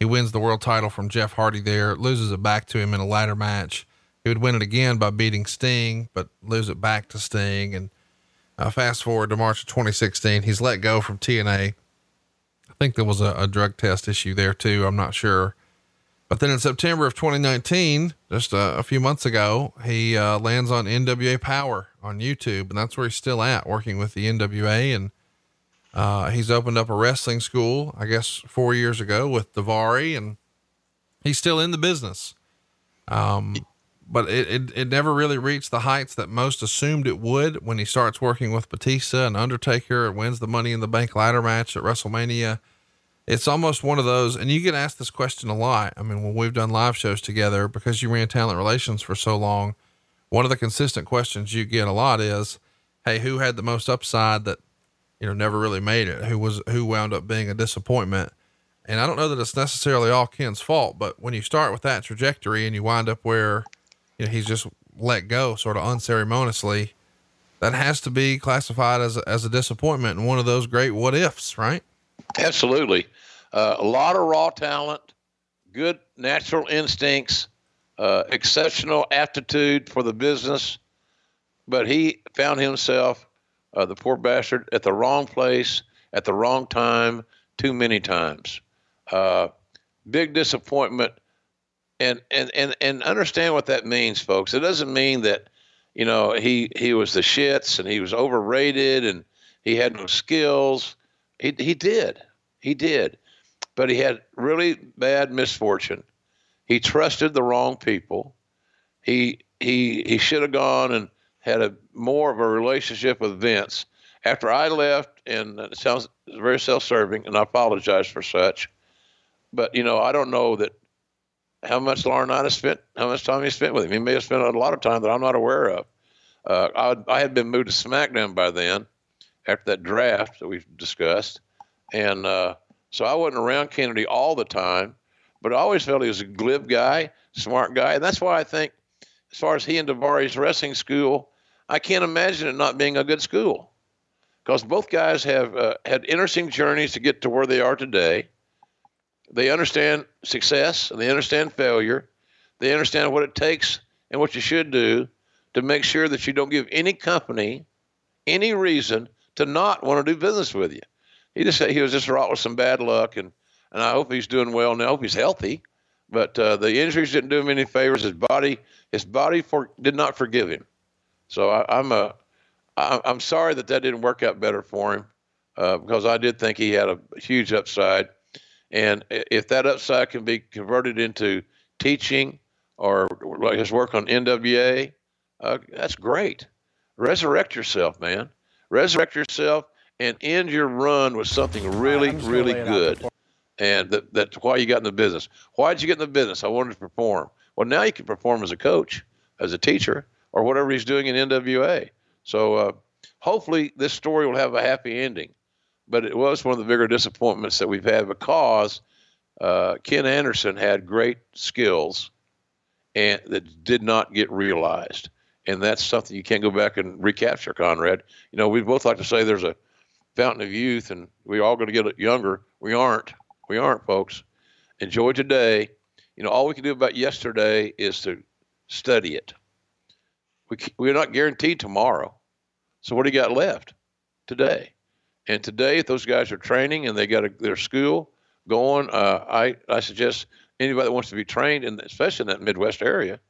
He wins the world title from Jeff Hardy there, loses it back to him in a ladder match. He would win it again by beating Sting, but lose it back to Sting. And uh, fast forward to March of 2016, he's let go from TNA think there was a, a drug test issue there too. I'm not sure. But then in September of 2019, just a, a few months ago, he uh, lands on NWA Power on YouTube, and that's where he's still at, working with the NWA. And uh, he's opened up a wrestling school, I guess, four years ago with Daivari, and he's still in the business. Um, but it, it, it never really reached the heights that most assumed it would when he starts working with Batista and Undertaker and wins the Money in the Bank ladder match at WrestleMania. It's almost one of those, and you get asked this question a lot. I mean, when we've done live shows together, because you ran talent relations for so long, one of the consistent questions you get a lot is, Hey, who had the most upside that, you know, never really made it? Who was, who wound up being a disappointment? And I don't know that it's necessarily all Ken's fault, but when you start with that trajectory and you wind up where, you know, he's just let go sort of unceremoniously. That has to be classified as a, as a disappointment and one of those great what ifs, right? Absolutely. Uh, a lot of raw talent, good natural instincts, uh, exceptional aptitude for the business, but he found himself, uh, the poor bastard, at the wrong place at the wrong time too many times. Uh, big disappointment and and and and understand what that means, folks. It doesn't mean that you know he he was the shits and he was overrated and he had no skills. He he did, he did, but he had really bad misfortune. He trusted the wrong people. He he he should have gone and had a more of a relationship with Vince. After I left, and it sounds very self-serving, and I apologize for such. But you know, I don't know that how much Laurinaitis spent, how much time he spent with him. He may have spent a lot of time that I'm not aware of. Uh, I, I, had been moved to SmackDown by then after that draft that we've discussed. And uh, so I wasn't around Kennedy all the time, but I always felt he was a glib guy, smart guy. And that's why I think, as far as he and Daivari's wrestling school, I can't imagine it not being a good school because both guys have uh, had interesting journeys to get to where they are today. They understand success and they understand failure. They understand what it takes and what you should do to make sure that you don't give any company any reason to not want to do business with you. He just he was just wrought with some bad luck, and and I hope he's doing well now. I hope he's healthy, but uh, the injuries didn't do him any favors. His body his body for, did not forgive him. So I, I'm a I'm sorry that that didn't work out better for him uh, because I did think he had a huge upside. And if that upside can be converted into teaching or like his work on NWA, uh, that's great. Resurrect yourself, man. Resurrect yourself and end your run with something really, really good. And that, that's why you got in the business. Why did you get in the business? I wanted to perform. Well, now you can perform as a coach, as a teacher, or whatever he's doing in NWA. So uh, hopefully this story will have a happy ending but it was one of the bigger disappointments that we've had because uh, Ken Anderson had great skills and that did not get realized. And that's something you can't go back and recapture, Conrad. You know, we both like to say there's a fountain of youth and we're all going to get younger We aren't. We aren't, folks. Enjoy today. You know, all we can do about yesterday is to study it. We, we're not guaranteed tomorrow. So what do you got left? Today. And today, if those guys are training and they got a, their school going, uh, I, I suggest anybody that wants to be trained, in, especially in that Midwest area,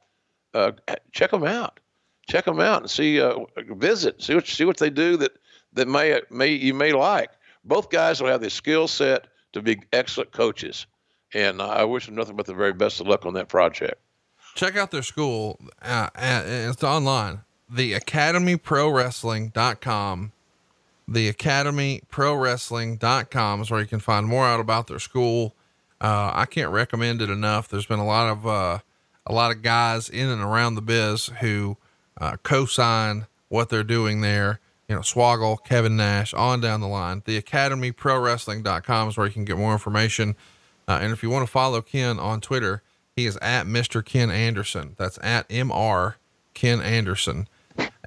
uh, check them out. Check them out and see, uh, visit, see what see what they do that that may may you may like. Both guys will have the skill set to be excellent coaches, and I wish them nothing but the very best of luck on that project. Check out their school. Uh, it's online. The academyprowrestling.com. The academyprowrestling.com is where you can find more out about their school. Uh, I can't recommend it enough. There's been a lot of, uh, a lot of guys in and around the biz who, uh, co-sign what they're doing there. You know, Swoggle, Kevin Nash, on down the line. The academyprowrestling.com is where you can get more information. Uh, and if you want to follow Ken on Twitter, he is at Mr. Ken Anderson. That's at Mr. Ken Anderson.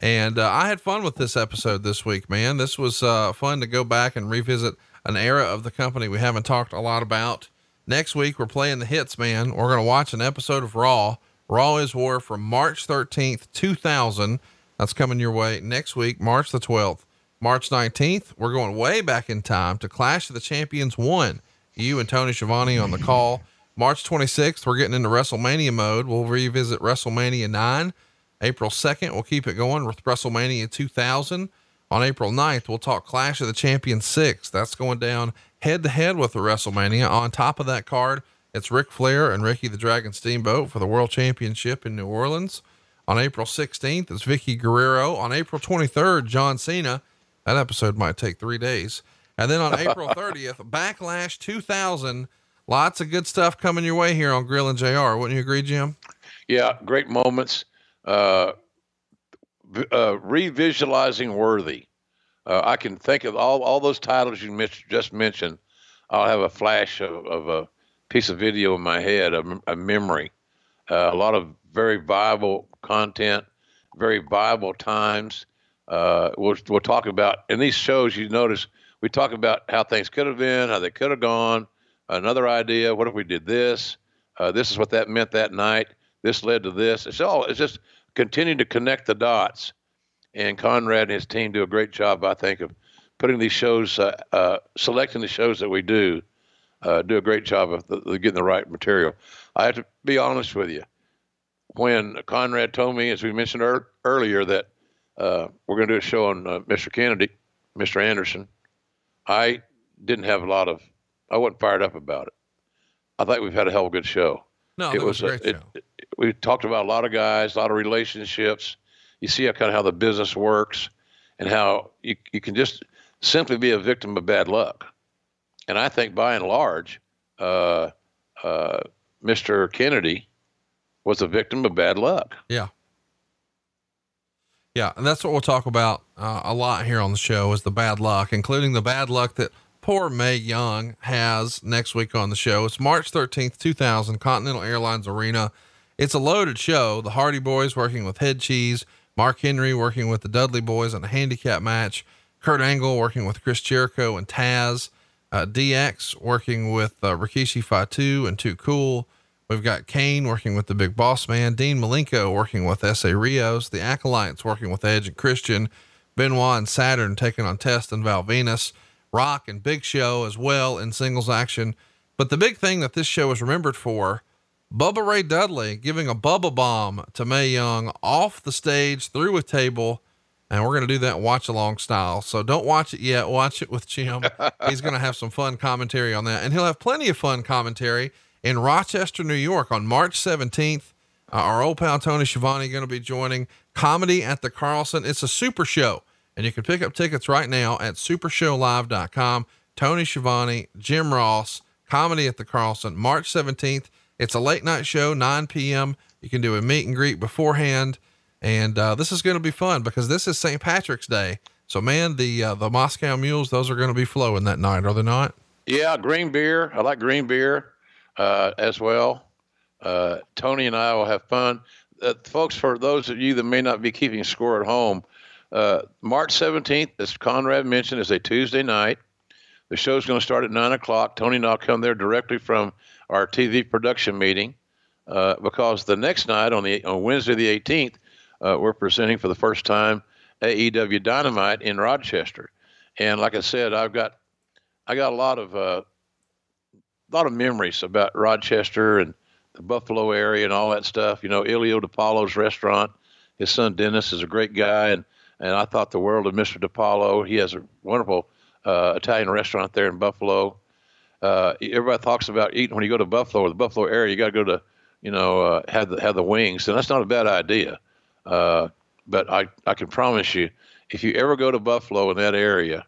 And uh, I had fun with this episode this week, man. This was uh, fun to go back and revisit an era of the company we haven't talked a lot about. Next week, we're playing the hits, man. We're going to watch an episode of Raw. Raw is War from March 13th, 2000. That's coming your way next week, March the 12th. March 19th, we're going way back in time to Clash of the Champions 1. You and Tony Schiavone on the call. March 26th, we're getting into WrestleMania mode. We'll revisit WrestleMania 9. April 2nd, we'll keep it going with WrestleMania 2000. On April 9th, we'll talk Clash of the Champions 6. That's going down head to head with the WrestleMania. On top of that card, it's Ric Flair and Ricky the Dragon Steamboat for the World Championship in New Orleans. On April 16th, it's Vickie Guerrero. On April 23rd, John Cena. That episode might take three days. And then on April 30th, Backlash 2000. Lots of good stuff coming your way here on Grilling JR. Wouldn't you agree, Jim? Yeah, great moments uh, uh, revisualizing worthy. Uh, I can think of all, all those titles you just mentioned. I'll have a flash of, of a piece of video in my head, a, a memory. Uh, a lot of very viable content, very viable times. Uh, we'll, we'll talk about in these shows. You notice we talk about how things could have been, how they could have gone. Another idea. What if we did this? Uh, this is what that meant that night this led to this. It's all it's just continuing to connect the dots. And Conrad and his team do a great job, I think, of putting these shows, uh, uh, selecting the shows that we do, uh, do a great job of, the, of getting the right material. I have to be honest with you. When Conrad told me, as we mentioned er- earlier, that uh, we're going to do a show on uh, Mr. Kennedy, Mr. Anderson, I didn't have a lot of, I wasn't fired up about it. I think we've had a hell of a good show. No, it was, was a great it, show. It, we talked about a lot of guys, a lot of relationships. You see how kind of how the business works, and how you you can just simply be a victim of bad luck. And I think by and large, uh, uh, Mr. Kennedy was a victim of bad luck. Yeah. Yeah, and that's what we'll talk about uh, a lot here on the show is the bad luck, including the bad luck that poor Mae Young has next week on the show. It's March 13th, 2000, Continental Airlines Arena. It's a loaded show. The Hardy Boys working with Head Cheese, Mark Henry working with the Dudley Boys in a handicap match, Kurt Angle working with Chris Jericho and Taz, uh, DX working with uh, Rikishi Fatu and Too Cool. We've got Kane working with the Big Boss Man, Dean Malenko working with Essa Rios, the Acolytes working with Edge and Christian, Benoit and Saturn taking on Test and Val Venis. Rock and Big Show as well in singles action. But the big thing that this show is remembered for, Bubba Ray Dudley giving a Bubba bomb to Mae Young off the stage through a table. And we're going to do that watch along style. So don't watch it yet. Watch it with Jim. He's going to have some fun commentary on that. And he'll have plenty of fun commentary in Rochester, New York on March 17th. Uh, our old pal Tony Schiavone going to be joining Comedy at the Carlson. It's a super show. And you can pick up tickets right now at supershowlive.com. Tony Schiavone, Jim Ross, comedy at the Carlson, March 17th. It's a late night show, 9 p.m. You can do a meet and greet beforehand. And uh, this is going to be fun because this is St. Patrick's Day. So, man, the uh, the Moscow Mules, those are going to be flowing that night, are they not? Yeah, green beer. I like green beer uh, as well. Uh, Tony and I will have fun. Uh, folks, for those of you that may not be keeping score at home, uh, March 17th, as Conrad mentioned, is a Tuesday night. The show's going to start at nine o'clock. Tony and I'll come there directly from our TV production meeting uh, because the next night on the on Wednesday the 18th, uh, we're presenting for the first time AEW Dynamite in Rochester, and like I said, I've got I got a lot of uh, a lot of memories about Rochester and the Buffalo area and all that stuff. You know, Ilio DiPaolo's restaurant. His son Dennis is a great guy, and and I thought the world of Mr. DiPaolo. He has a wonderful uh, Italian restaurant there in Buffalo. Uh, everybody talks about eating when you go to Buffalo or the Buffalo area. You got to go to, you know, uh, have the have the wings, and that's not a bad idea. Uh, but I I can promise you, if you ever go to Buffalo in that area,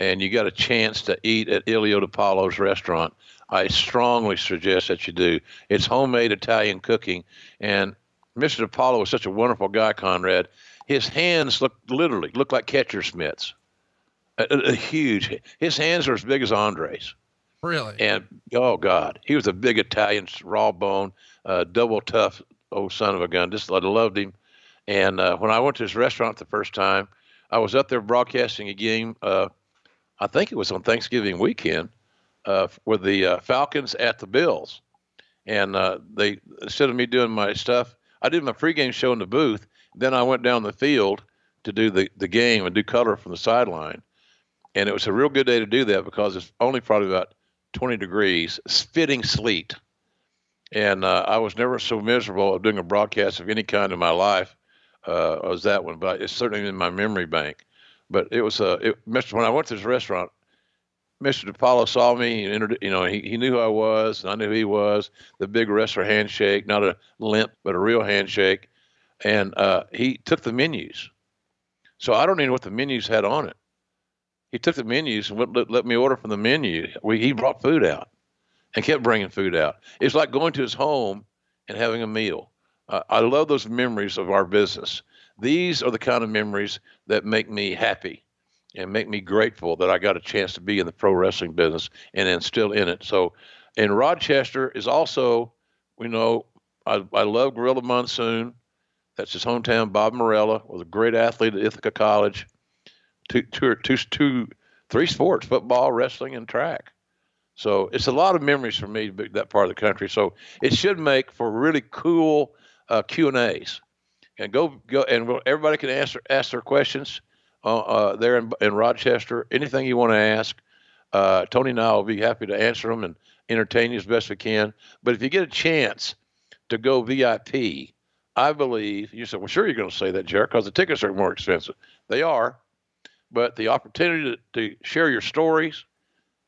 and you got a chance to eat at Ilio DiPaolo's restaurant, I strongly suggest that you do. It's homemade Italian cooking, and Mr. DiPaolo was such a wonderful guy, Conrad. His hands look literally look like catcher's mitts, a, a, a huge. His hands are as big as Andre's. Really? And oh God, he was a big Italian, raw bone, uh, double tough old son of a gun. Just I loved him. And uh, when I went to his restaurant the first time, I was up there broadcasting a game. Uh, I think it was on Thanksgiving weekend uh, with the uh, Falcons at the Bills, and uh, they instead of me doing my stuff, I did my pregame show in the booth. Then I went down the field to do the the game and do color from the sideline, and it was a real good day to do that because it's only probably about 20 degrees, spitting sleet, and uh, I was never so miserable of doing a broadcast of any kind in my life uh, as that one. But it's certainly in my memory bank. But it was a it, when I went to this restaurant, Mr. DiPaolo saw me, and you know, he, he knew who I was, and I knew who he was. The big wrestler handshake, not a limp, but a real handshake. And uh, he took the menus. So I don't even know what the menus had on it. He took the menus and let, let me order from the menu. We, he brought food out and kept bringing food out. It's like going to his home and having a meal. Uh, I love those memories of our business. These are the kind of memories that make me happy and make me grateful that I got a chance to be in the pro wrestling business and then still in it. So, and Rochester is also, we know, I, I love Gorilla Monsoon. That's his hometown. Bob Marella was a great athlete at Ithaca College. Two, two, two, two, three sports: football, wrestling, and track. So it's a lot of memories for me to that part of the country. So it should make for really cool uh, Q and A's. And go go and everybody can answer ask their questions uh, uh, there in, in, Rochester. Anything you want to ask, uh, Tony and I will be happy to answer them and entertain you as best we can. But if you get a chance to go VIP, I believe you said, well, sure, you're going to say that, Jared, because the tickets are more expensive. They are, but the opportunity to, to share your stories,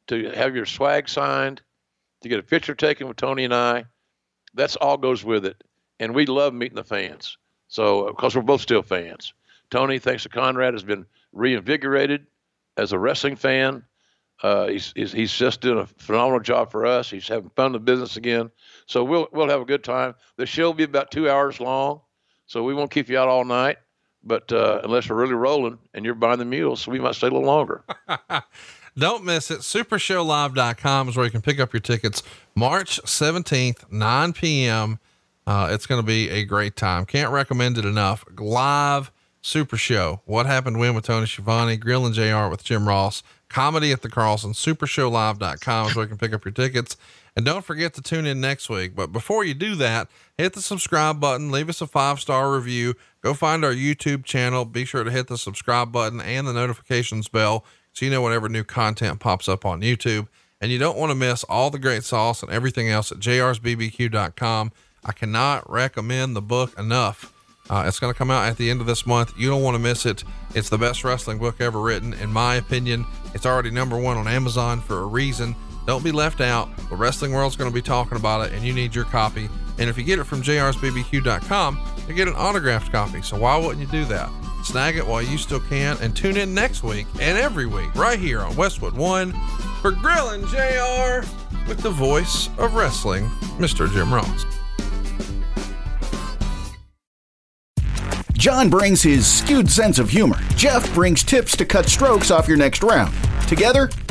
to have your swag signed, to get a picture taken with Tony and I, that's all goes with it. And we love meeting the fans. So, of course, we're both still fans. Tony, thanks to Conrad, has been reinvigorated as a wrestling fan. Uh, he's, he's, he's just doing a phenomenal job for us. He's having fun in the business again. So we'll we'll have a good time. The show will be about two hours long, so we won't keep you out all night. But uh, unless we're really rolling and you're buying the mules, so we might stay a little longer. Don't miss it. Supershowlive.com is where you can pick up your tickets March 17th, 9 p.m. Uh, it's going to be a great time. Can't recommend it enough. Live Super Show. What happened when with Tony Schiavone, Grilling JR with Jim Ross, comedy at the Carlson, supershowlive.com is where you can pick up your tickets. And don't forget to tune in next week. But before you do that, hit the subscribe button, leave us a five star review, go find our YouTube channel. Be sure to hit the subscribe button and the notifications bell so you know whenever new content pops up on YouTube. And you don't want to miss all the great sauce and everything else at jrsbbq.com. I cannot recommend the book enough. Uh, it's going to come out at the end of this month. You don't want to miss it. It's the best wrestling book ever written, in my opinion. It's already number one on Amazon for a reason. Don't be left out. The wrestling world's going to be talking about it, and you need your copy. And if you get it from jrsbbq.com, you get an autographed copy. So why wouldn't you do that? Snag it while you still can, and tune in next week and every week right here on Westwood One for Grillin' JR with the voice of wrestling, Mr. Jim Ross. John brings his skewed sense of humor. Jeff brings tips to cut strokes off your next round. Together,